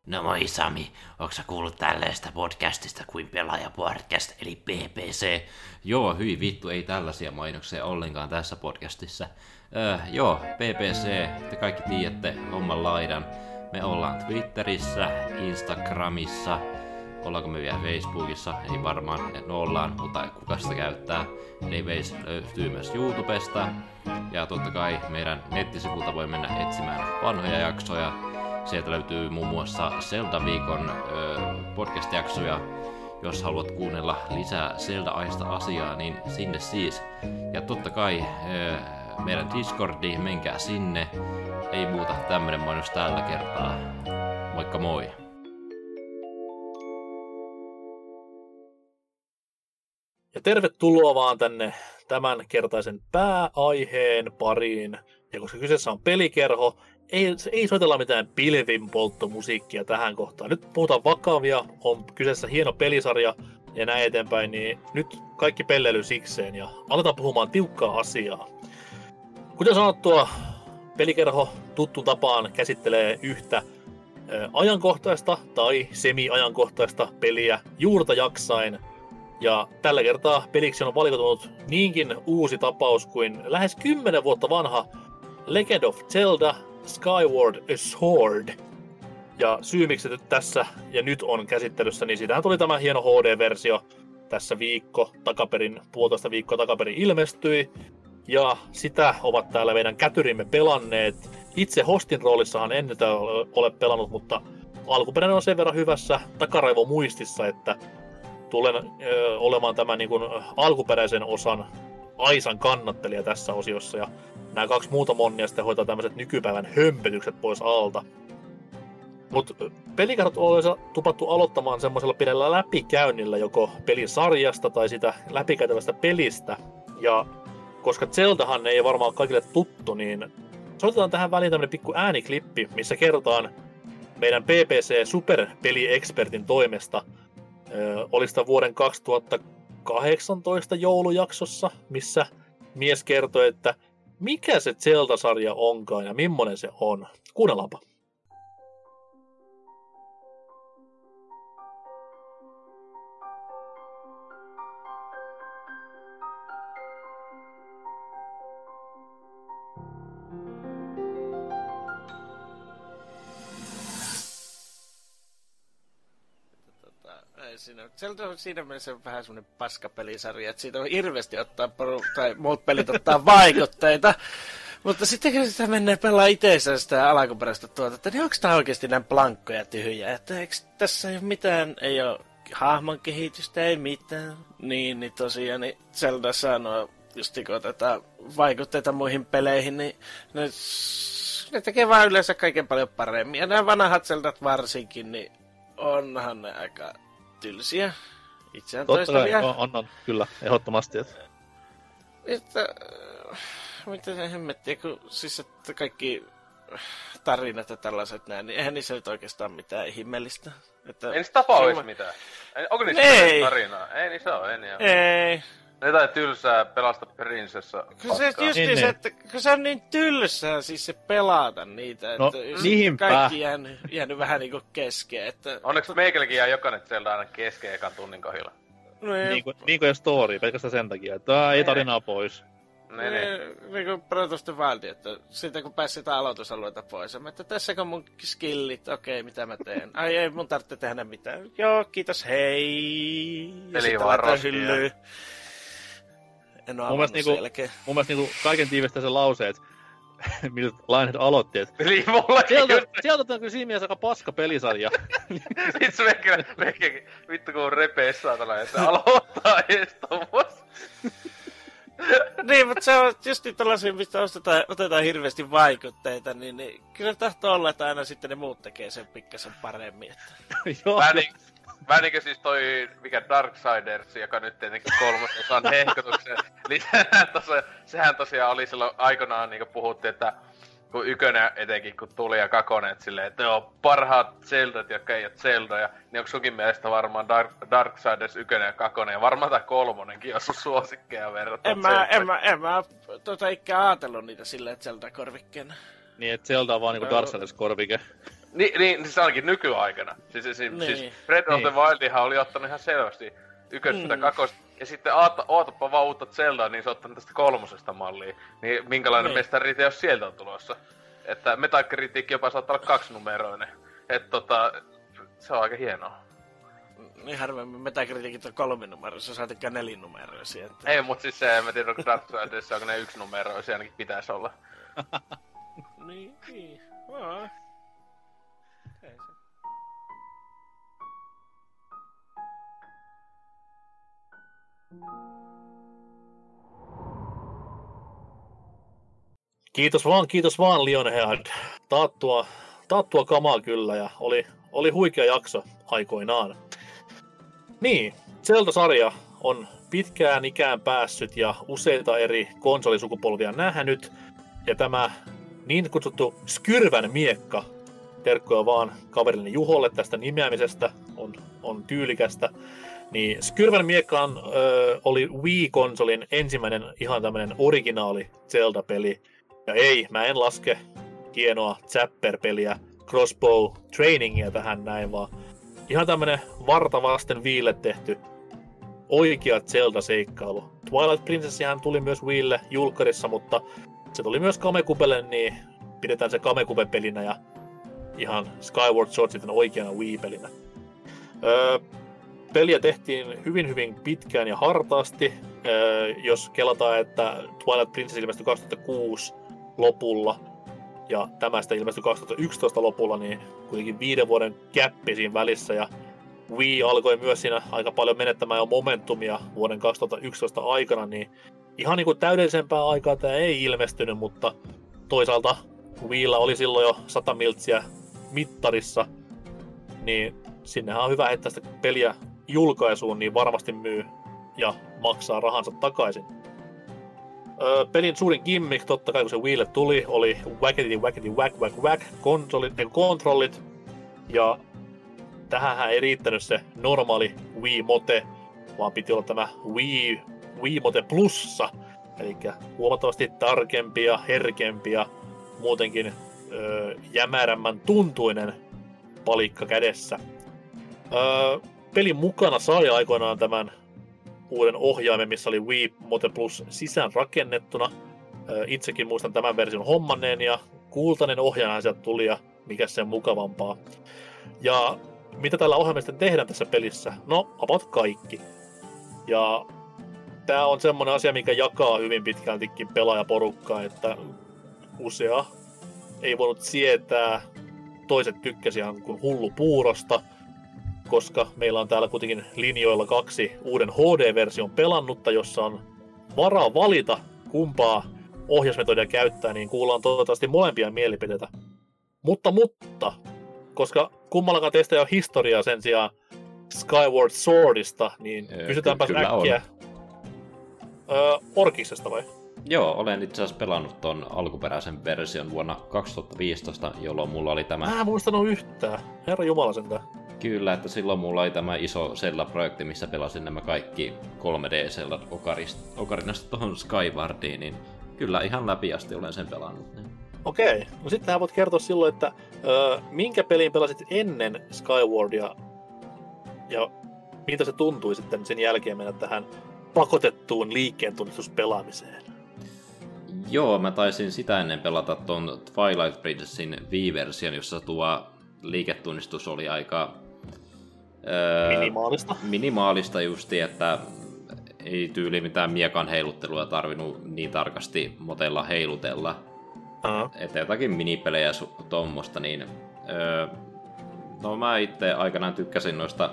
No moi Sami, onko sä kuullut tällaista podcastista kuin Pelaaja Podcast, eli PPC? Joo, hyi vittu, ei tällaisia mainoksia ollenkaan tässä podcastissa. Öö, joo, PPC, te kaikki tiedätte homman laidan. Me ollaan Twitterissä, Instagramissa, ollaanko me vielä Facebookissa, ei varmaan, no ollaan, mutta kuka sitä käyttää. Anyways, löytyy myös YouTubesta. Ja totta kai meidän nettisivulta voi mennä etsimään vanhoja jaksoja, Sieltä löytyy muun muassa Zelda-viikon podcast-jaksoja. Jos haluat kuunnella lisää Zelda-aista asiaa, niin sinne siis. Ja totta kai meidän Discordi, menkää sinne. Ei muuta, tämmönen mainos tällä kertaa. Moikka moi! Ja tervetuloa vaan tänne tämän kertaisen pääaiheen pariin. Ja koska kyseessä on pelikerho, ei, ei soitella mitään pilvinpolttomusiikkia tähän kohtaan. Nyt puhutaan vakavia, on kyseessä hieno pelisarja ja näin eteenpäin, niin nyt kaikki pelleily sikseen ja aletaan puhumaan tiukkaa asiaa. Kuten sanottua, pelikerho tuttu tapaan käsittelee yhtä ajankohtaista tai semi-ajankohtaista peliä juurta jaksain. Ja tällä kertaa peliksi on valikoitunut niinkin uusi tapaus kuin lähes 10 vuotta vanha Legend of Zelda Skyward Sword. Ja syy miksi tässä ja nyt on käsittelyssä, niin siitähän tuli tämä hieno HD-versio tässä viikko takaperin, puolitoista viikkoa takaperin ilmestyi. Ja sitä ovat täällä meidän kätyrimme pelanneet. Itse hostin roolissahan en ole ole pelannut, mutta alkuperäinen on sen verran hyvässä takaraivo muistissa, että tulen ö, olemaan tämän niin kuin, alkuperäisen osan Aisan kannattelija tässä osiossa. Ja nämä kaksi muuta monnia sitten hoitaa tämmöiset nykypäivän hömpötykset pois alta. Mutta pelikartat on tupattu aloittamaan semmoisella pienellä läpikäynnillä joko pelisarjasta tai sitä läpikäytävästä pelistä. Ja koska Zeldahan ei varmaan kaikille tuttu, niin soitetaan tähän väliin tämmönen pikku ääniklippi, missä kerrotaan meidän PPC Superpeli-ekspertin toimesta ö, oli sitä vuoden 2018 joulujaksossa, missä mies kertoi, että mikä se Zelda-sarja onkaan ja millainen se on. Kuunnellaanpa. Siinä. Zelda on siinä mielessä vähän semmoinen paskapelisarja, että siitä on hirveästi ottaa, poru- tai muut pelit ottaa vaikutteita. Mutta sitten kun sitä menee pelaa itseensä sitä alkuperäistä tuotetta, niin onko tämä oikeasti näin blankkoja tyhjä? Että eikö tässä ei ole mitään, ei ole hahmon kehitystä, ei mitään. Niin, niin tosiaan, niin Zelda sanoo, just kun otetaan vaikutteita muihin peleihin, niin ne, ne tekee vaan yleensä kaiken paljon paremmin. Ja nämä vanhat Zeldat varsinkin, niin onhan ne aika tylsiä. Itseään Totta kai, toistavia. on, on, on, kyllä, ehdottomasti. Että... Että, äh, mitä se hemmettiä, kun siis että kaikki tarinat ja tällaiset näin, niin eihän niissä nyt oikeastaan mitään ihmeellistä. Että, Ei niistä tapa se olisi on- mitään. Ei- Onko niistä Ei. tarinaa? Ei niissä ole, en ihan. Ei. Jotain tylsää pelasta prinsessa. Kun se, paskaa. just Niin, niin, se, niin. että kun se on niin tylsää siis se pelata niitä, No, että niinpä. kaikki jäänyt, jäänyt vähän niinku kesken. Että, Onneksi meikälläkin jää jokainen sieltä aina kesken ekan tunnin kohdalla. no, Niin kuin, niin kuin story, pelkästään sen takia, että ää, ei tarinaa pois. Niin, niin. niin, niin kuin Breath of the Wild, että sitten kun pääsi sitä aloitusalueelta pois, mä, että tässä on mun skillit, okei, mitä mä teen? Ai ei, mun tarvitse tehdä mitään. Joo, kiitos, hei. Ja Peli En oo Mun mielestä niinku- sen jälkeen. Mun mielestä niin kaiken tiivistää se lause, että millä Lionhead aloitti, että Eli mulla sieltä, sieltä on kyllä siinä mielessä aika paska pelisarja. Sit se meikälä, meikälläkin, vittu kun repee saatana, että aloittaa ees tommos. niin, mutta se on just niin tällaisia, mistä ostetaan, otetaan hirveästi vaikutteita, niin, niin kyllä tahtoo olla, että aina sitten ne muut tekee sen pikkasen paremmin. Että. Joo, Vähän niin, vähän niin kuin siis toi, mikä Darksiders, joka nyt tietenkin kolmasosan hehkutuksen. Eli sehän, tosi, sehän tosiaan oli silloin aikanaan, niin kuin puhuttiin, että kun ykönen etenkin kun tuli ja kakonen, että silleen, että joo, parhaat Zeldat, jotka ei ole Zeldoja, niin onko sunkin mielestä varmaan Dark, Darksiders ykönen ja kakonen, ja varmaan tää kolmonenkin on sun suosikkeja verrattuna En mä, en mä, en mä tota ikään ajatellut niitä silleen, että sieltä korvikkeena. niin että Zelda on vaan niinku Darksiders Niin, niin siis ainakin nykyaikana. Siis, siis, Niin. niin. siis Breath of the Niin. Wildihan oli ottanut ihan selvästi ykköstä Mm. kakosta. Ja sitten oota, ootapa vaan uutta Zeldaa, niin se ottanut tästä kolmosesta mallia. Niin minkälainen Niin. mestari jos sieltä on tulossa. Että Metacritic jopa saattaa olla kaksinumeroinen. Että tota, se on aika hienoa. Niin harvemmin Metacriticit on kolminumeroisia, saatikään nelinumeroisia. Että... Ei, mut siis se, en mä tiedä, onko Darksiders, onko ne yksinumeroisia, ainakin pitäisi olla. Niin, niin. Kiitos vaan, kiitos vaan Lionhead. Taattua, taattua kamaa kyllä ja oli, oli huikea jakso aikoinaan. Niin, Zelda-sarja on pitkään ikään päässyt ja useita eri konsolisukupolvia nähnyt. Ja tämä niin kutsuttu Skyrvän miekka, terkkoja vaan kaverilleni Juholle tästä nimeämisestä, on, on tyylikästä. Niin Skyrvän miekka on, ö, oli Wii-konsolin ensimmäinen ihan tämmöinen originaali Zelda-peli. Ja ei, mä en laske hienoa Zapper-peliä, crossbow trainingia tähän näin, vaan ihan tämmönen varta vasten Wiille tehty oikea Zelda-seikkailu. Twilight Princessihän tuli myös Wiille julkkarissa, mutta se tuli myös Kamekubelle, niin pidetään se Kamekube-pelinä ja ihan Skyward Sword sitten oikeana Wii-pelinä. Öö, peliä tehtiin hyvin hyvin pitkään ja hartaasti. Jos kelataan, että Twilight Princess ilmestyi 2006 lopulla ja tämä sitten ilmestyi 2011 lopulla, niin kuitenkin viiden vuoden käppi siinä välissä ja Wii alkoi myös siinä aika paljon menettämään jo momentumia vuoden 2011 aikana, niin ihan niin kuin täydellisempää aikaa tämä ei ilmestynyt, mutta toisaalta Wiillä oli silloin jo 100 miltsiä mittarissa, niin sinnehän on hyvä heittää sitä peliä julkaisuun, niin varmasti myy ja maksaa rahansa takaisin. Öö, pelin suurin gimmick, totta kai kun se Wiille tuli, oli wackety wackety whack whack whack kontrollit, ei, kontrollit. Ja tähän ei riittänyt se normaali Wii Mote, vaan piti olla tämä Wii, Wii Mote Plussa. Eli huomattavasti tarkempi ja herkempi ja muutenkin öö, jämärämmän tuntuinen palikka kädessä. Öö, pelin mukana sai aikoinaan tämän uuden ohjaimen, missä oli Wii Mote Plus sisään rakennettuna. Itsekin muistan tämän version hommanneen ja kultainen ohjaaja sieltä tuli ja mikä sen mukavampaa. Ja mitä tällä ohjelmalla tehdään tässä pelissä? No, about kaikki. Ja tämä on semmoinen asia, mikä jakaa hyvin pitkältikin pelaajaporukkaa, että usea ei voinut sietää, toiset tykkäsi ihan kuin hullu puurosta, koska meillä on täällä kuitenkin linjoilla kaksi uuden HD-version pelannutta, jossa on varaa valita kumpaa ohjausmetodia käyttää, niin kuullaan toivottavasti molempia mielipiteitä. Mutta, mutta, koska kummallakaan teistä ei ole historiaa sen sijaan Skyward Swordista, niin Öö, kysytäänpä ky- on. äkkiä. Öö, Orkiksesta vai? Joo, olen itse asiassa pelannut ton alkuperäisen version vuonna 2015, jolloin mulla oli tämä... Mä en muistanut yhtään. Herra Jumala sentään. Kyllä, että silloin mulla oli tämä iso Zelda-projekti, missä pelasin nämä kaikki 3D Zelda Okarinasta tuohon Skywardiin, niin kyllä ihan läpi asti olen sen pelannut. Niin. Okei, no sittenhän voit kertoa silloin, että öö, minkä pelin pelasit ennen Skywardia ja miltä se tuntui sitten sen jälkeen mennä tähän pakotettuun liikkeen tunnistuspelaamiseen. Joo, mä taisin sitä ennen pelata ton Twilight Princessin Wii-version, jossa tuo liiketunnistus oli aika... Öö, Minimaalista. minimaalista justi, että ei tyyli mitään miekan heiluttelua tarvinnut niin tarkasti motella heilutella. Uh, Että jotakin minipelejä su- tuommoista, niin... Öö, no mä itse aikanaan tykkäsin noista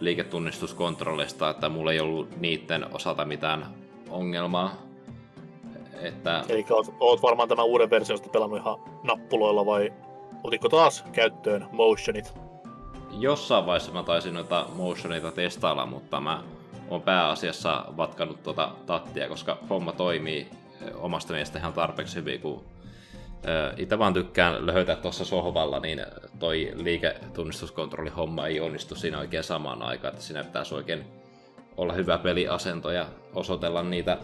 liiketunnistuskontrolleista, että mulla ei ollut niiden osalta mitään ongelmaa. Että eli oot, oot varmaan tämän uuden version sitten pelannut ihan nappuloilla vai otitko taas käyttöön motionit? Jossain vaiheessa mä taisin noita motioneita testailla, mutta mä oon pääasiassa vatkanut tuota tattia, koska homma toimii ö, omasta mielestä ihan tarpeeksi hyvin, kun itse vaan tykkään löhötä tuossa sohvalla, niin toi liiketunnistuskontrolli homma ei onnistu siinä oikein samaan aikaan, että siinä pitäisi oikein olla hyvä peliasento ja osoitella niitä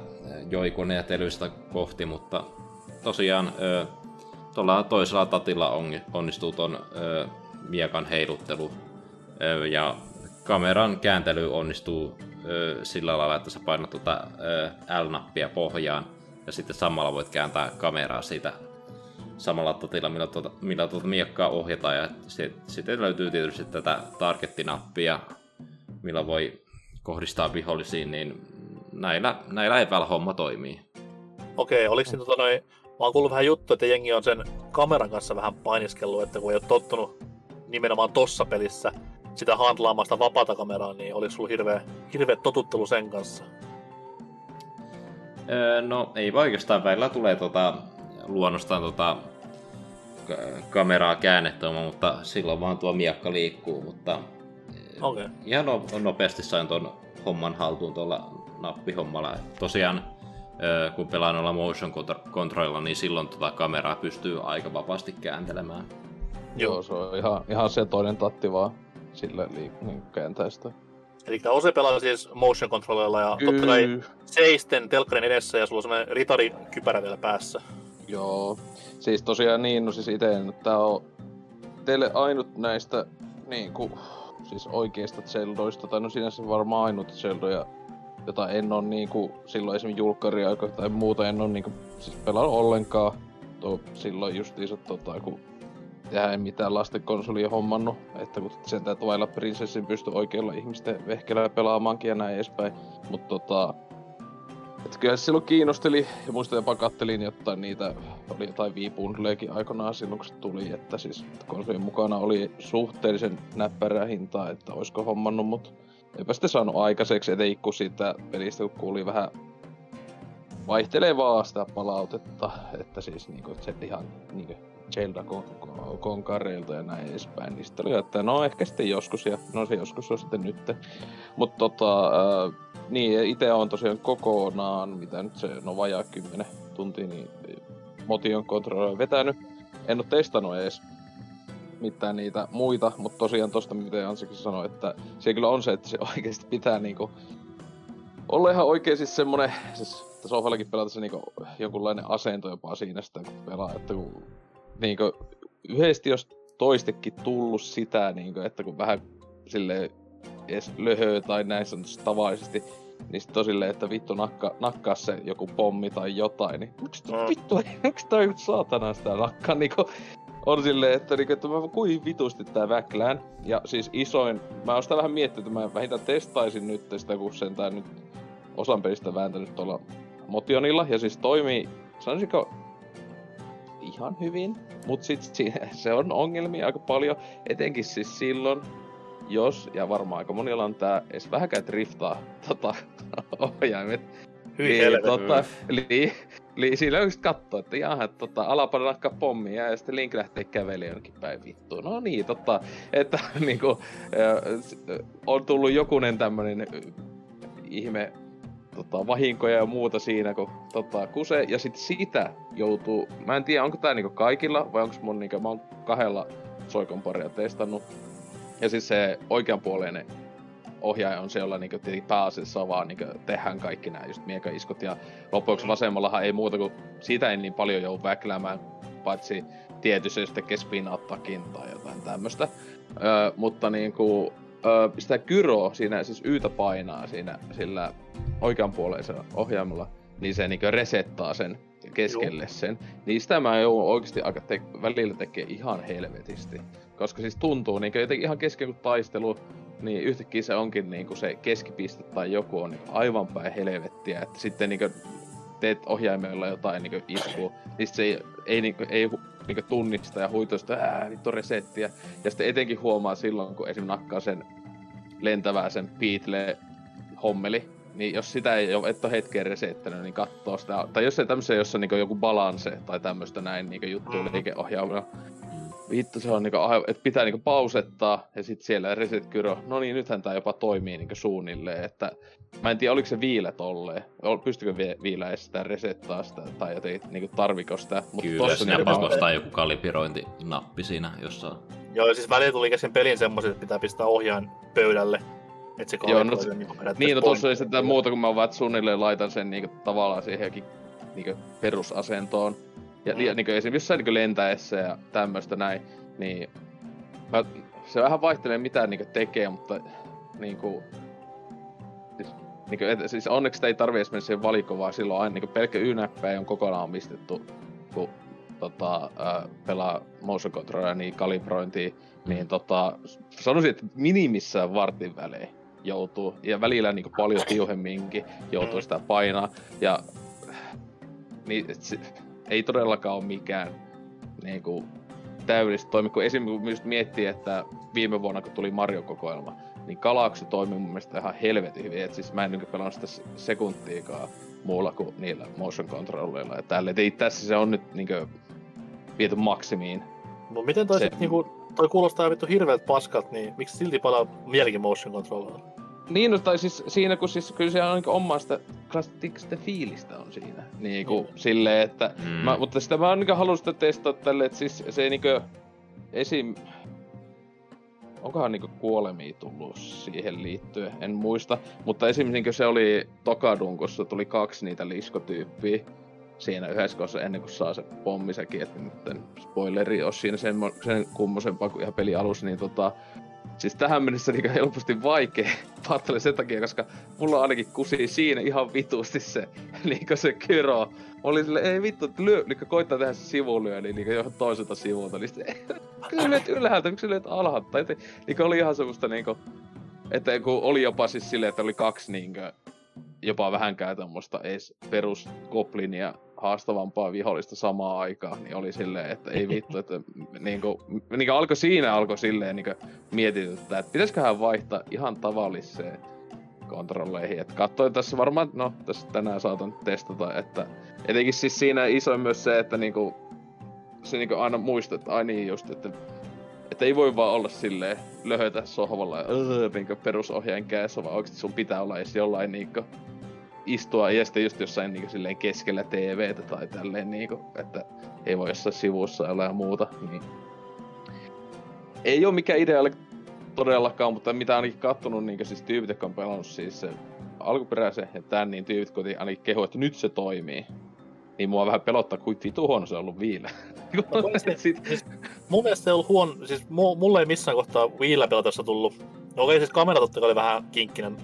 joikoneja telyistä kohti, mutta tosiaan tuolla toisella tatilla on, onnistuu ton miekan heiluttelu ja kameran kääntely onnistuu sillä lailla, että sä painat tuota L-nappia pohjaan ja sitten samalla voit kääntää kameraa siitä samalla tatilla, millä tuota, millä tuota miekkaa ohjataan ja sit- sitten löytyy tietysti tätä targettinappia, millä voi kohdistaa vihollisiin, niin näillä, näillä eväillä homma toimii. Okei, oliko siinä tota noin... Mä oon kuullut vähän juttu, että jengi on sen kameran kanssa vähän painiskellut, että kun ei ole tottunut nimenomaan tossa pelissä sitä handlaamasta vapaata kameraa, niin olisi sulla hirveä, hirveä totuttelu sen kanssa. Öö, no ei oikeastaan välillä tulee tota, luonnostaan tota, k- kameraa käännettyä, mutta silloin vaan tuo miekka liikkuu, mutta Okei. ihan no, nopeasti sain ton homman haltuun tuolla nappihommalla. Tosiaan öö, kun pelaan noilla motion contr- controlilla, niin silloin tota kameraa pystyy aika vapaasti kääntelemään. Joo, se on ihan, ihan se toinen tatti vaan sille liik- niin kääntää sitä. Eli Ose pelaa siis motion controllerilla ja totta kai seisten telkkarin edessä ja sulla on semmoinen ritarikypärä vielä päässä. Joo. Siis tosiaan niin, no siis ite en, tää on teille ainut näistä niinku, siis oikeista Zeldoista, tai no sinänsä varmaan ainut Zeldoja, jota en on niinku silloin esimerkiksi julkkariaika tai muuta en on niinku siis pelannut ollenkaan. Tuo silloin justiinsa tota, kun tehdään ei mitään lastenkonsolia hommannut, että kun sen tää Twilight Princessin pysty oikeilla ihmisten vehkellä pelaamaankin ja näin edespäin. Mutta tota, et kyllä se silloin kiinnosteli, ja muistan jopa kattelin jotain niitä, oli jotain viipundleekin aikanaan silloin kun se tuli, että siis konsolin mukana oli suhteellisen näppärää hintaa, että olisiko hommannut, mutta eipä sitten saanut aikaiseksi, ettei kun siitä pelistä kun kuuli vähän vaihtelevaa sitä palautetta, että siis niinku, että se ihan niinku Zelda kon- kon- konkareilta ja näin edespäin, niin sitten oli, että no ehkä sitten joskus, ja no se joskus on sitten nyt. Mutta tota, äh, niin, itse on tosiaan kokonaan, mitä nyt se, no vajaa 10 tuntia, niin Motion Controller vetänyt. En ole testannut edes mitään niitä muita, mutta tosiaan tosta mitä Ansikin sanoi, että se kyllä on se, että se oikeasti pitää niinku olla ihan oikein siis semmonen, siis sohvallakin pelata se niinku jonkunlainen asento jopa siinä sitä kun pelaa, että kun niinku yhdesti jos toistekin tullut sitä niinku, että kun vähän silleen edes löhöö tai näin sanotusti tavallisesti, niin sit on silleen, että vittu nakka, nakkaa se joku pommi tai jotain, niin miksi Mm. mm. vittu, miksi toi saatana sitä nakkaa niinku on silleen, että, niinku, että mä kuin vitusti tää väklään. Ja siis isoin, mä oon sitä vähän miettinyt, että mä vähintään testaisin nyt sitä, kun sentään nyt osan pelistä vääntänyt tuolla Motionilla. Ja siis toimii, sanoisinko, ihan hyvin. Mut sit si- se on ongelmia aika paljon, etenkin siis silloin, jos, ja varmaan aika monilla on tää, edes vähänkään driftaa tota, ohjaimet. Hyi Niin, helvetti. tota, eli siinä on just kattoo, että jaha, tota, alapana nakkaa pommia ja sitten Link lähtee kävelemään jonnekin päin vittuun. No niin, totta, että niinku, on tullut jokunen tämmönen ihme tota, vahinkoja ja muuta siinä, kun tota, kuse, ja sit sitä joutuu, mä en tiedä, onko tää niinku kaikilla, vai onko mun niinku, mä oon kahdella soikon paria testannut, ja siis se oikeanpuoleinen ohjaaja on se, jolla niinku pääasiassa vaan niinku tehdään kaikki nämä just miekaiskut, ja loppujen vasemmallahan ei muuta kuin, siitä ei niin paljon joudu väkläämään, paitsi tietysti jos tekee spinauttakin tai jotain tämmöstä. Öö, mutta niinku, öö, sitä gyroa siinä, siis yytä painaa siinä sillä oikeanpuoleisella ohjaimella, niin se niinku resettaa sen keskelle sen. Niin sitä mä joudun oikeasti aika te- välillä tekee ihan helvetisti. Koska siis tuntuu niinku jotenkin ihan kesken kun taistelu, niin yhtäkkiä se onkin niinku se keskipiste tai joku on niinku aivan päin helvettiä. Että sitten niinku teet ohjaimella jotain niinku iskua, niin se ei, ei, niinku, ei hu- niinku tunnista ja huitoo sitä, ää, vittu resettiä. Ja sitten etenkin huomaa silloin, kun esim. nakkaa sen lentävää sen Beatle hommeli, niin jos sitä ei ole, et ole hetkeen resettänyt, niin katsoo sitä, tai jos ei tämmöisen, jossa on niinku joku balanse tai tämmöistä näin niinku juttuja Mhm. liikeohjaamalla, vittu se on niinku, aivan- että pitää niinku pausettaa ja sitten siellä reset kyro. No niin, nythän tää jopa toimii niinku suunnilleen, että mä en tiedä oliko se viile tolleen. Ol- Pystykö vi- viila edes sitä resettaa sitä tai jotenkin niinku tarviko sitä. Mutta Kyllä, tossa siinä niinku, pakostaa joku kalibirointinappi siinä, jossa on. Joo, siis välillä tuli kesken pelin semmoiset, että pitää pistää ohjaan pöydälle. Että se Joo, no sen periaatteessa Niin, no tossa ei sitä muuta, kun mä vaan suunnilleen laitan sen niinku tavallaan siihen niinku perusasentoon. Ja, Mm. ja niinku esimerkiksi jossain niinku lentäessä ja tämmöstä näin, niin mä, se vähän vaihtelee mitä niinku tekee, mutta niinku... Siis, niinku, et, siis onneksi sitä ei tarvi edes mennä siihen valikoon, vaan silloin aina niinku pelkkä Y-näppäin on kokonaan omistettu, kun tota, ää, pelaa motion controlleria, niin kalibrointiin, niin tota, sanoisin, että minimissään vartin välein joutuu, ja välillä niin paljon tiuhemminkin joutuu sitä painaa, ja niin, et se, ei todellakaan ole mikään niin kuin, täydellistä toimi, kun esimerkiksi miettii, että viime vuonna kun tuli Mario-kokoelma, niin Galaxy toimi mun mielestä ihan helvetin hyvin, et siis mä en niin pelannut sitä sekuntiikaan muulla kuin niillä motion controlleilla ja tälle. Et tässä se on nyt niin kuin, viety maksimiin. Mut miten toi Se- sit niinku, toi kuulostaa vittu hirveältä paskalta, niin miksi silti palaa mielenkin motion controller? Niin, no, tai siis siinä, kun siis kyllä siellä on niin omaa sitä, sitä fiilistä on siinä. Niin kuin silleen, että Mm. Mä, mutta sitä mä oon niinku halunnut sitä testata tälle, että siis se ei niinku esim... Onkohan niinku kuolemia tullut siihen liittyen, en muista. Mutta esim. Niinku se oli Tokadunkossa, tuli kaksi niitä liskotyyppiä siinä yhdessä kohdassa ennen kuin saa se pommisäkin, että nyt spoileri ole siinä sen, sen kummosempaa kuin ihan peli alussa, niin tota, Siis tähän mennessä niinku helposti vaikea battle sen takia, koska mulla ainakin kusi siinä ihan vitusti se, niinku se kyro. Mä olin sille, ei vittu, että lyö, niinku koittaa tehdä se sivulyönni niinku johon toiselta sivulta, niin sitten, kyllä lyöt ylhäältä, miksi lyöt alhaalta? Tai niinku oli ihan semmoista niinku, että kun oli jopa siis silleen, että oli kaksi niinku, jopa vähänkään tämmöistä perus goblinia haastavampaa vihollista samaan aikaan, niin oli silleen, että ei vittu, että niinku, niinku alkoi siinä alkoi silleen niinku mietityttää, että pitäisiköhän vaihtaa ihan tavalliseen kontrolleihin. Et katsoin tässä varmaan, no tässä tänään saatan testata, että etenkin siis siinä iso myös se, että niinku, se niinku aina muistat, että ai niin just, että että ei voi vaan olla silleen löhötä sohvalla ja öö, perusohjaajan kädessä, vaan oikeesti sun pitää olla edes jollain niinku istua ja sitten just jossain niinku silleen keskellä TVtä tai tälleen niinku, että ei voi jossain sivussa olla ja muuta, niin ei ole mikään ideaali todellakaan, mutta mitä ainakin kattonut, niin siis tyypit, jotka on pelannut siis se alkuperäisen ja tän, niin tyypit kuitenkin ainakin kehu, että nyt se toimii. Niin mua vähän pelottaa, kuin vitu huono se on ollut viillä. Sit, Siis, mun mielestä se ei ollut huono, siis mu, mulle ei missään kohtaa Wiillä pelatessa tullut. No okei, siis kamera totta kai oli vähän kinkkinen,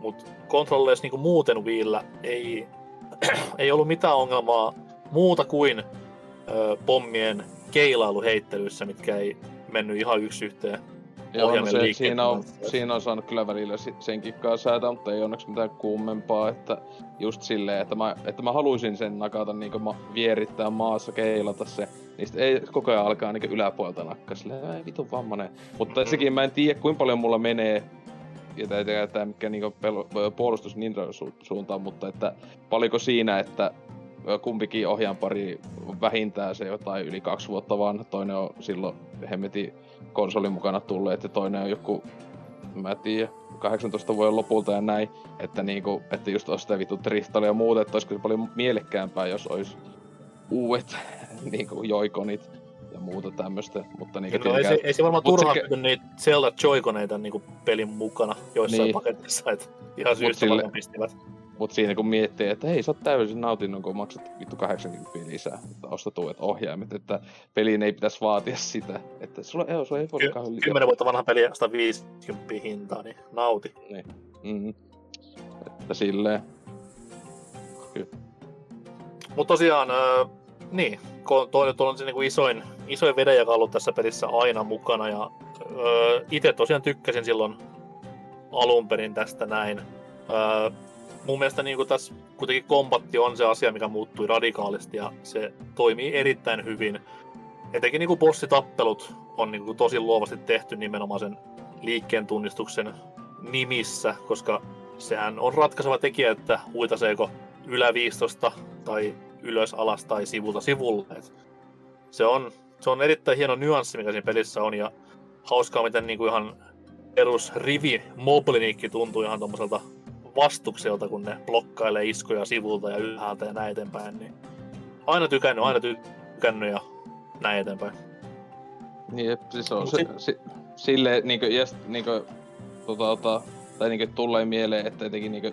mut kontrolleissa niinku muuten Wiillä ei, ei ollut mitään ongelmaa muuta kuin ö, pommien keilailuheittelyissä, mitkä ei mennyt ihan yksi yhteen. Joo, no se, siinä, on, siinä on saanut kyllä välillä sen kikkaa säätää, mutta ei onneksi mitään kummempaa, että just silleen, että mä, että mä haluaisin sen nakata niinku ma- vierittää maassa, keilata se, niin sit ei koko ajan alkaa niinku yläpuolta nakkaa silleen, ei vitun vammanen. Mutta Mm-hmm. sekin mä en tiedä kuinka paljon mulla menee, ja tää ei tietää mikä niinku pel- puolustus Nintendo su- suuntaan, mutta että paljonko siinä, että kumpikin ohjaanpari on vähintään se jotain yli kaksi vuotta vanha, toinen on silloin hemmetin konsolin mukana tulleet ja toinen on joku, mä en tiedä, 18 vuoden lopulta ja näin, että niinku, että just olisi sitä vittu driftalia ja muuta, että olisiko se paljon mielekkäämpää, jos olisi uudet niinku joikonit ja muuta tämmöstä, mutta niinku No, ei, se, ei se varmaan mut se niitä Zelda Joy-koneita niinku pelin mukana joissain Niin. paketissa, että ihan syystä sille- varmaan pistivät. Mut siinä kun miettii, että hei, sä oot täysin nautinnon, kun maksat vittu 80 lisää, että ostat uudet ohjaimet, että peliin ei pitäisi vaatia sitä, että sulla, joo, sulla ei voi Ky- kauhean Kymmenen vuotta vanha peli 150 hintaa, niin nauti. Mm. Että silleen. Mutta tosiaan, öö, niin, toi nyt on se niinku isoin, isoin vedä, joka on ollut tässä pelissä aina mukana. Ja öö, itse tosiaan tykkäsin silloin alun perin tästä näin. Öö, mun mielestä niinku tässä kuitenkin kombatti on se asia, mikä muuttui radikaalisti ja se toimii erittäin hyvin. Etenkin niinku bossitappelut on niinku tosi luovasti tehty nimenomaan sen liikkeen tunnistuksen nimissä, koska sehän on ratkaiseva tekijä, että huitaseeko ylä 15 tai ylös, alas tai sivulta sivulle. Et se, on, se on erittäin hieno nyanssi, mikä siinä pelissä on, ja hauskaa, miten niinku ihan perus rivi moblinikki tuntuu ihan tommoselta vastukselta, kun ne blokkailee iskoja sivulta ja ylhäältä ja näin eteenpäin. Niin aina tykännyt, aina tykännyt ja näin eteenpäin. Niin, jep, siis on Mut se, sit- si, silleen niinku, ja sit, niinku, tota, tota, tai niinku tulee mieleen, että etenkin niinku,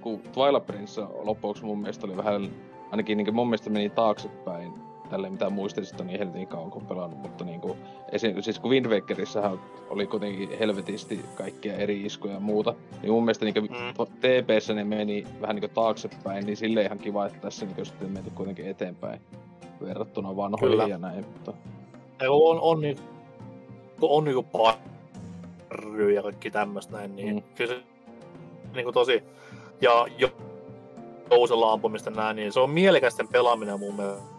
kun Twilight Prince loppuksi mun mielestä oli vähän, ainakin niinku mun mielestä meni taaksepäin, tälle mitä muistin sitä niin helvetin kauan kun pelannut, mutta niinku, esim, siis kun Wind Wakerissahan oli kuitenkin helvetisti kaikkia eri iskuja ja muuta, niin mun mielestä niinku Mm. TPssä ne meni vähän niinku taaksepäin, niin silleen ihan kiva, että tässä niinku sitten menty kuitenkin eteenpäin verrattuna vanhoihin Kyllä. ja näin, mutta Ja kun on, on, niin, kun on niinku parry ja kaikki tämmöistä näin, niin Mm. mm. kyllä se niinku tosi, ja jo jousella ampumista näin, niin se on mielekästen pelaaminen mun mielestä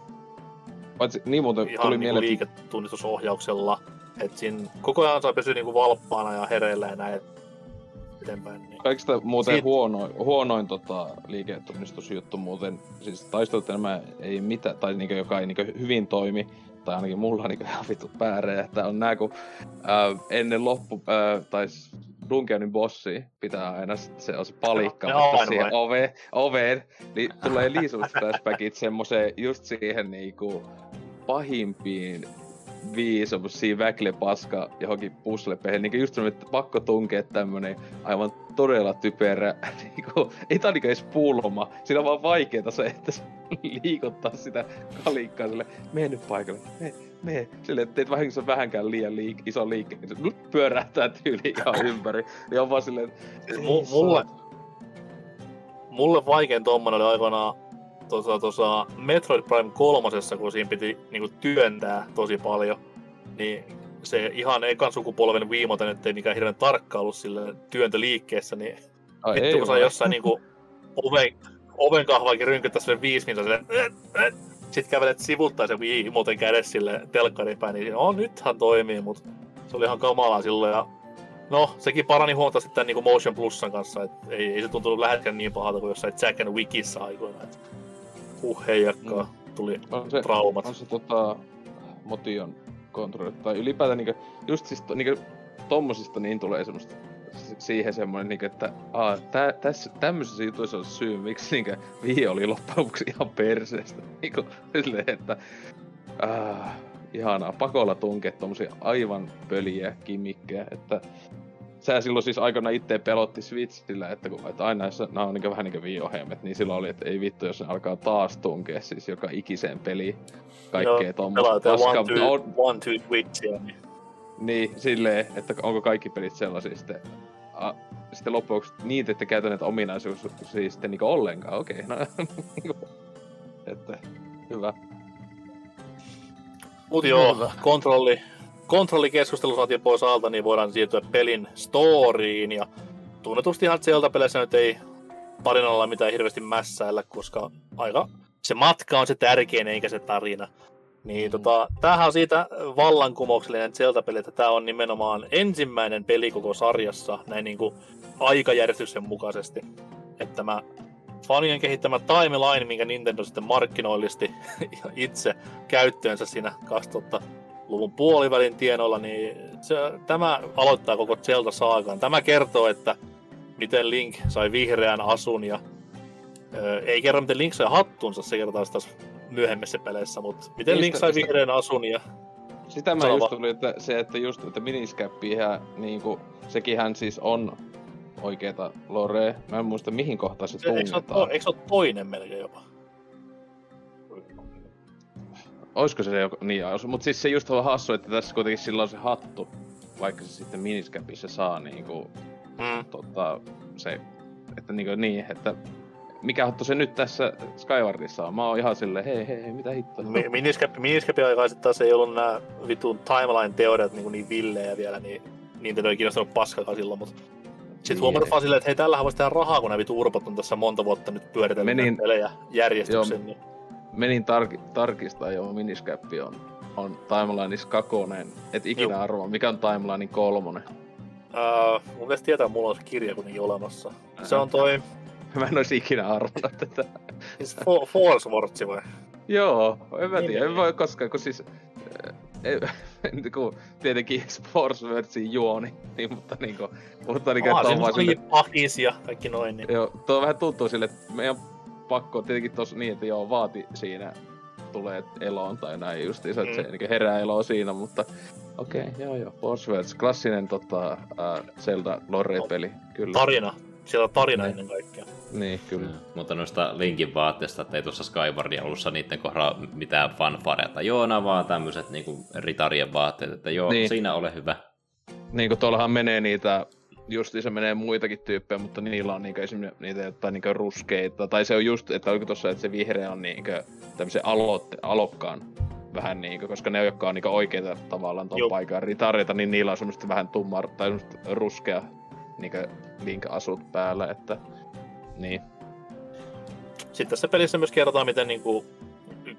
Paitsi, niin muuten ihan tuli niinku mieleen, liiketunnistusohjauksella. Että siinä koko ajan saa pysyä niinku valppaana ja hereillä ja näin eteenpäin. Niin. kaikista muuten Siitä- huonoin, huonoin tota, liiketunnistusjuttu muuten, siis taistelut enemmän ei mitään, tai niinku, joka ei niinku hyvin toimi, tai ainakin mulla niinku ihan vittu pääräjähtää, on nää kun ää, ennen loppu, ää, tai Dungeonin bossi pitää aina se on se palikka, Ne mutta siihen ove, oveen, niin tulee liisuvat flashbackit semmoseen just siihen niinku pahimpiin viisi semmosia väklepaska johonkin puzzlepeihin, niinku just semmonen, että pakko tunkea tämmönen aivan todella typerä, niinku, ei tää niinku edes pulma, siinä on vaan vaikeeta se, että se liikuttaa sitä kalikkaa sille, mene nyt paikalle, mene, mene, sille, että teet vahingossa vähänkään liian liik- iso liikkeen, niin se lup, pyörähtää tyyli ihan ympäri, niin on vaan silleen, että mu- mulle, mulle vaikein tommonen oli aikoinaan tuossa, tuossa Metroid Prime kolmosessa, kun siinä piti niinku työntää tosi paljon, niin se ihan ekan sukupolven viimoten, ettei mikään hirveän tarkka ollut sille työntöliikkeessä, niin ai vittu ei kun saa jossain niinku oven, oven kahvaakin rynkyttää sille viisi minsa silleen, äh, äh. sit kävelet sivuttaa se viimoten kädessä sille telkkarin päin, niin no nythän toimii, mut se oli ihan kamalaa silloin ja No, sekin parani huomattavasti tämän niin Motion Plusan kanssa, että ei, ei se tuntunut läheskään niin pahalta kuin jossain Jack and Wikissä aikoina. Että huh heijakkaa, tuli on se, traumat. on se tota, motion kontrolli, tai ylipäätään niinku, just siis to, niinku, tommosista niin tulee semmoista si- siihen semmoinen, niinku, että aa, tä, tässä, tämmöisessä jutuissa on syy, miksi niinku, Wii oli loppujen ihan perseestä. Niinku, silleen, että ah, ihanaa, pakolla tunkea tommosia aivan pöliä kimikkejä, että Sä silloin siis aikana itse pelotti Switchillä, että, kun, että aina jos nämä on niin vähän niin kuin niin silloin oli, että ei vittu, jos ne alkaa taas tunkea siis joka ikiseen peliin kaikkea tuommoista Pelaataan paskaa. one, two, on, one, two Twitchia, niin niin, silleen, että onko kaikki pelit sellaisia sitten, a, sitten loppujen lopuksi niitä, että käytä näitä ominaisuuksia sitten niinku ollenkaan, okei, no, niinku, että hyvä. Mut joo, kontrolli, kontrollikeskustelu saatiin pois alta, niin voidaan siirtyä pelin storyin. Ja tunnetustihan Zelda-peleissä nyt ei tarinalla mitään hirveästi mässäillä, koska aika se matka on se tärkein eikä se tarina. Niin tota, tämähän on siitä vallankumouksellinen Zelda-peli, että tämä on nimenomaan ensimmäinen peli koko sarjassa näin niin kuin aikajärjestyksen mukaisesti. Että tämä fanien kehittämä timeline, minkä Nintendo sitten markkinoillisti itse käyttöönsä siinä 2000-luvun puolivälin tienoilla, niin se, tämä aloittaa koko Zelda-saakan. Tämä kertoo, että miten Link sai vihreän asun ja ö, ei kerro miten Link sai hattunsa, se kertaa taas myöhemmissä peleissä, mutta miten Niistä- Link sai vihreän asun ja Sitä mä Sano just tuli, että se, että just, että miniskäppihän, niinku, sekinhän siis on oikeeta lorea. Mä en muista mihin kohtaan se se, tunnetaan. eikö se ole toinen melkein jopa? Oisko se joku, niin, ois- mut siis se just on hassu, että tässä kuitenkin sillä on se hattu, vaikka se sitten miniskäpissä saa niinku, Mm. tota, se, että niinku niin, että mikä hattu se nyt tässä Skywardissa on? Mä oon ihan silleen, hei hei, hei mitä hittoa. Mi- Miniscap, Miniscapin aikaa sitten taas ei ollut nämä vitun timeline-teoriat niin, niin villejä vielä, niin Nintendo ei kiinnostanut paskakaan silloin, mutta sitten Niin. huomannut vaan silleen, että hei, tällähän voisi tehdä rahaa, kun nämä vitu urpot on tässä monta vuotta nyt pyöritellyt Menin- näitä pelejä järjestyksen. Niin. Menin tar- tarkistaa jo, miniskäppi on, on Timelineissa kakonen. Et ikinä arvoa, mikä on Timelinein kolmonen. Uh, mun pitäisi tietää, mulla on se kirja kuitenkin olemassa. Se on toi Mä en olisi ikinä arvannut tätä. siis Fo- Force vai? Joo, en mä Niin, tiedä, en niin. voi koskaan, kun siis... Ei, kun tietenkin Sports Wordsin juoni, niin, mutta niinku, mutta niinku, Ah, että on vaan sille, pahis ja kaikki noin. Niin. joo, tuo vähän tuntuu sille, että meidän pakko tietenkin tos niin, että joo, vaati siinä tulee eloon tai näin justiinsa, että Mm. se niin herää eloa siinä, mutta okei, okay, joo joo, Force Words, klassinen tota, äh, Zelda Lore-peli, kyllä. Tarina. Siellä on tarina Niin. ennen kaikkea. niin, kyllä. Mm. Mutta noista Linkin vaatteista, että ei tuossa Skywardin alussa niiden kohdalla mitään fanfareita. Joo, nämä vaan tämmöiset niinku ritarien vaatteet, että joo, Niin. niin. siinä ole hyvä. niin kuin tuollahan menee niitä, justiinsa menee muitakin tyyppejä, mutta niillä on niinku esimerkiksi niitä jotain niinku ruskeita, tai se on just, että oliko tossa, että se vihreä on niinku tämmöisen aloitte, alokkaan vähän niinku, koska ne, jotka on niinku oikeita tavallaan tuon paikan ritareita, niin niillä on semmoista vähän tummaa, tai semmoista ruskea niinku link-asut päällä, että niin. Sitten tässä pelissä myös kerrotaan, miten niinku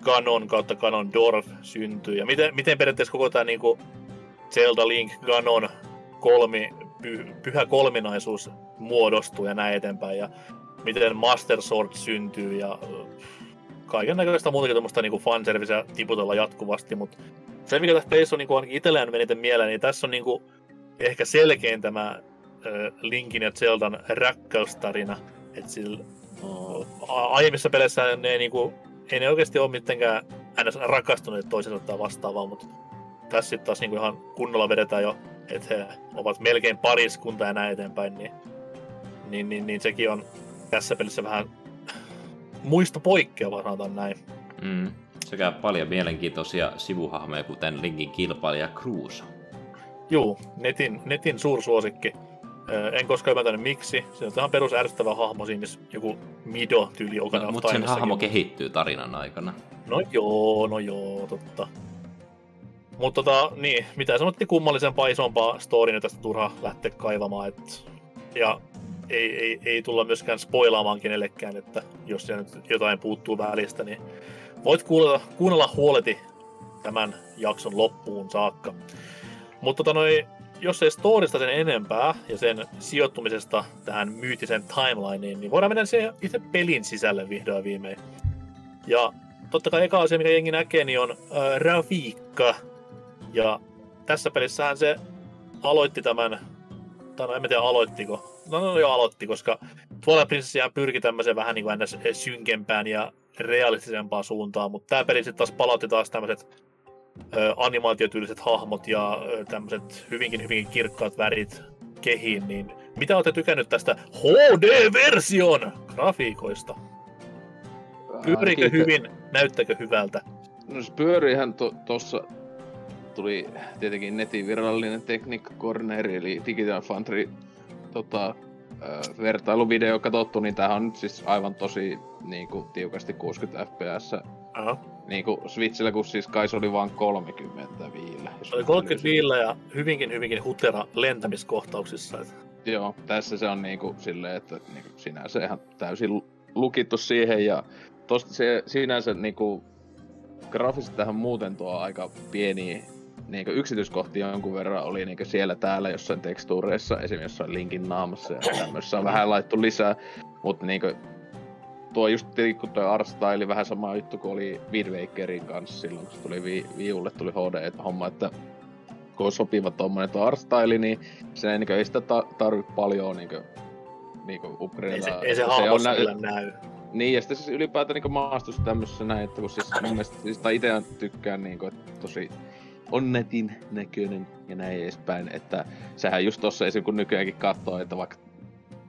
Ganon kautta Ganon Dorf syntyy. Ja miten, miten periaatteessa koko tämä niinku Zelda Link Ganon kolmi, py, pyhä kolminaisuus muodostuu ja näin eteenpäin. Ja miten Master Sword syntyy ja kaiken näköistä muutakin tuommoista niinku fanserviceä tiputella jatkuvasti. Mutta se, mikä tässä pelissä on niinku ainakin itselleen eniten mieleen, niin tässä on niinku ehkä selkein tämä ö, Linkin ja Zeldan rakkaustarina. Että sillä a- aiemmissa peleissä ne ei, niinku, ei ne oikeasti ole mitenkään ns. rakastuneet toisensa tai vastaavaa, mutta tässä sitten taas niinku ihan kunnolla vedetään jo, että he ovat melkein pariskunta ja näin eteenpäin, niin, niin, niin, niin sekin on tässä pelissä vähän muista poikkeava, sanotaan näin. Mm. Sekä paljon mielenkiintoisia sivuhahmoja, kuten Linkin kilpailija Cruise. Juu, netin, netin suursuosikki. En koskaan ymmärtänyt miksi. Se on ihan perus ärsyttävä hahmo siinä, missä joku Mido-tyyli of Mutta sen hahmo kehittyy tarinan aikana. No joo, no joo, totta. Mutta tota, niin, mitä sanottiin kummallisempaa, isompaa storyn tästä turha lähteä kaivamaan. Et, ja ei, ei, ei, tulla myöskään spoilaamaan kenellekään, että jos siellä nyt jotain puuttuu välistä, niin voit kuunnella, kuunnella huoleti tämän jakson loppuun saakka. Mutta tota noi, jos ei storista sen enempää ja sen sijoittumisesta tähän myytisen timelineen, niin voidaan mennä siihen itse pelin sisälle vihdoin viimein. Ja totta kai eka asia, mikä jengi näkee, niin on äh, Rafiikka. Ja tässä pelissähän se aloitti tämän, tai no en tiedä aloittiko. No, no joo aloitti, koska tuolla prinsessiaan pyrki tämmöiseen vähän niin kuin ns. synkempään ja realistisempaan suuntaan, mutta tämä peli sitten taas palautti taas tämmöiset animaatiotyyliset hahmot ja tämmöiset hyvinkin hyvinkin kirkkaat värit kehiin, niin mitä olette tykännyt tästä HD-version grafiikoista? Pyörikö Ainakin- hyvin, näyttäkö hyvältä? No se pyöriihän to, tossa tuli tietenkin netin virallinen Technic Corner, eli Digital Foundry tota, ö, vertailuvideo katsottu, niin tämähän on nyt siis aivan tosi niin kuin, tiukasti 60 fps Aha. Niinku Switchillä, kun siis kai se oli vain 30 viillä. oli mä 30 löysin. viillä ja hyvinkin, hyvinkin hutera lentämiskohtauksissa. Et Joo, tässä se on niinku silleen, että niinku sinänsä ihan täysin lu- lukittu siihen ja tosta se sinänsä niinku graafisesti tähän muuten tuo aika pieni niinku yksityiskohtia jonkun verran oli niinku siellä täällä jossain tekstuureissa, esimerkiksi jossain linkin naamassa ja tämmössä on vähän laittu lisää, mutta niinku tuo just kun tuo artstyle vähän sama juttu kuin oli Wind Wakerin kanssa silloin, kun se tuli vi- Viulle tuli HD-homma, että kun on sopiva tommonen tuo artstyle, niin se ei, niin ei sitä ta- tarvitse paljon niin kuin, niin kuin ei se, ei se että hahmossa nä- näy. Niin, ja sitten siis ylipäätään niin maastus tämmöisessä näin, että kun siis mun mielestä, siis tai itse tykkään niin kuin, että tosi on netin näköinen ja näin edespäin, että sehän just tossa esim. kun nykyäänkin katsoo, että vaikka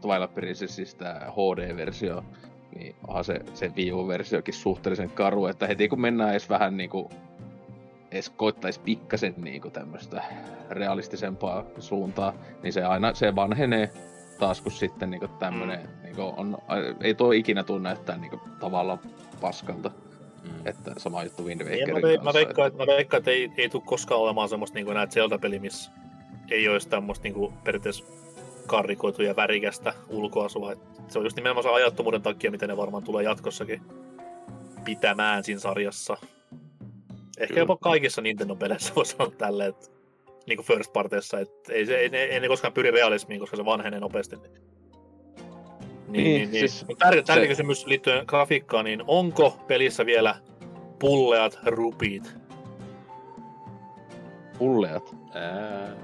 Twilight Princess tää HD-versio, niin onhan se, se Wii U-versiokin suhteellisen karu, että heti kun mennään edes vähän niinku edes koittais pikkasen niinku tämmöstä realistisempaa suuntaa, niin se aina se vanhenee taas kun sitten niinku tämmönen mm. niinku on, ei tuo ikinä tunne, että niinku tavallaan paskalta. Mm. Että sama juttu Wind Ei, Wakerin mä, veik- mä, kanssa. veikkaan, että, mä veikkaan, että ei, ei tule koskaan olemaan semmoista niin näitä Zelda-peli, missä ei olisi tämmöistä niin periaatteessa karrikoitu ja värikästä ulkoasua. Et se on just nimenomaan se ajattomuuden takia, miten ne varmaan tulee jatkossakin pitämään siinä sarjassa. Ehkä Kyllä. jopa kaikissa Nintendo-peleissä voi sanoa tälleen, että niin kuin first parteissa, että ei, se, ei, ne, ei ne koskaan pyri realismiin, koska se vanhenee nopeasti. Niin, niin, niin, niin. siis Mut Tärkeä, tärkeä se- kysymys liittyen grafiikkaan, niin onko pelissä vielä pulleat rupiit? pulleat. Ää,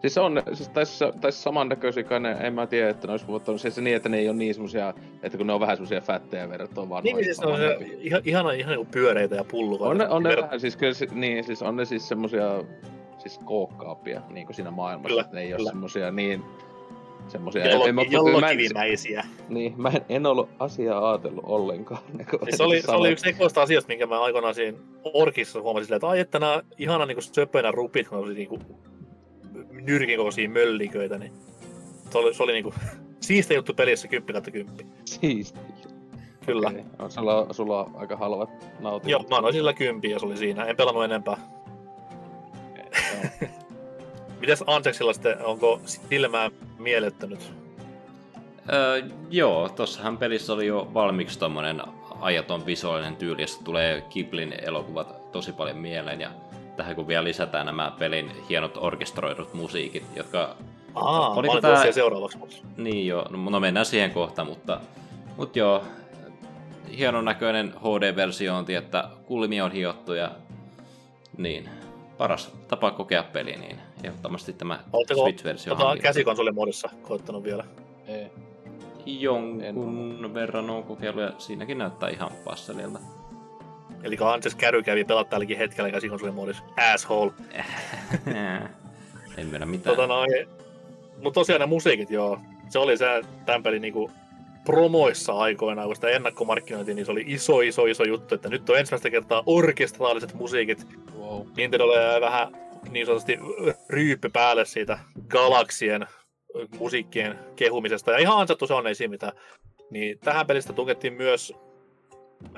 Siis on, siis taisi, taisi samannäköisiä kai ne, en mä tiedä, että ne olisi vuottanut, siis se niin, että ne ei ole niin semmosia, että kun ne on vähän semmosia fättejä verrattuna vaan Niin, siis ne on se, ihan, ihana, ihan niin pyöreitä ja pullukoita. On ne, on ne Ver- vähän, siis kyllä, niin, siis on ne siis semmosia, siis kookkaappia, niin kuin siinä maailmassa, Kyllä, että ne ei kyllä. ole semmosia niin, semmosia, Jallo, en, en, niin, mä en, en ollut asiaa ajatellut ollenkaan. Kuin Siis se, oli, se oli yksi ekoista asioista, minkä mä aikoinaan siinä Orkissa huomasin silleen, että ai että nämä ihana niin söpöinä rupit, kun oli niin nyrkin kokoisia mölliköitä, niin se oli, se oli niin kuin, siisti juttu pelissä 10 kautta 10. Siisti. Kyllä. Okei. On, sulla, sulla on aika halvat nautinnot. Joo, mä annoin sillä kympiä ja se oli siinä. En pelannut enempää. Joo. Mitäs Anseksilla sitten, onko silmää miellyttänyt? Öö, joo, tossahan pelissä oli jo valmiiksi tommonen ajaton visuaalinen tyyli, josta tulee Kiplin elokuvat tosi paljon mieleen, ja tähän kun vielä lisätään nämä pelin hienot orkestroidut musiikit, jotka, Aa, Oliko tää- seuraavaksi. niin jo, no, no mennään siihen kohta, mutta, mutta joo, hienon näköinen HD-versiointi, että kulmi on hiottu ja niin, paras tapa kokea peli, niin ehdottomasti tämä Oletteko Switch-versio tota, käsikonsolimuodossa koittanut vielä? Ei. Jonkun verran on kokeillut ja siinäkin näyttää ihan passelilta. Eli Anseks Käry kävi pelata tälläkin hetkellä käsikonsolimuodissa. Asshole. en mennä mitään. Tota noin, mutta tosiaan ne musiikit, joo. Se oli se tämän pelin niinku promoissa aikoinaan, kun sitä ennakkomarkkinointiin, niin se oli iso, iso, iso juttu, että nyt on ensimmäistä kertaa orkestraaliset musiikit. Wow. Nintendolle vähän niin sanotusti ryyppy päälle siitä galaksien musiikkien kehumisesta. Ja ihan ansattu se on, ei siinä mitään. Niin tähän pelistä tunkettiin myös,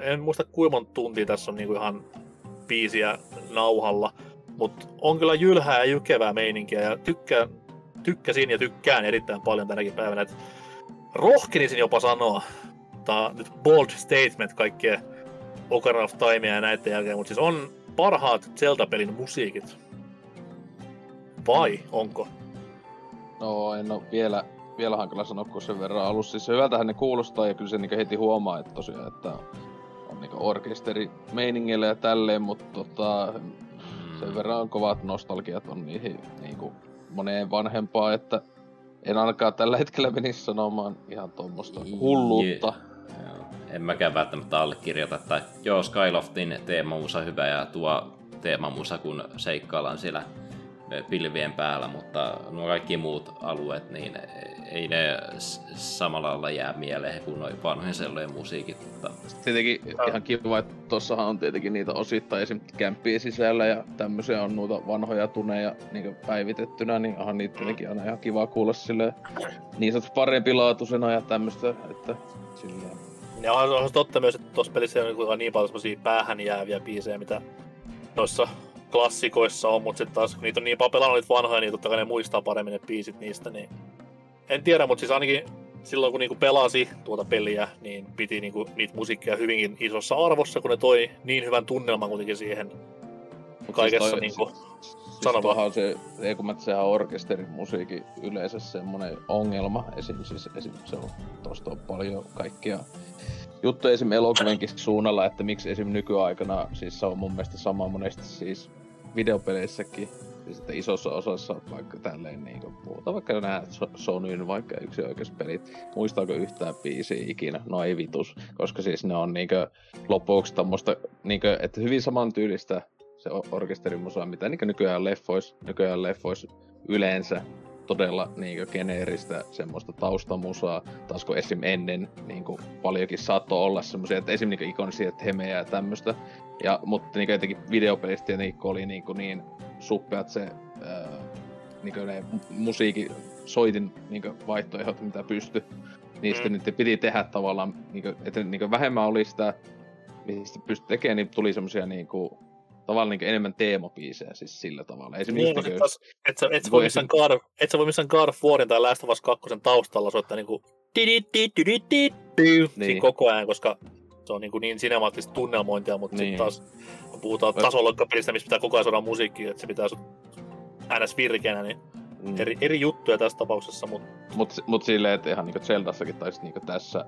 en muista kuinka monta tuntia tässä on niinku ihan biisiä nauhalla, mutta on kyllä jylhää ja jykevää meininkiä ja tykkään, tykkäsin ja tykkään erittäin paljon tänäkin päivänä. Et rohkenisin jopa sanoa, on nyt bold statement kaikkien Ocarina of Timea ja näiden jälkeen, mutta siis on parhaat Zelda-pelin musiikit. Vai onko? No en oo vielä, vielä hankala sanoa, kun sen verran alussa. Siis hyvältähän ne kuulostaa ja kyllä se niinku heti huomaa, että tosiaan, että on niinku orkesteri meiningillä ja tälleen, mutta tota, sen verran on kovat nostalgiat on niihin niinku moneen vanhempaa, että en ainakaan tällä hetkellä menisi sanomaan ihan tuommoista hulluutta. Joo. En mäkään välttämättä allekirjoita, että joo, Skyloftin teemamusa hyvä ja tuo teemamusa, kun seikkaillaan siellä pilvien päällä, mutta nuo kaikki muut alueet, niin ei ne samalla lailla jää mieleen kuin noin vanhojen sellojen musiikit, mutta Tietenkin ihan kiva, että tossahan on tietenkin niitä osittain esim. kämppiä sisällä ja tämmöisiä on noita vanhoja tuneja niin päivitettynä, niin onhan niitä tietenkin aina ihan kiva kuulla sille niin sanotusti parempilaatuisena ja tämmöistä, että silleen. Ja onhan, totta myös, että tuossa pelissä on niin, niin paljon semmosia päähän jääviä biisejä, mitä noissa klassikoissa on, mutta sitten taas kun niitä on niin paljon pelannut niitä vanhoja, niin totta kai ne muistaa paremmin ne biisit niistä, niin en tiedä, mutta siis ainakin silloin kun niinku pelasi tuota peliä, niin piti niinku niitä musiikkia hyvinkin isossa arvossa, kun ne toi niin hyvän tunnelman kuitenkin siihen Mut kaikessa toi- niinku... Siis Sano vaan. tohan se, ei kun mä, sehän orkesterin musiikin yleensä semmonen ongelma. Esim, siis, esim, se on, tosta on paljon kaikkia juttuja esim. elokuvienkin suunnalla, että miksi esim. nykyaikana, siis se on mun mielestä sama monesti siis videopeleissäkin, siis että isossa osassa vaikka tälleen niinku muuta, vaikka So- Sonyn vaikka yksioikeuspelit, muistaako yhtään biisiä ikinä? No ei vitus, koska siis ne on niinkö lopuksi tommoista, niinkö, että hyvin samantyylistä se orkesterimusa, mitä niin nykyään leffois, nykyään leffois yleensä todella niin geneeristä semmoista taustamusaa, taas kun esim. ennen niin kuin paljonkin saattoi olla semmoisia, että esim. Niin ikonisia temejä ja tämmöistä. Ja, mutta niin jotenkin videopelistä tietenkin kun oli niin, kuin niin suppeat se ää, niin ne mu- musiikin soitin niin vaihtoehdot, mitä pystyi. Niin sitten Mm. niitä piti tehdä tavallaan, niin kuin, että niin vähemmän oli sitä, mistä pystyi tekemään, niin tuli semmoisia niin kuin, tavallaan niin enemmän teemabiisejä siis sillä tavalla. Esimerkiksi Niin, niin, taas, et sä, et sä voi missään God, et sä voi missään God of Warin tai Last of Us 2 taustalla soittaa niinku niin. Niin. koko ajan, koska se on niinku niin sinemaattista tunnelmointia, mutta niin. Niin. sitten taas puhutaan tasoloikkapelistä, missä pitää koko ajan saada musiikkia, että se pitää sut ns. virkeänä, niin mm. eri, eri juttuja tässä tapauksessa, mutta Mut, mut silleen, että ihan niinku Zeldassakin tai sit niinku tässä,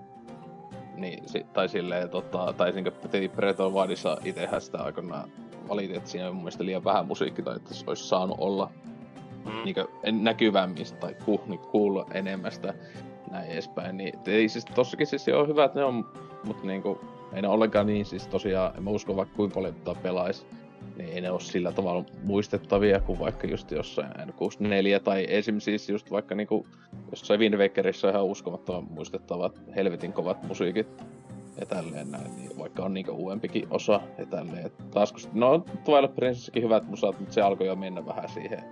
niin, si, tai silleen, tota, tai niinku Breath of Wildissa itehän sitä aikoinaan valitin, että siinä on mun mielestä liian vähän musiikkia, tai että se olisi saanut olla mm. niinku näkyvämmin tai ku, niin kuulla enemmän sitä näin edespäin. Niin, ei siis tossakin siis on hyvä, että ne on, mutta niinku, ei ne ollenkaan niin siis tosiaan, en mä usko vaikka kuinka paljon tota pelais, niin ei ne ole sillä tavalla muistettavia kuin vaikka just jossain N64 tai esim. siis just vaikka niinku jossain Wind Wakerissa ihan uskomattoman muistettavat helvetin kovat musiikit ja tälleen näin, niin vaikka on niinku uudempikin osa ja tälleen. Et taas kun, no Twilight Princessikin hyvät musat, mutta se alkoi jo mennä vähän siihen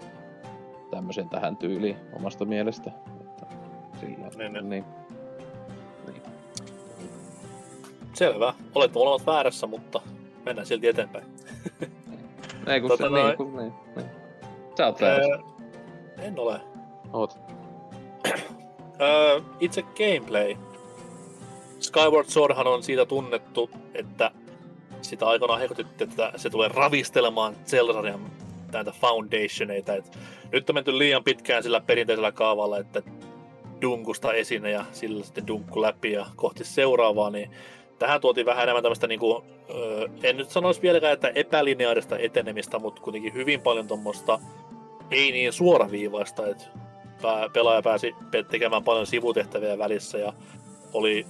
tämmöiseen tähän tyyliin omasta mielestä. Että sillä, Niin, niin. niin. Selvä. Olette molemmat väärässä, mutta mennään silti eteenpäin. Ei kun Tota se, niin, kun, niin, niin. Sä oot väärässä. Öö, en ole. Oot. Öö, itse gameplay. Skyward Swordhan on siitä tunnettu, että sitä aikanaan hekutettiin, että se tulee ravistelemaan Zelda-sarjan näitä foundationeita. Et nyt on menty liian pitkään sillä perinteisellä kaavalla, että dunkusta esine ja sillä sitten dunkku läpi ja kohti seuraavaa, niin tähän tuotiin vähän enemmän tämmöistä, niinku, öö, en nyt sanoisi vieläkään, että epälineaarista etenemistä, mutta kuitenkin hyvin paljon tuommoista ei niin suoraviivaista, että pelaaja pääsi tekemään paljon sivutehtäviä välissä ja oli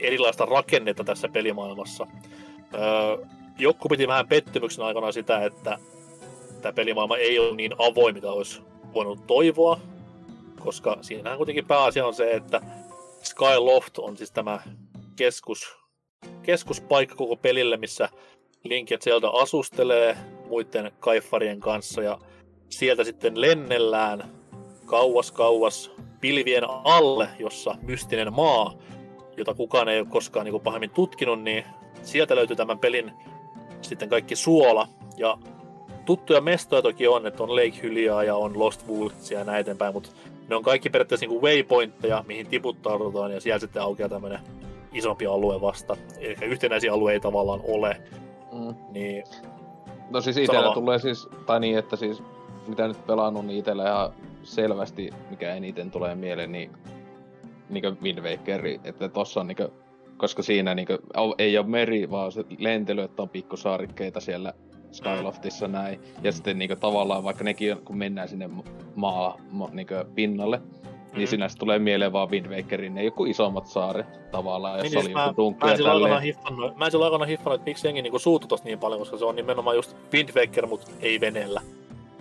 erilaista rakennetta tässä pelimaailmassa. Öö, Jokku piti vähän pettymyksen aikana sitä, että tämä pelimaailma ei ole niin avoin, mitä olisi voinut toivoa, koska siinähän kuitenkin pääasia on se, että Skyloft on siis tämä keskus, keskuspaikka koko pelille, missä Link ja Zelda asustelee muiden kaiffarien kanssa ja sieltä sitten lennellään kauas kauas pilvien alle, jossa mystinen maa, jota kukaan ei ole koskaan niin pahemmin tutkinut, niin sieltä löytyy tämän pelin sitten kaikki suola. Ja tuttuja mestoja toki on, että on Lake Hyliaa ja on Lost Woodsia ja näin eteenpäin, mutta ne on kaikki periaatteessa niin waypointteja, mihin tiputtaudutaan ja siellä sitten aukeaa tämmöinen isompi alue vasta. Eli yhtenäisiä alueita ei tavallaan ole. Mm. Niin No siis Sano vaan. tulee siis, tai niin, että siis mitä nyt pelannut, niin itellä ihan selvästi, mikä eniten tulee mieleen, niin niinkö Wind Wakeri, että tossa on niinkö, koska siinä niinkö, ei ole meri, vaan se lentely, että on pikkusaarikkeita siellä Skyloftissa näin. Ja sitten niinkö tavallaan, vaikka nekin, kun mennään sinne maa, ma, niinkö pinnalle, niin Mhm. siinä sitten tulee mieleen vaan Wind Wakerin, ne joku isommat saaret tavallaan, Niin, jos siis oli joku dunkku Mä en silloin hiffannut, mä en silloin aikana hiffannut, että miksi jengi niinku suuttu tosta niin paljon, koska se on nimenomaan just Wind Waker, mutta ei veneellä.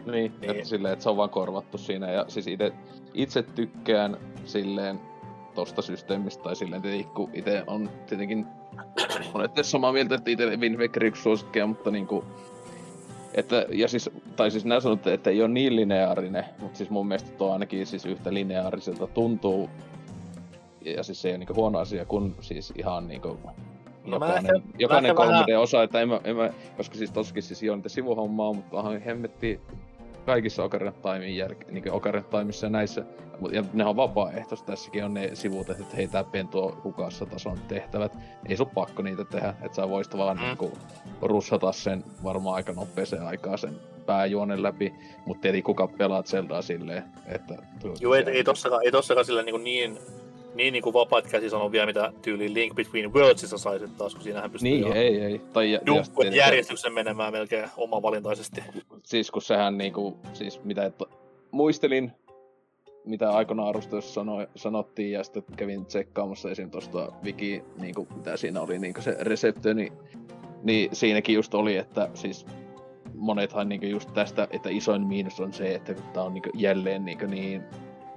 Niin, Niin. niin, että silleen, että se on vaan korvattu siinä. Ja siis ite, itse tykkään silleen tosta systeemistä, tai silleen tietenkin, kun itse on tietenkin monet samaa mieltä, että itse Wind Waker yksi suosikkeja, mutta niinku, että, ja siis, tai siis nää sanot, että ei ole niin lineaarinen, mutta siis mun mielestä tuo ainakin siis yhtä lineaariselta tuntuu, ja siis se ei ole niinku huono asia, kun siis ihan niinku No mä jokainen, ehkä- jokainen mä ehkä vähän- 3D-osa, että en mä, en mä, koska siis tossakin siis on niitä sivuhommaa, mutta onhan hemmetti kaikissa Ocarina of Timein jälkeen, niin Ocarina of Timeissa ja näissä, ja ne on vapaaehtoista, tässäkin on ne sivut, että hei tää pentuo hukassa tason tehtävät, ei sun pakko niitä tehdä, että sä voisit vaan Mm. niinku russata sen varmaan aika nopeeseen aikaa sen pääjuonen läpi, mutta tietenkin kuka pelaa Zeldaa silleen, että... Joo, ei, ei tossakaan, ei tossakaan sillä niin, niin, niin, niin kuin vapaat käsi sanoo vielä, mitä tyyliin Link Between Worldsissa saisit taas, kun siinähän pystyy Niin, ei, ei. Tai, ja, ja sitten- järjestyksen menemään melkein omavalintaisesti. siis kun sehän niinku, siis mitä et, muistelin, mitä aikoinaan arvostelussa sanoi, sanottiin, ja sitten kävin tsekkaamassa esim. tosta wiki, niinku, mitä siinä oli, niinku se reseptio, niin, niin siinäkin just oli, että siis monethan niinku just tästä, että isoin miinus on se, että tää on niinku jälleen niinku niin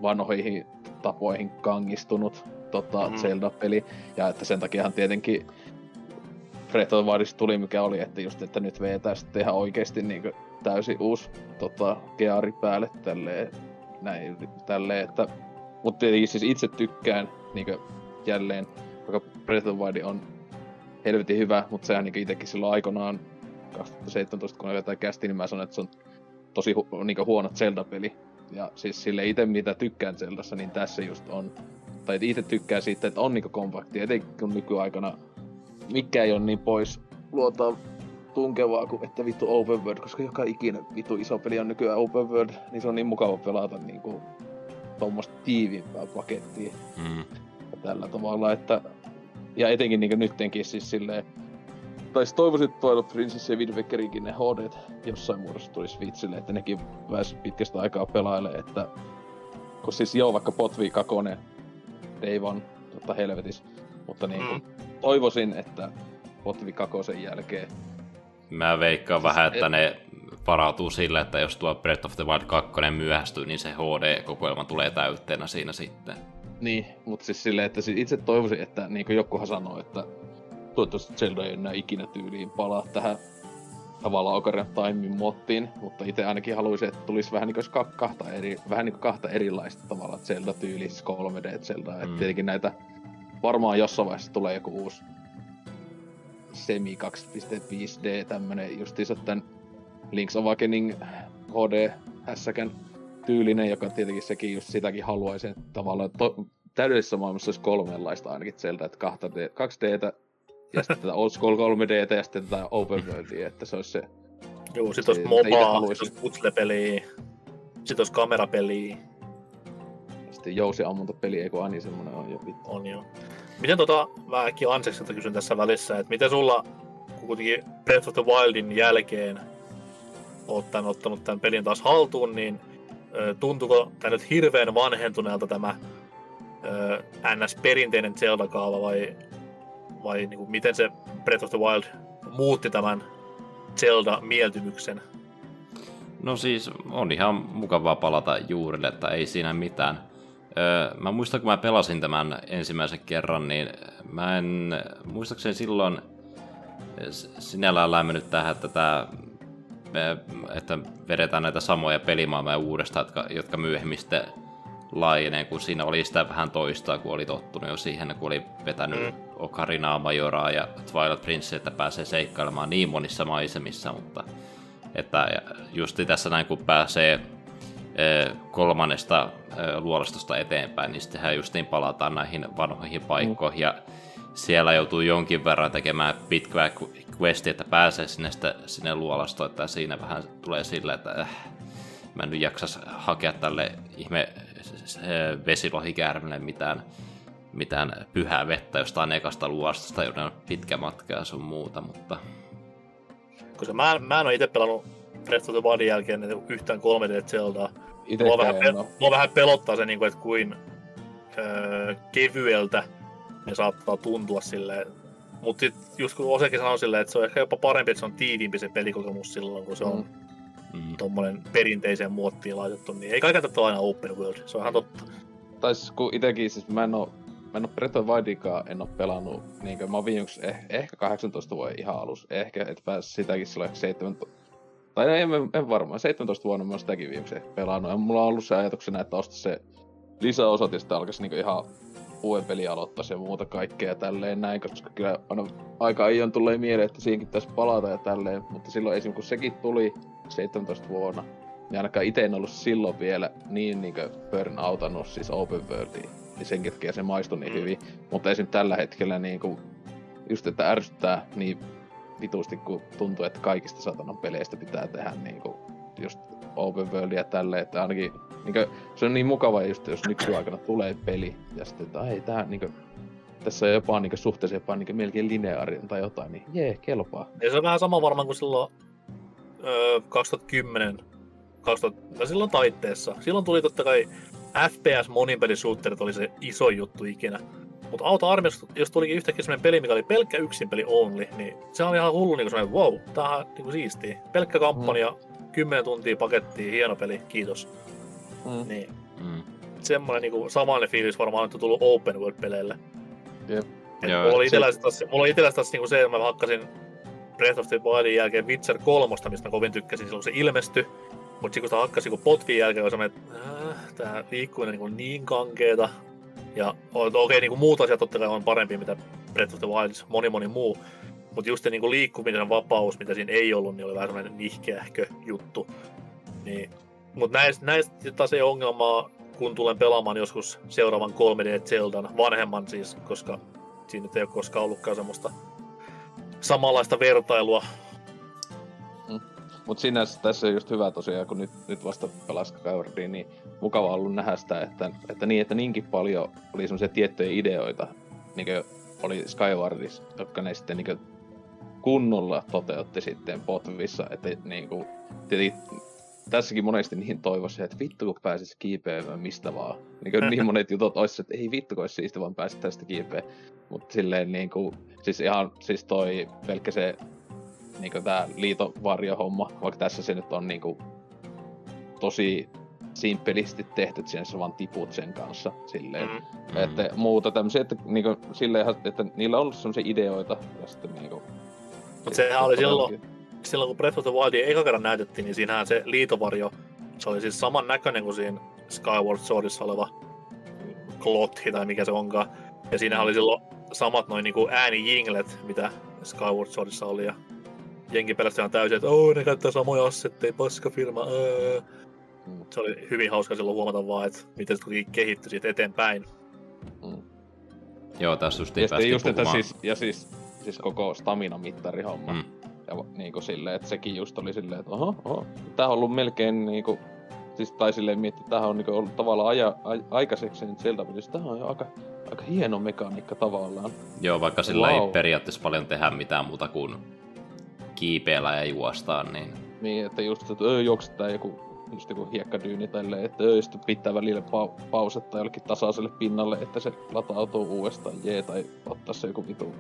vanhoihin tapoihin kangistunut tota, Mm. Zelda-peli, ja että sen takiahan tietenkin Breath of tuli mikä oli, että just, että nyt vetää sitten ihan oikeesti niinku täysin uusi tota, geari päälle tälleen, näin, tälleen, että mutta tietenkin siis itse tykkään niinku jälleen, vaikka Breath of on helvetin hyvä, mutta sehän niinku itekin silloin aikoinaan 2017, kun jotain kästi, niin mä sanoin, että se on tosi hu- niinku huono Zelda-peli. Ja siis sille itse mitä tykkään Zeldassa, niin tässä just on. Tai itse tykkää siitä, että on niinku kompakti, etenkin kun nykyaikana mikä ei ole niin pois luotaan tunkevaa kuin että vittu open world, koska joka ikinen vittu iso peli on nykyään open world, niin se on niin mukava pelata niinku tuommoista tiiviimpää pakettia Mm. ja tällä tavalla, että ja etenkin niinku nyttenkin siis silleen tai siis toivoisin, että Twilight Princess ja Wind Wakerinkin ne HD jossain muodossa tulisi Switchille, että nekin pääsi pitkästä aikaa pelailemaan, että kun siis joo, vaikka Potvi 2, Day One, totta helvetis, mutta niin Mm. toivoisin, että Potvi 2 jälkeen Mä veikkaan vähän, että ne varautuu sille, että jos tuo Breath of the Wild 2 myöhästyy, niin se HD-kokoelma tulee täytteenä siinä sitten. Niin, mutta siis silleen, että siis itse toivoisin, että niin kuin jokuhan sanoo, että toivottavasti Zelda ei enää ikinä tyyliin palaa tähän tavallaan Ocarina of Timein mottiin, mutta itse ainakin haluaisin, että tulisi vähän niin kuin ka- kahta, eri, vähän niin kuin kahta erilaista tavalla Zelda-tyyliä, siis 3D Zelda, mm. Mm. että tietenkin näitä varmaan jossain vaiheessa tulee joku uusi Semi 2.5D, tämmönen justiinsa tän Link's Awakening HD hässäkän tyylinen, joka tietenkin sekin just sitäkin haluaisin, että tavallaan to, täydellisessä maailmassa olisi kolmenlaista ainakin Zelda, että 2D, 2Dtä ja sitten tätä old school 3Dtä ja sitten tätä open worldia, että se olisi se Joo, sit olisi mobaa, sit olisi puzzle-peliä, sit olisi kamerapeliä, sitten jousiammuntapeli, eikö Ani semmonen on jo vittu. on jo. Miten tota, mä äkkiä Ansekselta kysyn tässä välissä, että miten sulla, kuitenkin Breath of the Wildin jälkeen oot tän, ottanut tämän pelin taas haltuun, niin tuntuuko tämä nyt hirveän vanhentuneelta tämä ö, NS-perinteinen Zelda-kaava vai, vai niin kuin, miten se Breath of the Wild muutti tämän Zelda-mieltymyksen? No siis on ihan mukavaa palata juurille, että ei siinä mitään. Öö, mä muistan, kun mä pelasin tämän ensimmäisen kerran, niin mä en muistaakseni silloin sinällään lämmennyt tähän, että, tää, me- että vedetään näitä samoja pelimaailmoja uudestaan, jotka, jotka myöhemmin sitten laajenee, kun siinä oli sitä vähän toista, kun oli tottunut jo siihen, kun oli vetänyt Mm. Ocarinaa, Majoraa ja Twilight Princess, että pääsee seikkailemaan niin monissa maisemissa, mutta että justi tässä näin, kun pääsee ö, kolmannesta ö, luolastosta eteenpäin, niin sittenhän justiin palataan näihin vanhoihin paikkoihin, ja siellä joutuu jonkin verran tekemään pitkää questia, että pääsee sinne, sitten, sinne luolastoon, että siinä vähän tulee sille, että äh, mä en nyt jaksas hakea tälle ihme vesilohikäärmelle mitään, mitään pyhää vettä jostain ekasta luolastosta, joten on pitkä matka ja sun muuta, mutta Koska mä, mä en ole itse pelannut Breath of the Wildin jälkeen yhtään 3D Zeldaa. Mua vähän, pe- oo. mua vähän pelottaa se, niin kuin, että kuin öö, kevyeltä ne saattaa tuntua silleen. Mutta just kun Osekin sanoi silleen, että se on ehkä jopa parempi, että se on tiiviimpi se pelikokemus silloin, kun se on Mm. Mm. tuommoinen perinteiseen muottiin laitettu, niin ei kaiken tätä ole aina open world, se on ihan totta. Tai siis kun itekin, siis mä en oo, mä en oo Breath of the Wildikaan en oo pelannut, niinkö mä oon viimeksi eh, ehkä 18 vuoden ihan alus, ehkä et pääs sitäkin silloin ehkä 17, tai en, en, en varmaan, 17 vuonna mä oon sitäkin viimeksi pelannut, ja mulla on ollut se ajatuksena, että ostaa se lisäosat, ja sitten alkaisi niinku ihan uuden peli aloittaa ja muuta kaikkea ja tälleen näin, koska kyllä aina aika ajoin tulee mieleen, että siinkin pitäisi palata ja tälleen, mutta silloin esim. kun sekin tuli 17 vuonna, niin ainakaan itse en ollut silloin vielä niin niinkö burn outannut siis open worldiin, niin sen takia se maistui niin hyvin, mutta esim. tällä hetkellä niinku, just että ärsyttää niin vitusti, kun tuntuu, että kaikista satanan peleistä pitää tehdä niinku just open worldia tälleen, että ainakin niinku, se on niin mukava just, jos nykyaikana tulee peli, ja sitten, että ei tää niinku, tässä on jopa niinku suhteessa jopa niinku melkein lineaarinen tai jotain, niin jee, kelpaa. Ja se on vähän sama varmaan kuin silloin öö, 2010, 2000, no silloin taitteessa. Silloin tuli totta kai FPS moninpelisuutterit oli se iso juttu ikinä. Mutta Auto Armies, jos tulikin yhtäkkiä semmoinen peli, mikä oli pelkkä yksin peli only, niin se on ihan hullu niin semmoinen, wow, tää on niin siistiä. Pelkkä kampanja, mm. 10 tuntia pakettiin, hieno peli, kiitos. Mm. Niin, Mm. semmoinen niin samanlainen fiilis varmaan on tullut open world-peleille. Et Joo, mulla oli se- taas, mulla oli itsellä taas niinku se, että mä hakkasin Breath of the Wildin jälkeen Witcher 3, mistä mä kovin tykkäsin silloin, kun se ilmestyi. Mutta sitten kun sitä hakkasin kun Potvin jälkeen, oli semmoinen, että äh, liikkuminen niin, kuin niin kankeeta. Ja o- okei, okay, niin muut asiat totta kai on parempi, mitä Breath of the Wild, moni moni muu. Mutta just se niin liikkuminen vapaus, mitä siinä ei ollut, niin oli vähän semmoinen nihkeähkö juttu. Niin. Mutta näistä, näistä taas ei ongelmaa, kun tulen pelaamaan joskus seuraavan 3D Zeldan, vanhemman siis, koska siinä ei ole koskaan ollutkaan semmoista samanlaista vertailua. Mutta sinänsä tässä on just hyvä tosiaan, kun nyt, nyt vasta pelas Skywardiin, niin mukava ollut nähdä sitä, että, että, niin, että niinkin paljon oli semmoisia tiettyjä ideoita, niin kuin oli Skywardissa, jotka ne sitten niin kunnolla toteutti sitten Potvissa, että niin kuin, tietenkin tässäkin monesti niin toivoisin, että vittu kun pääsis kiipeämään mistä vaan. Niin, kuin niin monet jutut olisi, että ei vittu kun olisi siisti vaan päästä tästä kiipeä. Mutta silleen niin kuin, siis ihan siis toi pelkkä se niinku tää liitovarjo-homma, vaikka tässä se nyt on niinku tosi simppelisti tehty, että siinä sä vaan tiput sen kanssa silleen. Mm. Mm. Että muuta tämmösiä, että niinku silleen, että niillä on ollut semmosia ideoita ja sitten niinku... Mut sehän oli silloin, silloin kun Breath of the Wildia eka kerran näytettiin, niin siinähän se liitovarjo, se oli siis saman näköinen kuin siinä Skyward Swordissa oleva klothi tai mikä se onkaan. Ja siinä oli silloin samat noin niinku äänijinglet, mitä Skyward Swordissa oli. Ja jengi pelästyi ihan täysin, että oh, ne käyttää samoja assetteja, paska firma. Öö. Mm. Se oli hyvin hauska silloin huomata vaan, että miten se kuitenkin kehittyi siitä eteenpäin. Mm. Joo, tässä just Ja päästiin just, että puhumaan. siis, ja siis, siis koko stamina-mittari homma. Mm. Ja niinku silleen, että sekin just oli silleen, että oho, oho, tää on ollut melkein niinku, siis tai silleen miettiä, että tämähän on niinku ollut tavallaan aja, a, aikaiseksi nyt siltä, mutta tämä on jo aika, aika hieno mekaniikka tavallaan. Joo, vaikka sillä ei Wow. periaatteessa paljon tehdä mitään muuta kuin kiipeillä ja juostaan, niin Niin, että just, että öö, juoksetaan joku, just joku hiekkadyyni tälleen, että öö, sitten pitää välillä pa- pausetta jollekin tasaiselle pinnalle, että se latautuu uudestaan, jee, tai ottaa se joku vitu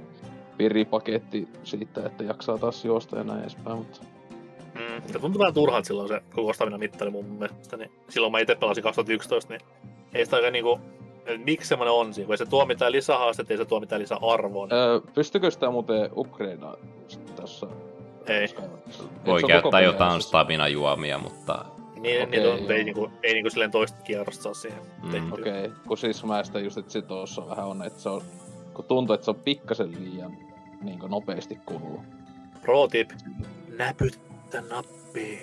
piripaketti siitä, että jaksaa taas juosta ja näin edespäin, mutta Mm. Ja tuntui vähän turhalta silloin se koko stamina mittari mun mielestä. Niin silloin mä itse pelasin 2011, niin ei sitä oikein niinku, että miksi semmonen on siinä, kun se tuo mitään lisähaastetta, ei se tuo mitään lisäarvoa. Niin öö, pystykö sitä muuten upgradea tässä? Ei. Voi se on käyttää jotain stamina-juomia, mutta Niin, Okei, niin on, ei, niinku, ei niinku silleen toista kierrosta saa siihen Mm. tehtyä. Okei, okay. kun siis mä sitä just, että se tuossa vähän on, että se on, kun tuntuu, että se on pikkasen liian niin nopeasti kuluu. Pro tip, näpyttä nappia.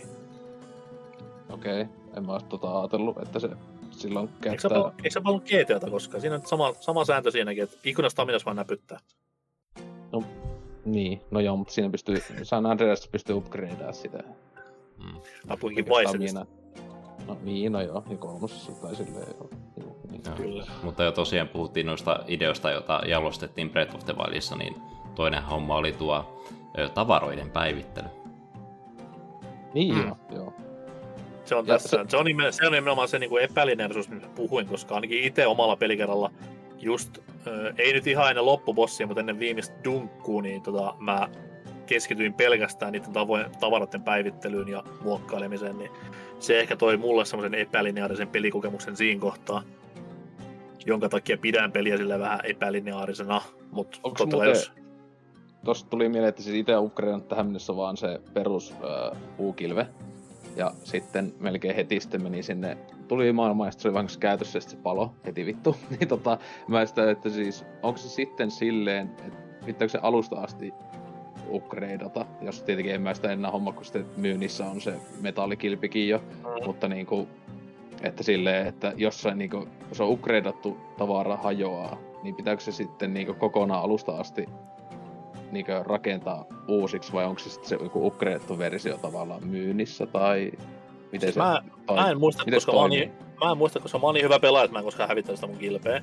Okei, okay. en mä ois tota ajatellut, että se silloin Eikö sä käyttää... pal- eikö sä paljon GTAta koskaan? Siinä on sama, sama sääntö siinäkin, että ikkunasta vaan näpyttää. Niin, no joo, mutta siinä pystyy, San Andreas pystyy upgradeaa sitä. mm. Apuinkin Mikä Vicenista. stamina. No niin, no joo, ja kolmosessa tai silleen joo. joo niin. Joo. Kyllä. Mutta jo tosiaan puhuttiin noista ideoista, joita jalostettiin Breath of the Wildissa, niin toinen homma oli tuo ö, tavaroiden päivittely. Niin Mm. joo, joo. Se on Ja tässä. Se, se, on, nimen, se on nimenomaan se niin epälinearisuus, mistä puhuin, koska ainakin itse omalla pelikerralla just, ei nyt ihan ennen loppubossia, mutta ennen viimeistä dunkkuu, niin tota, mä keskityin pelkästään niiden tavo- tavaroiden päivittelyyn ja muokkailemiseen, niin se ehkä toi mulle semmoisen epälineaarisen pelikokemuksen siinä kohtaa, jonka takia pidän peliä sillä vähän epälineaarisena, mutta muuten- jos... Tosta tuli mieleen, että siis itse upgradeannut tähän mennessä vaan se perus äh, puukilve. Ja sitten melkein heti sitten meni sinne, tuli maailma ja se oli vahingossa käytössä ja se palo heti vittu. niin tota, mä sitä, että siis, onko se sitten silleen, että pitääkö se alusta asti upgradeata, jos tietenkin en mä sitä enää homma, kun sitten myynnissä on se metallikilpikin jo, Mm. mutta niinku, että silleen, että jossain niinku, jos on upgradeattu tavara hajoaa, niin pitääkö se sitten niinku kokonaan alusta asti niinku rakentaa uusiksi vai onko se sitten se joku upgradeattu versio tavallaan myynnissä tai miten se Mä- toi- Mä en muista, miten se koska mä, oon toimii? niin, mä en muista, koska mä oon niin hyvä pelaaja, että mä en koskaan hävittänyt sitä mun kilpeä,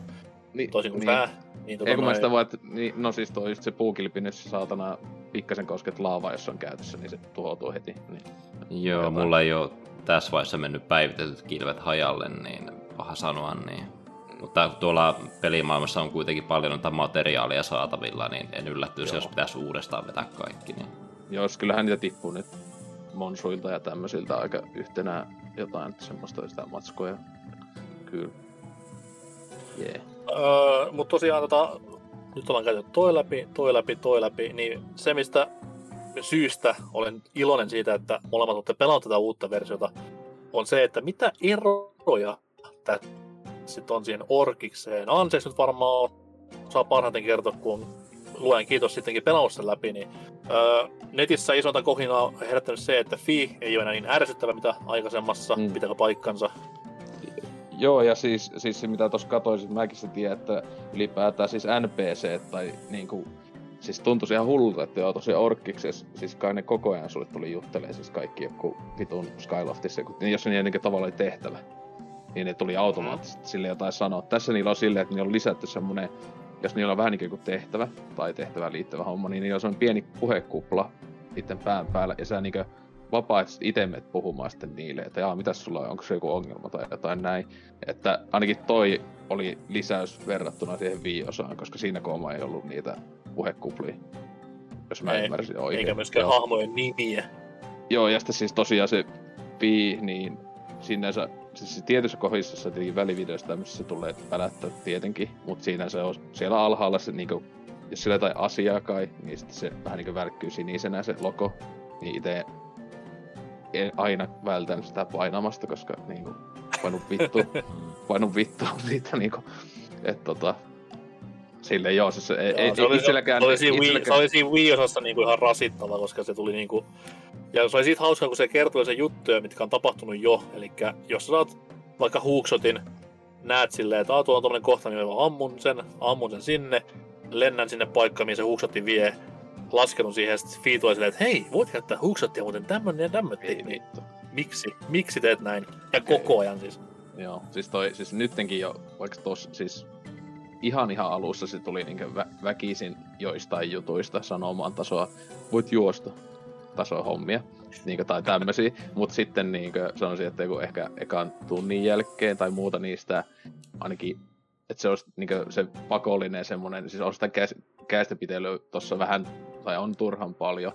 Niin, toisin kuin niin. sä. Niin, tota Ei kun mä sitä vaan, että niin, no siis toi just se puukilpi, nyt se saatana pikkasen kosket laavaa, jos on käytössä, niin se tuhoutuu heti. Niin. Joo, Jotain. mulla ei ole tässä vaiheessa mennyt päivitetyt kilvet hajalle, niin paha sanoa niin. Mutta tuolla pelimaailmassa on kuitenkin paljon noita materiaalia saatavilla, niin en yllättyisi, Joo. jos pitäisi uudestaan vetää kaikki. Niin. Jos kyllähän niitä tippuu nyt monsuilta ja tämmöisiltä aika yhtenä jotain semmoista sitä matskoja. Kyllä. Jee. Öö, mutta tosiaan tota, nyt ollaan käyty toi läpi, toi läpi, toi läpi, niin se mistä syystä olen iloinen siitä, että molemmat olette pelannut tätä uutta versiota, on se, että mitä eroja tässä on siihen orkikseen. Anseeksi nyt varmaan saa parhaiten kertoa, kun luen kiitos sittenkin pelannut sen läpi, niin öö, netissä isonta kohinaa on herättänyt se, että Fi ei ole enää niin ärsyttävä mitä aikaisemmassa, Mm. pitääkö paikkansa. Joo, ja siis, siis se mitä tuossa katsoin, siis mäkin se tiedän, että ylipäätään siis NPC tai niinku, siis tuntuisi ihan hullulta, että joo tosiaan orkkiksessa, siis kai ne koko ajan sulle tuli juttelee siis kaikki joku vitun Skyloftissa, kun, niin jos se niiden tavalla oli tehtävä, niin ne tuli automaattisesti sille jotain sanoa. Tässä niillä on silleen, että niillä on lisätty semmonen, jos niillä on vähän niin kuin tehtävä tai tehtävään liittyvä homma, niin niillä on pieni puhekupla niiden pään päällä, ja sä niinkö vapaaehtoisesti itse menet puhumaan sitten niille, että jaa, mitäs sulla on, onko se joku ongelma tai jotain näin. Että ainakin toi oli lisäys verrattuna siihen viiosaan, koska siinä kooma ei ollut niitä puhekuplia. Jos mä Ei, ymmärsin oikein. Eikä myöskään Joo. hahmojen nimiä. Joo, ja sitten siis tosiaan se Vii, niin sinänsä, siis se tietyssä kohdissa se tietenkin välivideosta tämmöisessä se tulee pälättää tietenkin, mutta siinä se on siellä alhaalla se niinku, jos sillä jotain asiaa kai, niin sitten se vähän niinku välkkyy sinisenä se logo, niin itse en aina vältän sitä painamasta, koska niinku painu vittu, painu vittu siitä niinku, että tota, Sille joo, siis ei, ei, se oli, itselläkään... se oli siinä, Wii, se itselläkään- oli siinä Wii-osassa niinku ihan rasittava, koska se tuli niinku... Ja se oli siitä hauskaa, kun se kertoi sen juttuja, mitkä on tapahtunut jo. Eli jos sä saat vaikka hooksotin, näet silleen, että "Aa, tuolla on tommonen kohta, niin mä ammun sen, ammun sen sinne, lennän sinne paikkaan, mihin se hookshotti vie, laskenut siihen, ja sitten Fii tulee silleen, että hei, voit käyttää hookshottia muuten tämmönen ja tämmönen vittu. Miksi? Miksi teet näin? Ja koko ajan siis. Joo, siis toi, siis nyttenkin jo, vaikka tos, siis ihan ihan alussa se tuli niinkö vä- väkisin joistain jutuista sanomaan tasoa, voit juosta tasoa hommia, niinkö, tai tämmösiä, mut sitten niinkö sanoisin, että joku ehkä ekan tunnin jälkeen tai muuta niistä ainakin, että se olisi niinkö se pakollinen semmonen, siis on sitä käs, käestepitelyä tossa vähän, tai on turhan paljon,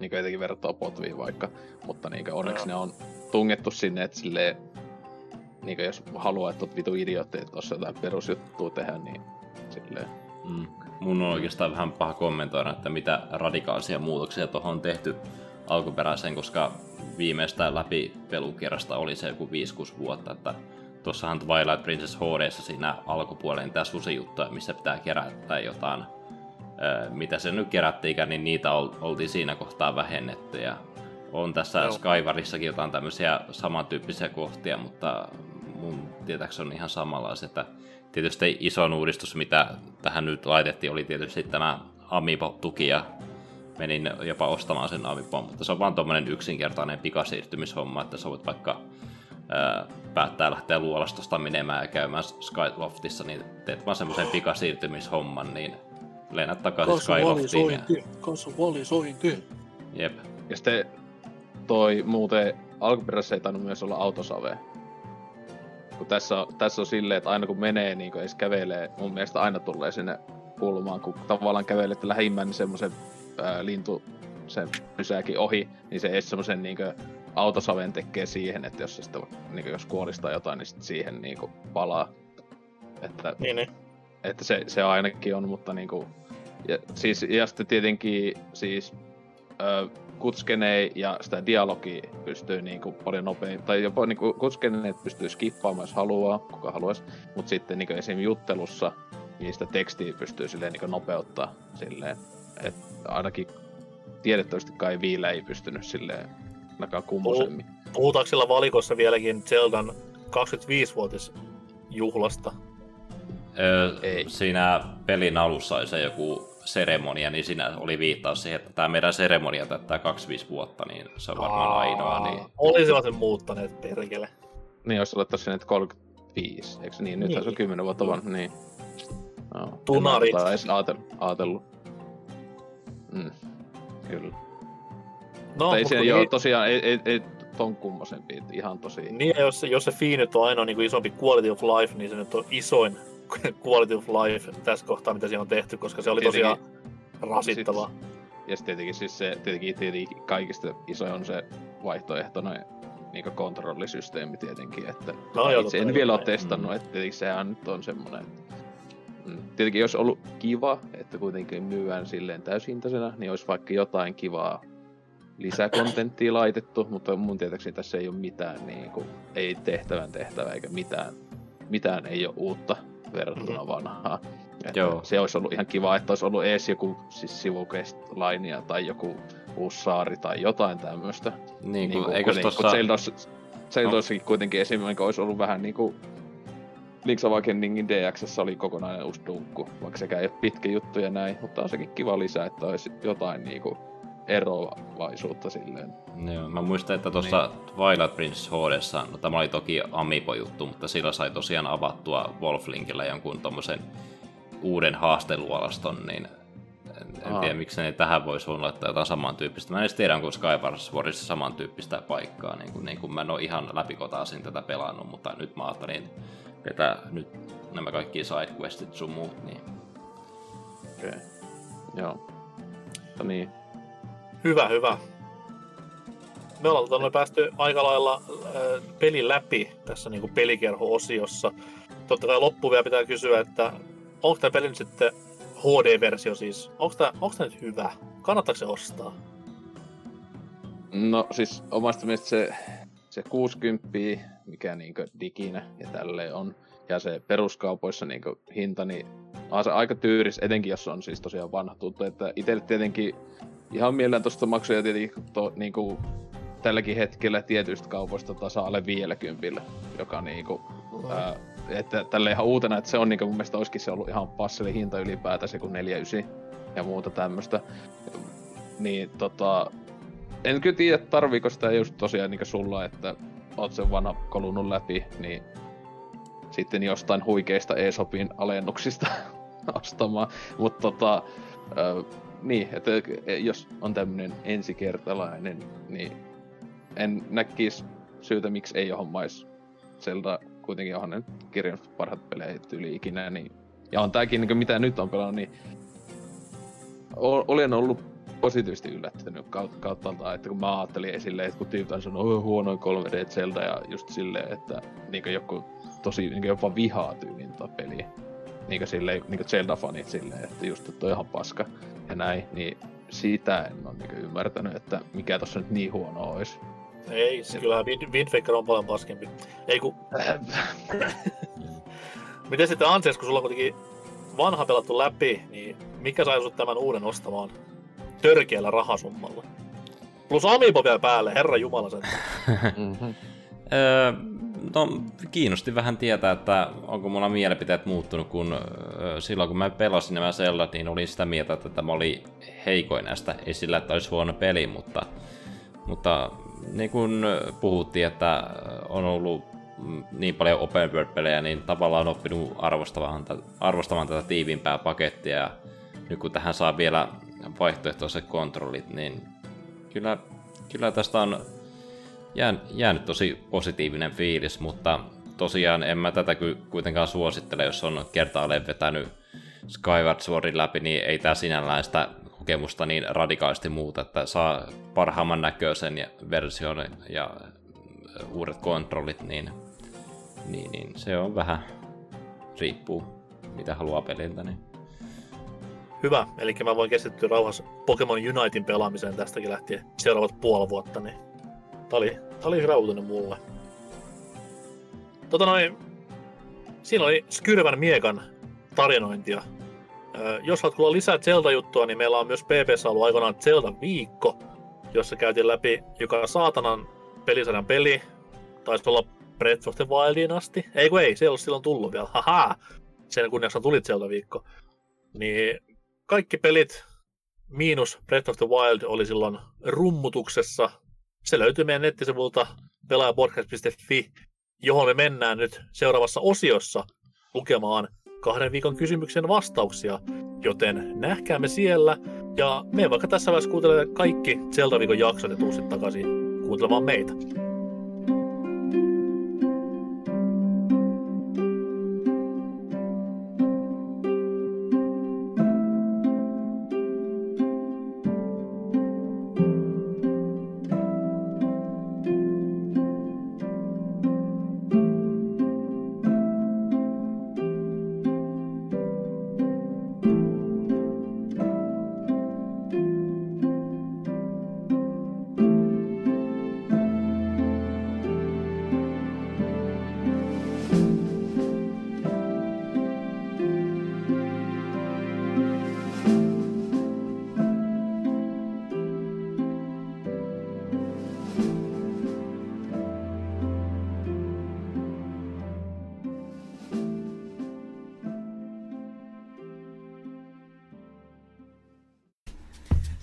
niinkö etenkin verrattuna potviin vaikka, mutta niinkö onneksi ne on tungettu sinne, että silleen niin jos haluaa, että oot vitu idiootti, että tuossa jotain perusjuttua tehdä, niin silleen. Mm. Mun on oikeastaan vähän paha kommentoida, että mitä radikaalisia muutoksia tuohon on tehty alkuperäiseen, koska viimeistä läpi pelukierrosta oli se joku 5-6 vuotta, että tuossahan Twilight Princess HDssa siinä alkupuolella niitä susijuttuja, missä pitää kerätä jotain, öö, mitä se nyt kerättiinkään, niin niitä ol- oltiin siinä kohtaa vähennetty ja on tässä Joo. Skyvarissakin jotain tämmöisiä samantyyppisiä kohtia, mutta mun tietääkseni on ihan samanlaisia, että tietysti isoin uudistus, mitä tähän nyt laitettiin, oli tietysti tämä Amiibo-tuki ja menin jopa ostamaan sen Amiibon, mutta se on vaan tommonen yksinkertainen pikasiirtymishomma, että sä voit vaikka ää, päättää lähteä luolastosta menemään ja käymään Skyloftissa, niin teet vaan semmoisen pikasiirtymishomman, niin lennät takaisin Skyloftiin. Ja... Kasvalisointi. Jep. Ja sitten toi muuten alkuperäisessä ei tainnut myös olla autosave. Kun tässä on, tässä on silleen, että aina kun menee, niin kun edes kävelee, mun mielestä aina tulee sinne kulmaan, kun tavallaan kävelette lähimmän niin semmoisen lintu se pysääkin ohi, niin se edes semmoisen niin autosaven tekee siihen, että jos se sitä, niin jos kuolistaa jotain, niin sit siihen niin palaa. Että, Niin, niin. että se, se ainakin on, mutta niinku... Ja, siis, ja sitten tietenkin siis ö, kutskenei ja sitä dialogia pystyy niinku paljon nopeammin, tai jopa niinku kutskeneet pystyy skippaamaan, jos haluaa, kuka haluaisi, mutta sitten niinku esim. juttelussa niin sitä tekstiä pystyy silleen niinku nopeuttaa silleen, että ainakin tiedettävästi kai Viillä ei pystynyt silleen ainakaan kummosemmin. Puhutaanko sillä valikossa vieläkin Zeldan 25-vuotisjuhlasta? Öö, Ei. siinä pelin alussa oli se joku seremonia, niin siinä oli viittaus siihen, että tämä meidän seremonia täyttää 25 vuotta, niin se on varmaan ainoa. Niin... Olisivat sen muuttaneet perkele. Niin, jos olet tosiaan nyt 35, eikö se niin? Nyt Niin. se on 10 vuotta vanha, niin. No, Tunarit. En edes aatellut. Mm, kyllä. No, No, ei se joo, niin- tosiaan, ei, ei, ei ton kummosempi, ihan tosi. Niin, ja jos, se- jos se Fii nyt on ainoa niin kuin isompi quality of life, niin se nyt on isoin quality of life tässä kohtaa, mitä siinä on tehty, koska se oli tosiaan rasittavaa. Ja sitten tietenkin, siis se, tietenkin, tietenkin kaikista isoin on se vaihtoehtoinen niin kontrollisysteemi tietenkin, että No joo, itse en kai. vielä ole testannut, mm. että tietenkin sehän nyt on semmoinen, että mm, tietenkin jos ollut kiva, että kuitenkin myydään silleen täyshintaisena, niin olisi vaikka jotain kivaa lisäkontenttia laitettu, mutta mun tietääkseni tässä ei ole mitään, niin kuin, ei tehtävän tehtävä eikä mitään, mitään ei ole uutta verrattuna vanhaan. Että Joo. Se olisi ollut ihan kiva, että olisi ollut ees joku siis sivukestlainia tai joku uusi saari tai jotain tämmöistä. Niin, Niin kuin, eikös kuitenkin, tuossa... kun Zeldossa, Zeldossakin kuitenkin esimerkiksi olisi ollut vähän niinku Link's Awakeningin DXssä oli kokonainen uusi dunkku, vaikka sekään ei ole pitkä juttu ja näin, mutta on sekin kiva lisä, että olisi jotain niinku eroavaisuutta silleen. Joo, mä muistan, että tuossa niin. Twilight Princess HDssa, no tämä oli toki Amiibo-juttu, mutta sillä sai tosiaan avattua Wolflinkillä jonkun tommosen uuden haastelualaston, niin en, en Aa. tiedä miksi ne tähän voisi laittaa jotain samantyyppistä. Mä en edes tiedä, onko Skyward Swordissa samantyyppistä paikkaa, niin kuin, niin kuin mä en ole ihan läpikotaisin tätä pelannut, mutta nyt mä ajattelin vetää nyt nämä kaikki sidequestit sun muut, niin Okei. Okay. Joo. Mutta niin. Hyvä, hyvä. Me ollaan tota, päästy aika lailla äh, pelin läpi tässä niin kuin pelikerho-osiossa. Totta kai loppuun vielä pitää kysyä, että onko tämä peli nyt sitten HD-versio siis? Onko tämä, onko tämä nyt hyvä? Kannattaako se ostaa? No siis omasta mielestä se, se 60, mikä niinkö diginä ja tälleen on, ja se peruskaupoissa niinkö hinta, niin on se aika tyyris, etenkin jos on siis tosiaan vanha tuttu, että itselle tietenkin ihan mielellään tosta maksuja tietenkin to, niinku, tälläkin hetkellä tietyistä kaupoista tasa alle 50, joka niinku, ää, että tälle ihan uutena, että se on niinku mun mielestä olisikin se ollut ihan passeli hinta ylipäätään se kuin 49 ja muuta tämmöstä. Niin tota, en kyllä tiedä, tarviiko sitä just tosiaan niin sulla, että oot sen vanha kolunut läpi, niin sitten jostain huikeista ESOPin alennuksista ostamaan. Mutta tota, ö, niin, että jos on tämmönen ensikertalainen, niin en näkis syytä, miksi ei hommais Zelda kuitenkin onhan nyt kirjannut parhaat pelejä yli ikinä, niin ja on tääkin, niin mitä nyt on pelannut, niin olen ollut positiivisesti yllättynyt kautta, kautta että kun mä ajattelin esille, että kun tyypit on sanonut, huonoin 3D Zelda ja just silleen, että niin joku tosi niin jopa vihaa tyyliin tota peliä. Niin silleen, niin Zelda-fanit silleen, että just että on ihan paska ja näin, niin siitä en ole niin ymmärtänyt, että mikä tossa nyt niin huono olisi. Ei, se kyllähän Wind, Wind Waker on paljon paskempi. Ei kun, miten sitten Anses, kun sulla on kuitenkin vanha pelattu läpi, niin mikä sai sut tämän uuden ostamaan törkeällä rahasummalla? Plus Amiibo vielä päälle, herra jumala sen. mm-hmm. Öö, no, kiinnosti vähän tietää, että onko mulla mielipiteet muuttunut, kun silloin kun mä pelasin nämä Zeldat, niin olin sitä mieltä, että tämä oli heikoin näistä esillä, että olisi huono peli, mutta, mutta niin kuin puhuttiin, että on ollut niin paljon open world-pelejä, niin tavallaan on oppinut arvostamaan, arvostamaan tätä tiiviimpää pakettia, ja nyt kun tähän saa vielä vaihtoehtoiset kontrollit, niin kyllä, kyllä tästä on jään, jäänyt tosi positiivinen fiilis, mutta tosiaan en mä tätä kuitenkaan suosittele, jos on kertaalleen vetänyt Skyward Swordin läpi, niin ei tää sinällään sitä kokemusta niin radikaalisti muuta, että saa parhaamman näköisen ja version ja uudet kontrollit, niin, niin, niin se on vähän riippuu mitä haluaa peliltä. Niin. Hyvä, eli mä voin keskittyä rauhassa Pokemon Unitein pelaamiseen tästäkin lähtien seuraavat puoli vuotta, niin tää oli, tää oli hyvä uutinen mulle. Tota noin, siinä oli Skyrvän miekan tarinointia. Jos haluat kuulla lisää Zelda-juttua, niin meillä on myös PPssä ollut aikoinaan Zelda-viikko, jossa käytiin läpi joka saatanan pelisarjan peli. Taisi olla Breath of the Wildin asti. Ei kun ei, se ei ollut silloin tullut vielä. Haha! Sen kunniaksi on tulit Zelda-viikko. Niin kaikki pelit miinus Breath of the Wild oli silloin rummutuksessa. Se löytyy meidän nettisivulta pelaajapodcast.fi, johon me mennään nyt seuraavassa osiossa lukemaan kahden viikon kysymyksen vastauksia. Joten nähkäämme siellä ja me vaikka tässä vaiheessa kuuntelemaan kaikki Zelda-viikon jaksot ja tuu sitten takaisin kuuntelemaan meitä.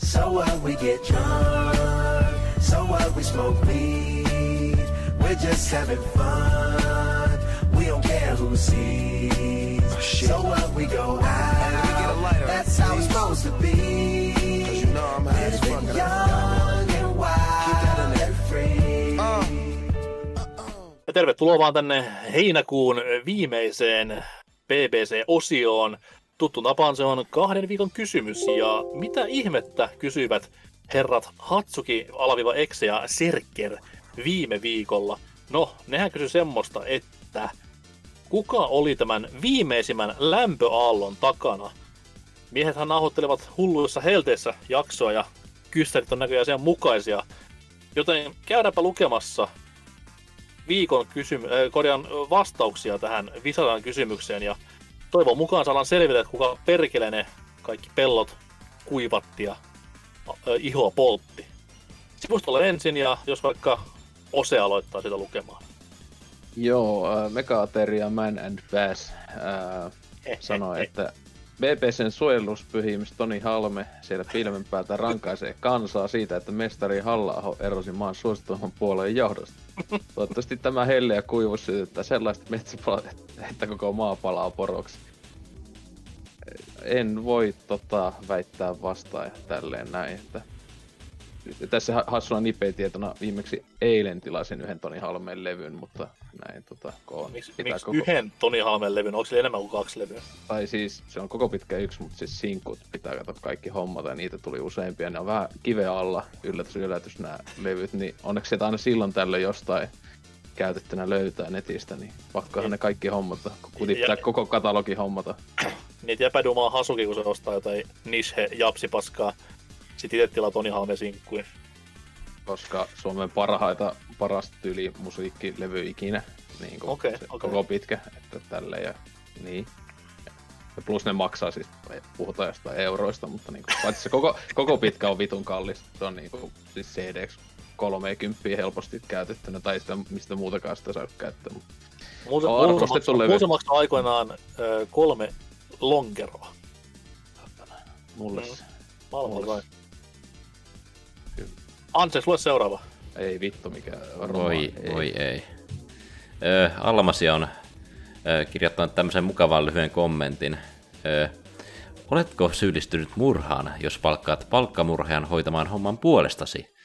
So what we get drunk, so what we smoke weed. We're just having fun, we don't care who sees. so what we go out, that's how it's supposed to be. Living young and wild and free. Ja tervetuloa vaan tänne heinäkuun viimeiseen BBC-osioon. Tuttu tapaan se on kahden viikon kysymys. Ja mitä ihmettä kysyivät herrat Hatsuki, Alaviva Exe ja Serker viime viikolla? No, nehän kysy semmoista, että kuka oli tämän viimeisimmän lämpöaallon takana? Miehethän nauhoittelevat hulluissa helteissä jaksoa ja kystärit on näköjään sen mukaisia. Joten käydäänpä lukemassa viikon kysymy- äh, korjaan vastauksia tähän Visaran kysymykseen ja toivon mukaan saadaan selvitä, että kuka perkele ne kaikki pellot kuivatti ja äh, ihoa poltti. Sivustolle ensin ja jos vaikka Ose aloittaa sitä lukemaan. Joo, äh, Megateria Man and Bass äh, sanoi, että BBCn suojeluspyhimys Toni Halme siellä pilven päältä rankaisee kansaa siitä, että mestari halla erosi maan suosituimman puolueen johdosta. Toivottavasti tämä helle ja kuivuus sytyttää sellaista metsäpalaa, että koko maa palaa poroksi. En voi tota, väittää vastaan tälleen näin, että tässä ha- hassuna nipetietona viimeksi eilen tilasin yhden Toni Halmeen levyn, mutta näin tota, koon. Miksi, miksi yhden Toni Halmen levyn? Onko sillä enemmän kuin kaksi levyä? Tai siis se on koko pitkä yksi, mutta siis sinkut pitää katsoa kaikki hommata ja niitä tuli useampia. Ne on vähän kiveä alla, yllätys yllätys nämä levyt, niin onneksi sieltä aina silloin tällöin jostain käytettynä löytää netistä, niin pakkohan ne kaikki hommata, kun pitää Ja- koko katalogi hommata. Niitä epädumaa hasuki, kun se ostaa jotain niche japsipaskaa. Sitten itse tilaa Toni Halmen sinkkuja. Koska Suomen parhaita, paras tyyli musiikkilevy ikinä. Niin kuin se okei. koko pitkä, että tälleen ja niin. Ja plus ne maksaa siis, puhutaan jostain euroista, mutta niin kuin, paitsi se koko, koko pitkä on vitun kallis. Se on niin kuin, siis CD 30 helposti käytettynä, tai sitä, mistä muutakaan sitä saa käyttää. Mutta On maksaa, mulla se maksaa aikoinaan ö, kolme lonkeroa. mulle Mm. kai. Anses, lue seuraava. ei vittu mikä Voi, voi ei. Ö, Almasi on ö, kirjoittanut tämmöisen mukavan lyhyen kommentin. Ö, oletko syyllistynyt murhaan, jos palkkaat palkkamurhaajan hoitamaan homman puolestasi?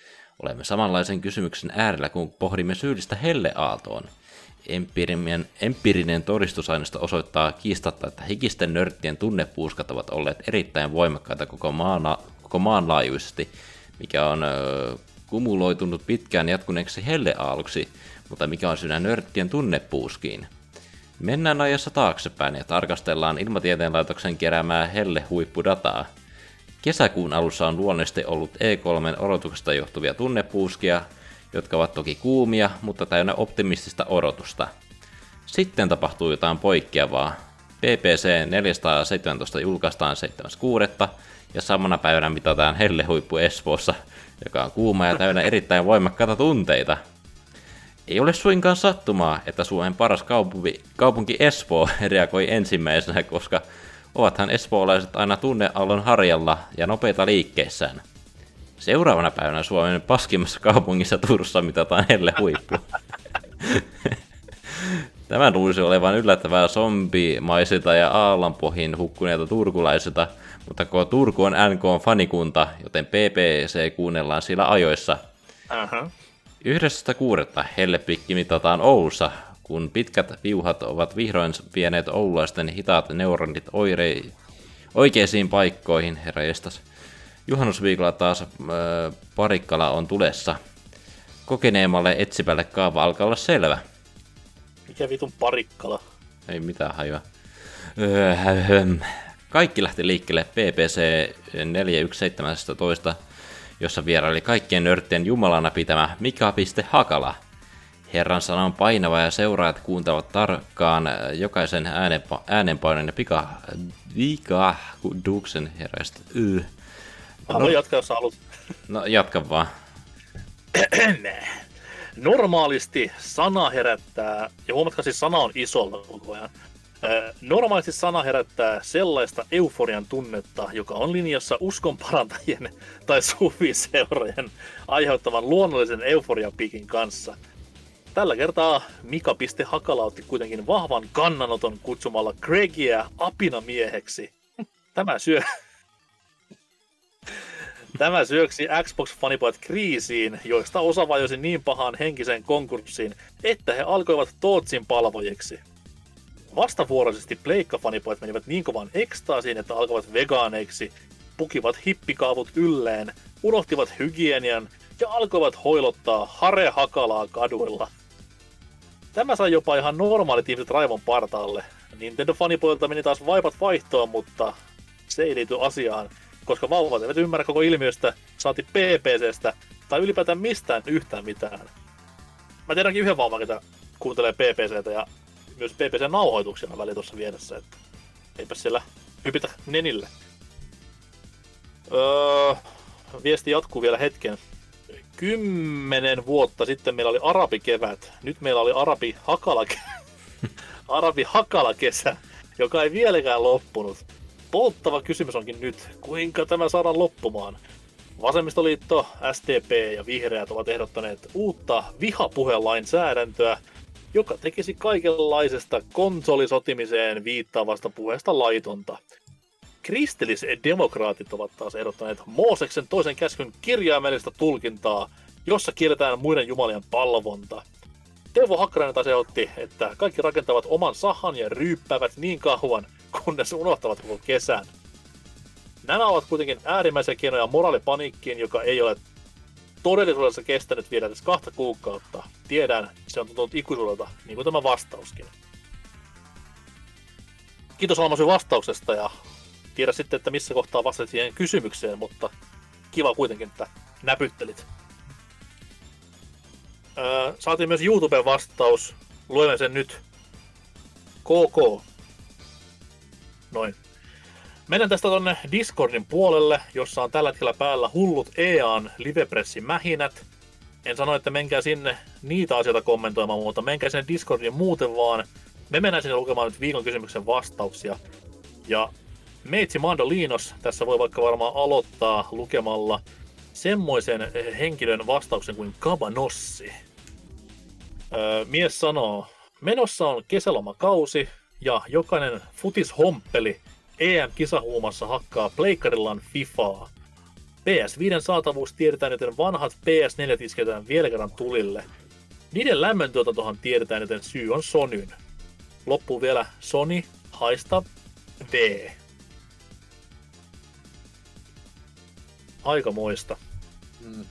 Olemme samanlaisen kysymyksen äärellä, kun pohdimme syyllistä helleaaltoon. Empiirinen, empiirinen todistusaineisto osoittaa kiistatta, että hikisten nörttien tunnepuuskat ovat olleet erittäin voimakkaita koko, maana, koko koko maan laajuisesti, mikä on kumuloitunut pitkään jatkuneeksi helleaaluksi, mutta mikä on syynä nörttien tunnepuuskiin. Mennään ajassa taaksepäin ja tarkastellaan Ilmatieteen laitoksen keräämää helle-huippudataa. Kesäkuun alussa on luonnollisesti ollut E3 odotuksesta johtuvia tunnepuuskia, jotka ovat toki kuumia, mutta täynnä optimistista odotusta. Sitten tapahtuu jotain poikkeavaa. PPC 417 julkaistaan 7.6. ja samana päivänä mitataan hellehuippu Espoossa, joka on kuuma ja täynnä erittäin voimakkaita tunteita. Ei ole suinkaan sattumaa, että Suomen paras kaupunki, kaupunki Espoo reagoi ensimmäisenä, koska ovathan espoolaiset aina tunneallon harjalla ja nopeita liikkeessään. Seuraavana päivänä Suomen paskimmassa kaupungissa Turussa mitataan helle huippu. Tämän luulisi olevan yllättävää zombimaisilta ja aallanpohjin hukkuneilta turkulaisilta, mutta kun Turku on NK-fanikunta, joten PPC kuunnellaan sillä ajoissa. Aha. 11.6. hellepikki mitataan Oulussa, kun pitkät viuhat ovat vihdoin vieneet oululaisten hitaat neuronit oire... oikeisiin paikkoihin, herra jestas. Juhannusviikolla taas äh, parikkala on tulessa. Kokeneemmalle etsivälle kaava alkaa olla selvä. Mikä vitun parikkala? Ei mitään hajua. Öö, höhöm. Kaikki lähti liikkeelle PPC 4117, jossa vieraili kaikkien nörttien jumalana pitämä Mika.Hakala. Herran sana on painava ja seuraajat kuuntavat tarkkaan jokaisen äänenpa- äänenpainon ja pika, vikahduksen herraista. Yy. Mä voin jatkaa, jos haluat. No jatka vaan. Normaalisti sana herättää, ja huomatkaa siis sana on isolla koko ajan. Normaalisti sana herättää sellaista euforian tunnetta, joka on linjassa uskon parantajien tai sufiseurojen aiheuttaman luonnollisen euforiapiikin kanssa. Tällä kertaa Mika.Hakala otti kuitenkin vahvan kannanoton kutsumalla Gregia apinamieheksi. Tämä syö, Tämä syöksi Xbox-fanipojat kriisiin, joista osa vajosi niin pahaan henkiseen konkurssiin, että he alkoivat Tootsin palvojiksi. Vastavuoroisesti Pleikka-fanipojat menivät niin kovan ekstaasiin, että alkoivat vegaaneiksi, pukivat hippikaavut ylleen, unohtivat hygienian ja alkoivat hoilottaa Hare Hakalaa kaduilla. Tämä sai jopa ihan normaalit ihmiset raivon partaalle. Nintendo-fanipoilta meni taas vaipat vaihtoon, mutta se ei liity asiaan, koska vauvat eivät ymmärrä koko ilmiöstä, saati PPCstä tai ylipäätään mistään yhtään mitään. Mä tiedänkin yhden vauvan, ketä kuuntelee PPCtä ja myös PPC-nauhoituksia mä välin tuossa vieressä, että eipä siellä hypitä nenille. Öö, viesti jatkuu vielä hetken. Kymmenen vuotta sitten meillä oli arabikevät. Nyt meillä oli arabi hakala, arabi hakala kesä, joka ei vieläkään loppunut. Polttava kysymys onkin nyt, kuinka tämä saadaan loppumaan? Vasemmistoliitto, SDP ja vihreät ovat ehdottaneet uutta vihapuhelainsäädäntöä, joka tekisi kaikenlaisesta konsolisotimiseen viittaavasta puheesta laitonta. Kristillisdemokraatit ovat taas ehdottaneet Mooseksen toisen käskyn kirjaimellista tulkintaa, jossa kielletään muiden jumalien palvonta. Teuvo Hakkarainen taas ehdotti, että kaikki rakentavat oman sahan ja ryyppäävät niin kauan, kunnes unohtavat koko kesän. Nämä ovat kuitenkin äärimmäisiä keinoja moraalipaniikkiin, joka ei ole todellisuudessa kestänyt vielä edes kahta kuukautta. Tiedän, se on tuntunut ikuisuudelta, niin kuin tämä vastauskin. Kiitos Almasy vastauksesta ja tiedä sitten, että missä kohtaa vastasit siihen kysymykseen, mutta kiva kuitenkin, että näpyttelit. Öö, saatiin myös YouTuben vastaus. Luemme sen nyt. KK. Noin. Mennään tästä tonne Discordin puolelle, jossa on tällä hetkellä päällä hullut EAN livepressin mähinät. En sano, että menkää sinne niitä asioita kommentoimaan, mutta menkää sinne Discordin muuten vaan. Me mennään sinne lukemaan nyt viikon kysymyksen vastauksia. Ja Meitsi Mandolinos tässä voi vaikka varmaan aloittaa lukemalla semmoisen henkilön vastauksen kuin Kabanossi. Öö, mies sanoo, menossa on kesälomakausi ja jokainen futishomppeli EM-kisahuumassa hakkaa pleikkarillaan Fifaa. PS5 saatavuus tiedetään, joten vanhat PS4 isketään vielä kerran tulille. Niiden lämmöntuotantohan tiedetään, joten syy on Sonyn. Loppuu vielä Sony, haista V. aikamoista. Mm.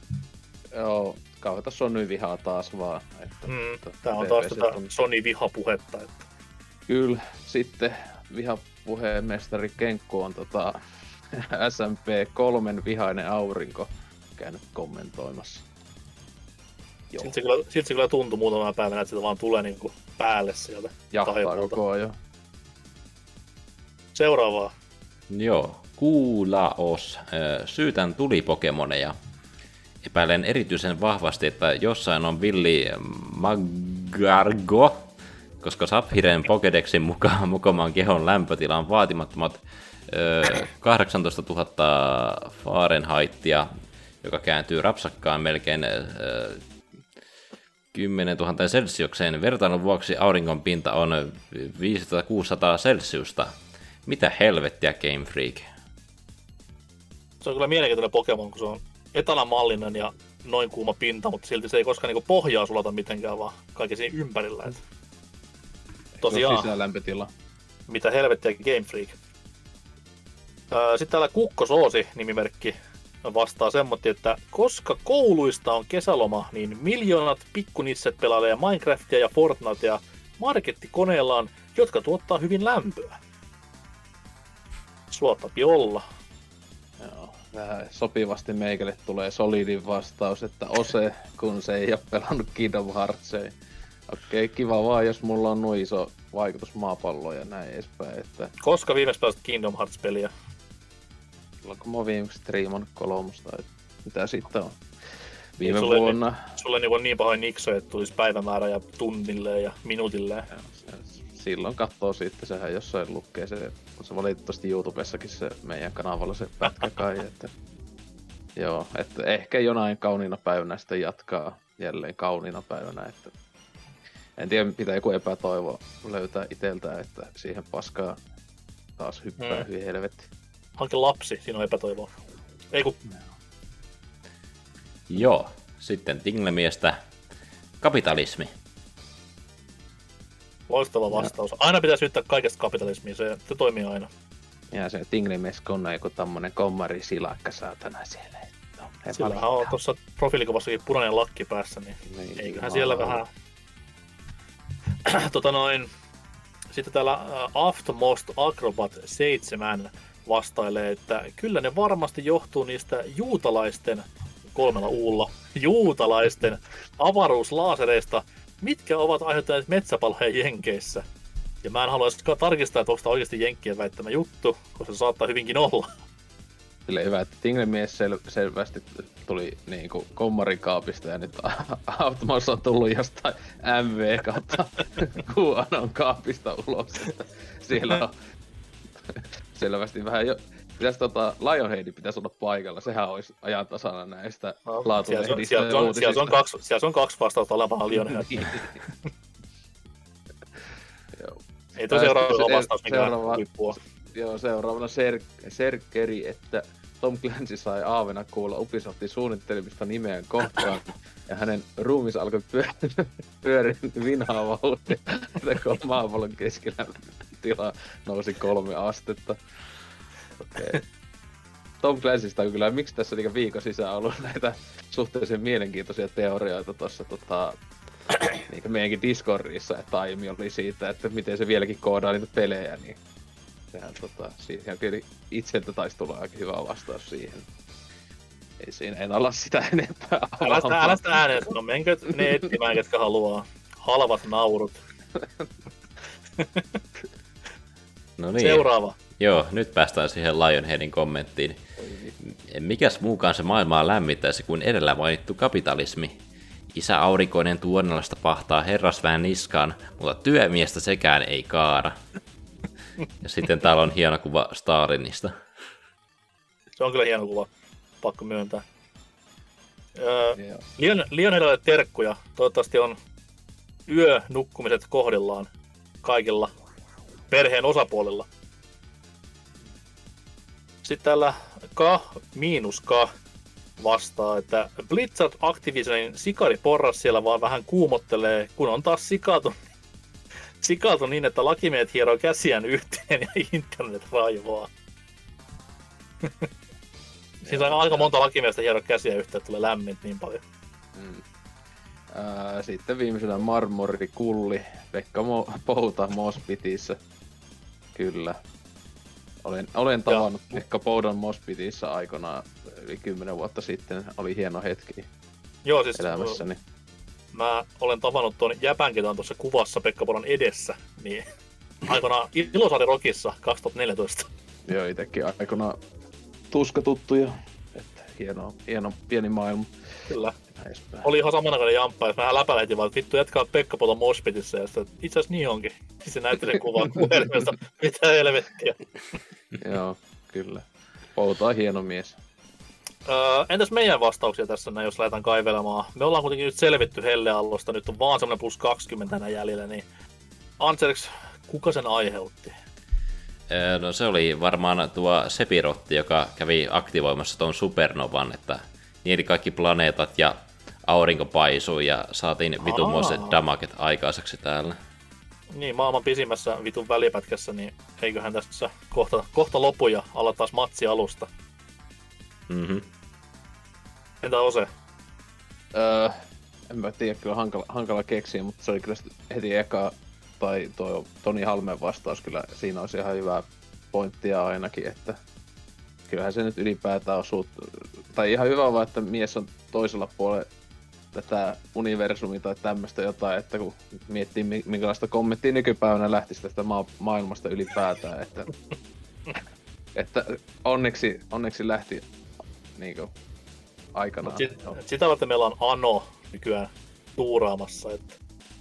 Joo, kauheita Sony vihaa taas vaan. Että, Mm, että Tää on taas tätä on- Sony-vihapuhetta. Että. Kyllä, sitten vihapuheen mestari Kenkku on tota, SMP kolmen vihainen aurinko käynyt kommentoimassa. Joo, Siltä se, kyllä, siltä se kyllä tuntui muutamana päivänä, että sitä vaan tulee niinku päälle sieltä. jahtaa koko ajan. Seuraavaa. Joo, Kuulaos. Syytän tulipokemoneja. Epäilen erityisen vahvasti, että jossain on villi Magargo, koska Saphiren Pokedexin mukaan mukomaan kehon lämpötila on vaatimattomat ö, 18 000 Fahrenheitia, joka kääntyy rapsakkaan melkein ö, 10 000 celsiukseen. Vertailun vuoksi auringon pinta on 5600 celsiusta. Mitä helvettiä Game Freak? Se on kyllä mielenkiintoinen Pokemon, kun se on etanamallinen ja noin kuuma pinta, mutta silti se ei koskaan niinku pohjaa sulata mitenkään, vaan kaiken siinä ympärillä. Et Tosiaan, sisälämpötila. mitä helvettiä Game Freak. Sitten täällä Kukkosoosi nimimerkki vastaa semmoitti, että koska kouluista on kesäloma, niin miljoonat pikkunisset pelailee Minecraftia ja Fortnitea markettikoneellaan, jotka tuottaa hyvin lämpöä. Suottapi olla. Joo, vähän sopivasti meikälle tulee solidin vastaus, että ose, kun se ei ole pelannut Kingdom Heartsia. Okei, kiva vaan, jos mulla on noin iso vaikutus maapalloon ja näin edespäin, että Koska viimeksi pelasit Kingdom Hearts-peliä? silloin kun mä oon viimeksi striimannut kolmosta, että mitä sitten on. Viime sulle- vuonna, Sulle niin, on niin pahoin nikso, että tulisi päivämäärä ja tunnille ja minuutilleen. Joo, se- silloin katsoo sitten, sehän jossain lukee se, se valitettavasti YouTubessakin se meidän kanavalla se pätkä kai, että joo, että ehkä jonain kauniina päivänä sitten jatkaa jälleen kauniina päivänä, että en tiedä, pitää joku epätoivo löytää iteltään, että siihen paskaa taas hyppää Mm. hyvin helvetti. Hankin lapsi, siinä on epätoivoa. Ei kun Joo, sitten Tinglemiestä. Kapitalismi. loistava vastaus. Aina pitäisi syyttää kaikesta kapitalismia, se, se toimii aina. Ja se Tinglemeskon on joku tommonen kommari silakka saatana siellä. No, Sillähän on tuossa profiilikuvassakin punainen lakki päässä, niin Niin, eiköhän siellä vähän... tota noin... Sitten täällä äh, Aftermost Acrobat 7 vastailee, että kyllä ne varmasti johtuu niistä juutalaisten, kolmella uulla, juutalaisten avaruuslaasereista, mitkä ovat aiheuttaneet metsäpaloja Jenkeissä. Ja mä en haluaisi tarkistaa, että onko tämä oikeasti Jenkkien väittämä juttu, koska se saattaa hyvinkin olla. Sille hyvä, että Tinglemies sel- selvästi tuli niinku kommarin kaapista ja nyt Automossa on tullut jostain MV kautta QAnon kaapista ulos. Että siellä on selvästi vähän jo... Pitäis tota, Lionhead pitäisi olla paikalla, sehän olisi ajan tasana näistä No, siellä, se on, laatulehdistä siellä, se on, siellä, se on kaksi, siellä se on kaksi vastausta olevaa Lionhead. Joo. Ei toi Tai seuraava se- vastaus mikään huippua. Joo, seuraavana Ser- Serkeri, että Tom Clancy sai aavena kuulla Ubisoftin suunnittelemista nimeään kohtaan, ja hänen ruumis alkoi pyö- pyöriä vinhaa että kun maapallon keskellä tila nousi kolme astetta. Okei. Tom Clancysta on kyllä, miksi tässä niinku viikon sisään ollut näitä suhteellisen mielenkiintoisia teorioita tuossa tota, niin meidänkin Discordissa, että aiemmin oli siitä, että miten se vieläkin koodaa niitä pelejä, niin sehän tota, siihen kyllä itseltä taisi tulla aika hyvä vastaus siihen. Ei siinä, en ala sitä enempää Älä sitä, älä sitä ääneen sano, menkö ne etsimään, ketkä haluaa. Halvat naurut. No niin. Seuraava. Joo, nyt päästään siihen Lionheadin kommenttiin. Mikäs muukaan se maailmaa lämmittäisi kuin edellä mainittu kapitalismi? Isä aurinkoinen tuonnelasta pahtaa herrasväen niskaan, mutta työmiestä sekään ei kaara. Ja sitten täällä on hieno kuva Stalinista. Se on kyllä hieno kuva. Pakko myöntää. Öö, Joo. Lion, terkkuja. Toivottavasti on yönukkumiset kohdillaan kaikilla perheen osapuolilla. Sitten täällä K miinus K vastaa, että Blizzard Activisionin sikariporras siellä vaan vähän kuumottelee, kun on taas sikaatu, sikaatu niin, että lakimiehet hieroo käsiään yhteen ja internet raivoaa. Siinä on aika monta lakimiestä hiero käsiä yhteen, että tulee lämmin niin paljon. Mm. Ää, sitten viimeisenä Marmori Kulli, Pekka Mo- Pouta Mospitissä. Kyllä. Olen, olen tavannut Pekka Poudan Mospitissä aikanaan yli 10 vuotta sitten. Oli hieno hetki Joo, siis elämässäni. Mä olen tavannut tuon jäpän, ketä on tuossa kuvassa Pekka Polan edessä, niin aikanaan Ilosaari Rockissa 2014. Joo, itekin aikoinaan tuskatuttuja. Että hieno, hieno pieni maailma. Kyllä. Näin edespäin. Oli ihan samannäköinen jamppa, ja mä läpäläitin vaan, että vittu jatkaa Pekka Polan Mospitissä, ja sitten itse asiassa niin onkin. Siis se näytti sen kuvan puhelimesta, mitä helvettiä. Joo, kyllä. Pouta on hieno mies. Öö, entäs meidän vastauksia tässä näin, jos lähdetään kaivelemaan? Me ollaan kuitenkin nyt selvitty helleallosta, nyt on vaan semmonen plus 20 tänä jäljellä, niin Anserks, kuka sen aiheutti? Öö, No se oli varmaan tuo Sepirotti, joka kävi aktivoimassa tuon supernovan, että niitä kaikki planeetat ja aurinko paisui ja saatiin vitumoiset Aa. damaget aikaiseksi täällä. Niin, maailman pisimmässä vitun välipätkässä, niin eiköhän tässä kohta, kohta lopu ja ala taas matsi alusta. Mm-hmm. Entä Ose? Öö, en mä tiedä, kyllä hankala, hankala keksiä, mutta se oli kyllä heti eka, tai tuo Toni Halmen vastaus kyllä, siinä olisi ihan hyvää pointtia ainakin, että kyllähän se nyt ylipäätään osuu, tai ihan hyvä vaan, että mies on toisella puolella tätä universumia tai tämmöistä jotain, että kun miettii mi- minkälaista kommenttia nykypäivänä lähtisi tästä ma- maailmasta ylipäätään, että, että onneksi, onneksi lähti niin aikanaan. Mut sit, sitä varten meillä on Ano nykyään tuuraamassa, että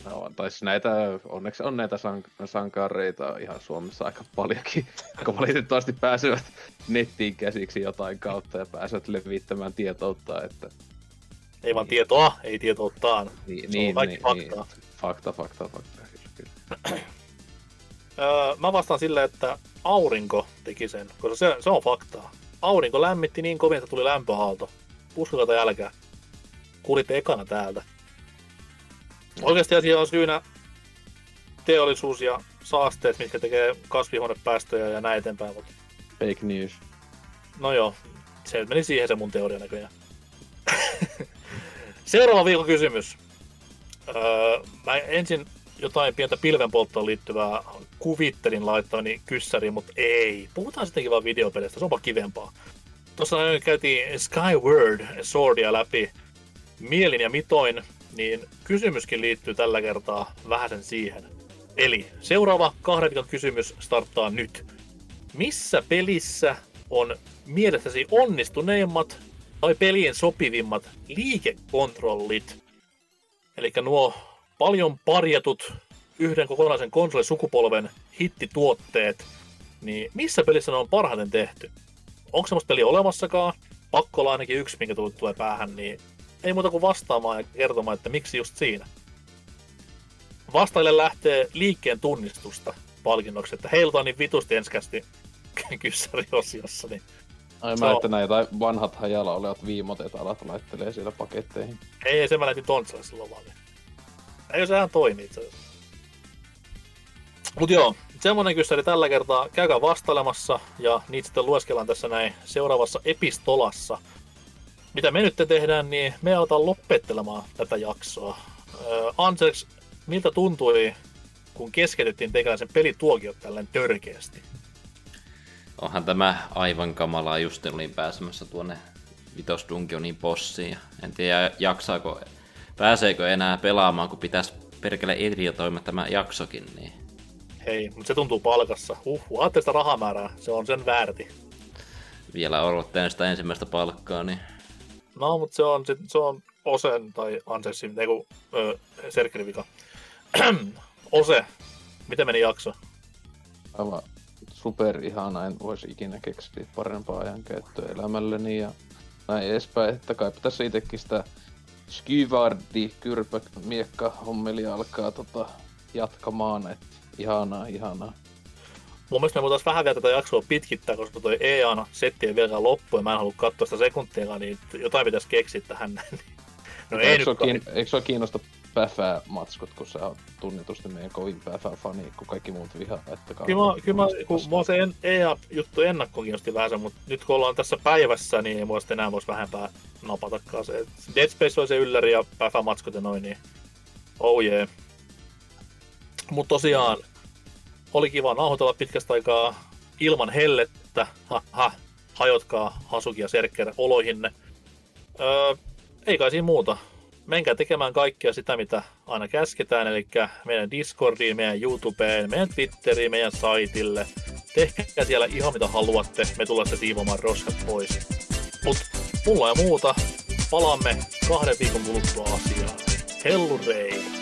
No, tai näitä, onneksi on näitä sank- sankareita ihan Suomessa aika paljonkin, jotka valitettavasti pääsevät nettiin käsiksi jotain kautta ja pääsevät levittämään tietoutta, että ei vaan tietoa, ei tietouttaan. niin, Se on kaikki faktaa. fakta, fakta, fakta, kyllä, kyllä. Öö, mä vastaan silleen, että aurinko teki sen, koska se, se on faktaa. Aurinko lämmitti niin kovin, että tuli lämpöaalto. Uskokaa tai älkää. Kuulitte ekana täältä. Oikeasti asia on syynä teollisuus ja saasteet, mitkä tekee kasvihuonepäästöjä ja näin eteenpäin. Mutta Fake news. no joo, se nyt meni siihen se mun teoria näköjään. Seuraava viikon kysymys. Öö, mä ensin jotain pientä pilvenpolttoon liittyvää kuvittelin laittavani kyssäriin, mutta ei. Puhutaan sittenkin vaan videopeleistä, se onpa kivempaa. Tuossa käytiin Skyward Swordia läpi mielin ja mitoin, niin kysymyskin liittyy tällä kertaa vähän sen siihen. Eli seuraava kahden viikon kysymys starttaa nyt. Missä pelissä on mielestäsi onnistuneimmat tai pelien sopivimmat liikekontrollit? Eli nuo paljon parjatut yhden kokonaisen konsolisukupolven hittituotteet, niin missä pelissä ne on parhaiten tehty? Onko semmoista peliä olemassakaan? Pakko olla ainakin yksi, minkä tulee päähän, niin ei muuta kuin vastaamaan ja kertomaan, että miksi just siinä. Vastaille lähtee liikkeen tunnistusta palkinnoksi, että heilutaan niin vitusti ensikästi kyssäriosiossa, niin Ai mä, on- että näitä vanhat hajalla olevat viimotet alat laittelee siellä paketteihin. ei, ei se mä lähtin tontsalle silloin vaan. Eikö sehän toimi itse asiassa. Mut joo, semmonen kyssäri tällä kertaa. Käykää vastailemassa ja niitä sitten lueskellaan tässä näin seuraavassa epistolassa. Mitä me nyt tehdään, niin me aletaan lopettelemaan tätä jaksoa. Öö, Anseks, miltä tuntui, kun keskeytettiin sen pelituokiot tälleen törkeästi? Onhan tämä aivan kamalaa, just olin pääsemässä tuonne Vitos Dungeonin bossiin. En tiedä, jaksaako, pääseekö enää pelaamaan, kun pitäisi perkele editoimme tämä jaksokin. Niin. Hei, mutta se tuntuu palkassa. Huh, ajattelin sitä rahamäärää, se on sen väärti. Vielä odottelen sitä ensimmäistä palkkaa, niin No, mutta se on, se on Osen tai Anseksin, ei kun öö, Serkkelin vika. Ose, miten meni jakso? Aivan super ihana, en voisi ikinä keksiä parempaa ajankäyttöä elämälleni ja näin edespäin, että kai tässä itsekin sitä Skyvardi kyrpä miekka hommeli alkaa tota, jatkamaan, että ihanaa, ihanaa. Mun mielestä me voitaisiin vähän vielä tätä jaksoa pitkittää, koska toi EAN setti ei vieläkään loppu ja mä en halua katsoa sitä sekuntiakaan, niin jotain pitäisi keksiä tähän. no ei eikö, sua kiin, eikö sua kiinnosta Päfää-matskut, kun se on tunnitusti meidän kovin Päfää-fani, kun kaikki muut vihaa. Että Kyllä mä, kyllä mä, kun mua se en- EA-juttu ennakkoon kiinnosti vähän mutta nyt kun ollaan tässä päivässä, niin ei mua sitten enää voisi vähempää napatakaan se. Dead Space oli se ylläri ja päfämatskut ja noin, niin oh yeah. Mutta tosiaan, oli kiva nauhoitella pitkästä aikaa ilman hellettä. Ha, ha, hajotkaa Hasuki ja Serkker oloihinne. Öö, ei kai siinä muuta. Menkää tekemään kaikkea sitä, mitä aina käsketään, eli meidän Discordiin, meidän YouTubeen, meidän Twitteriin, meidän saitille. Tehkää siellä ihan mitä haluatte, me tullaan se siivomaan roskat pois. Mut mulla ja muuta, palaamme kahden viikon kuluttua asiaan. Hellurei!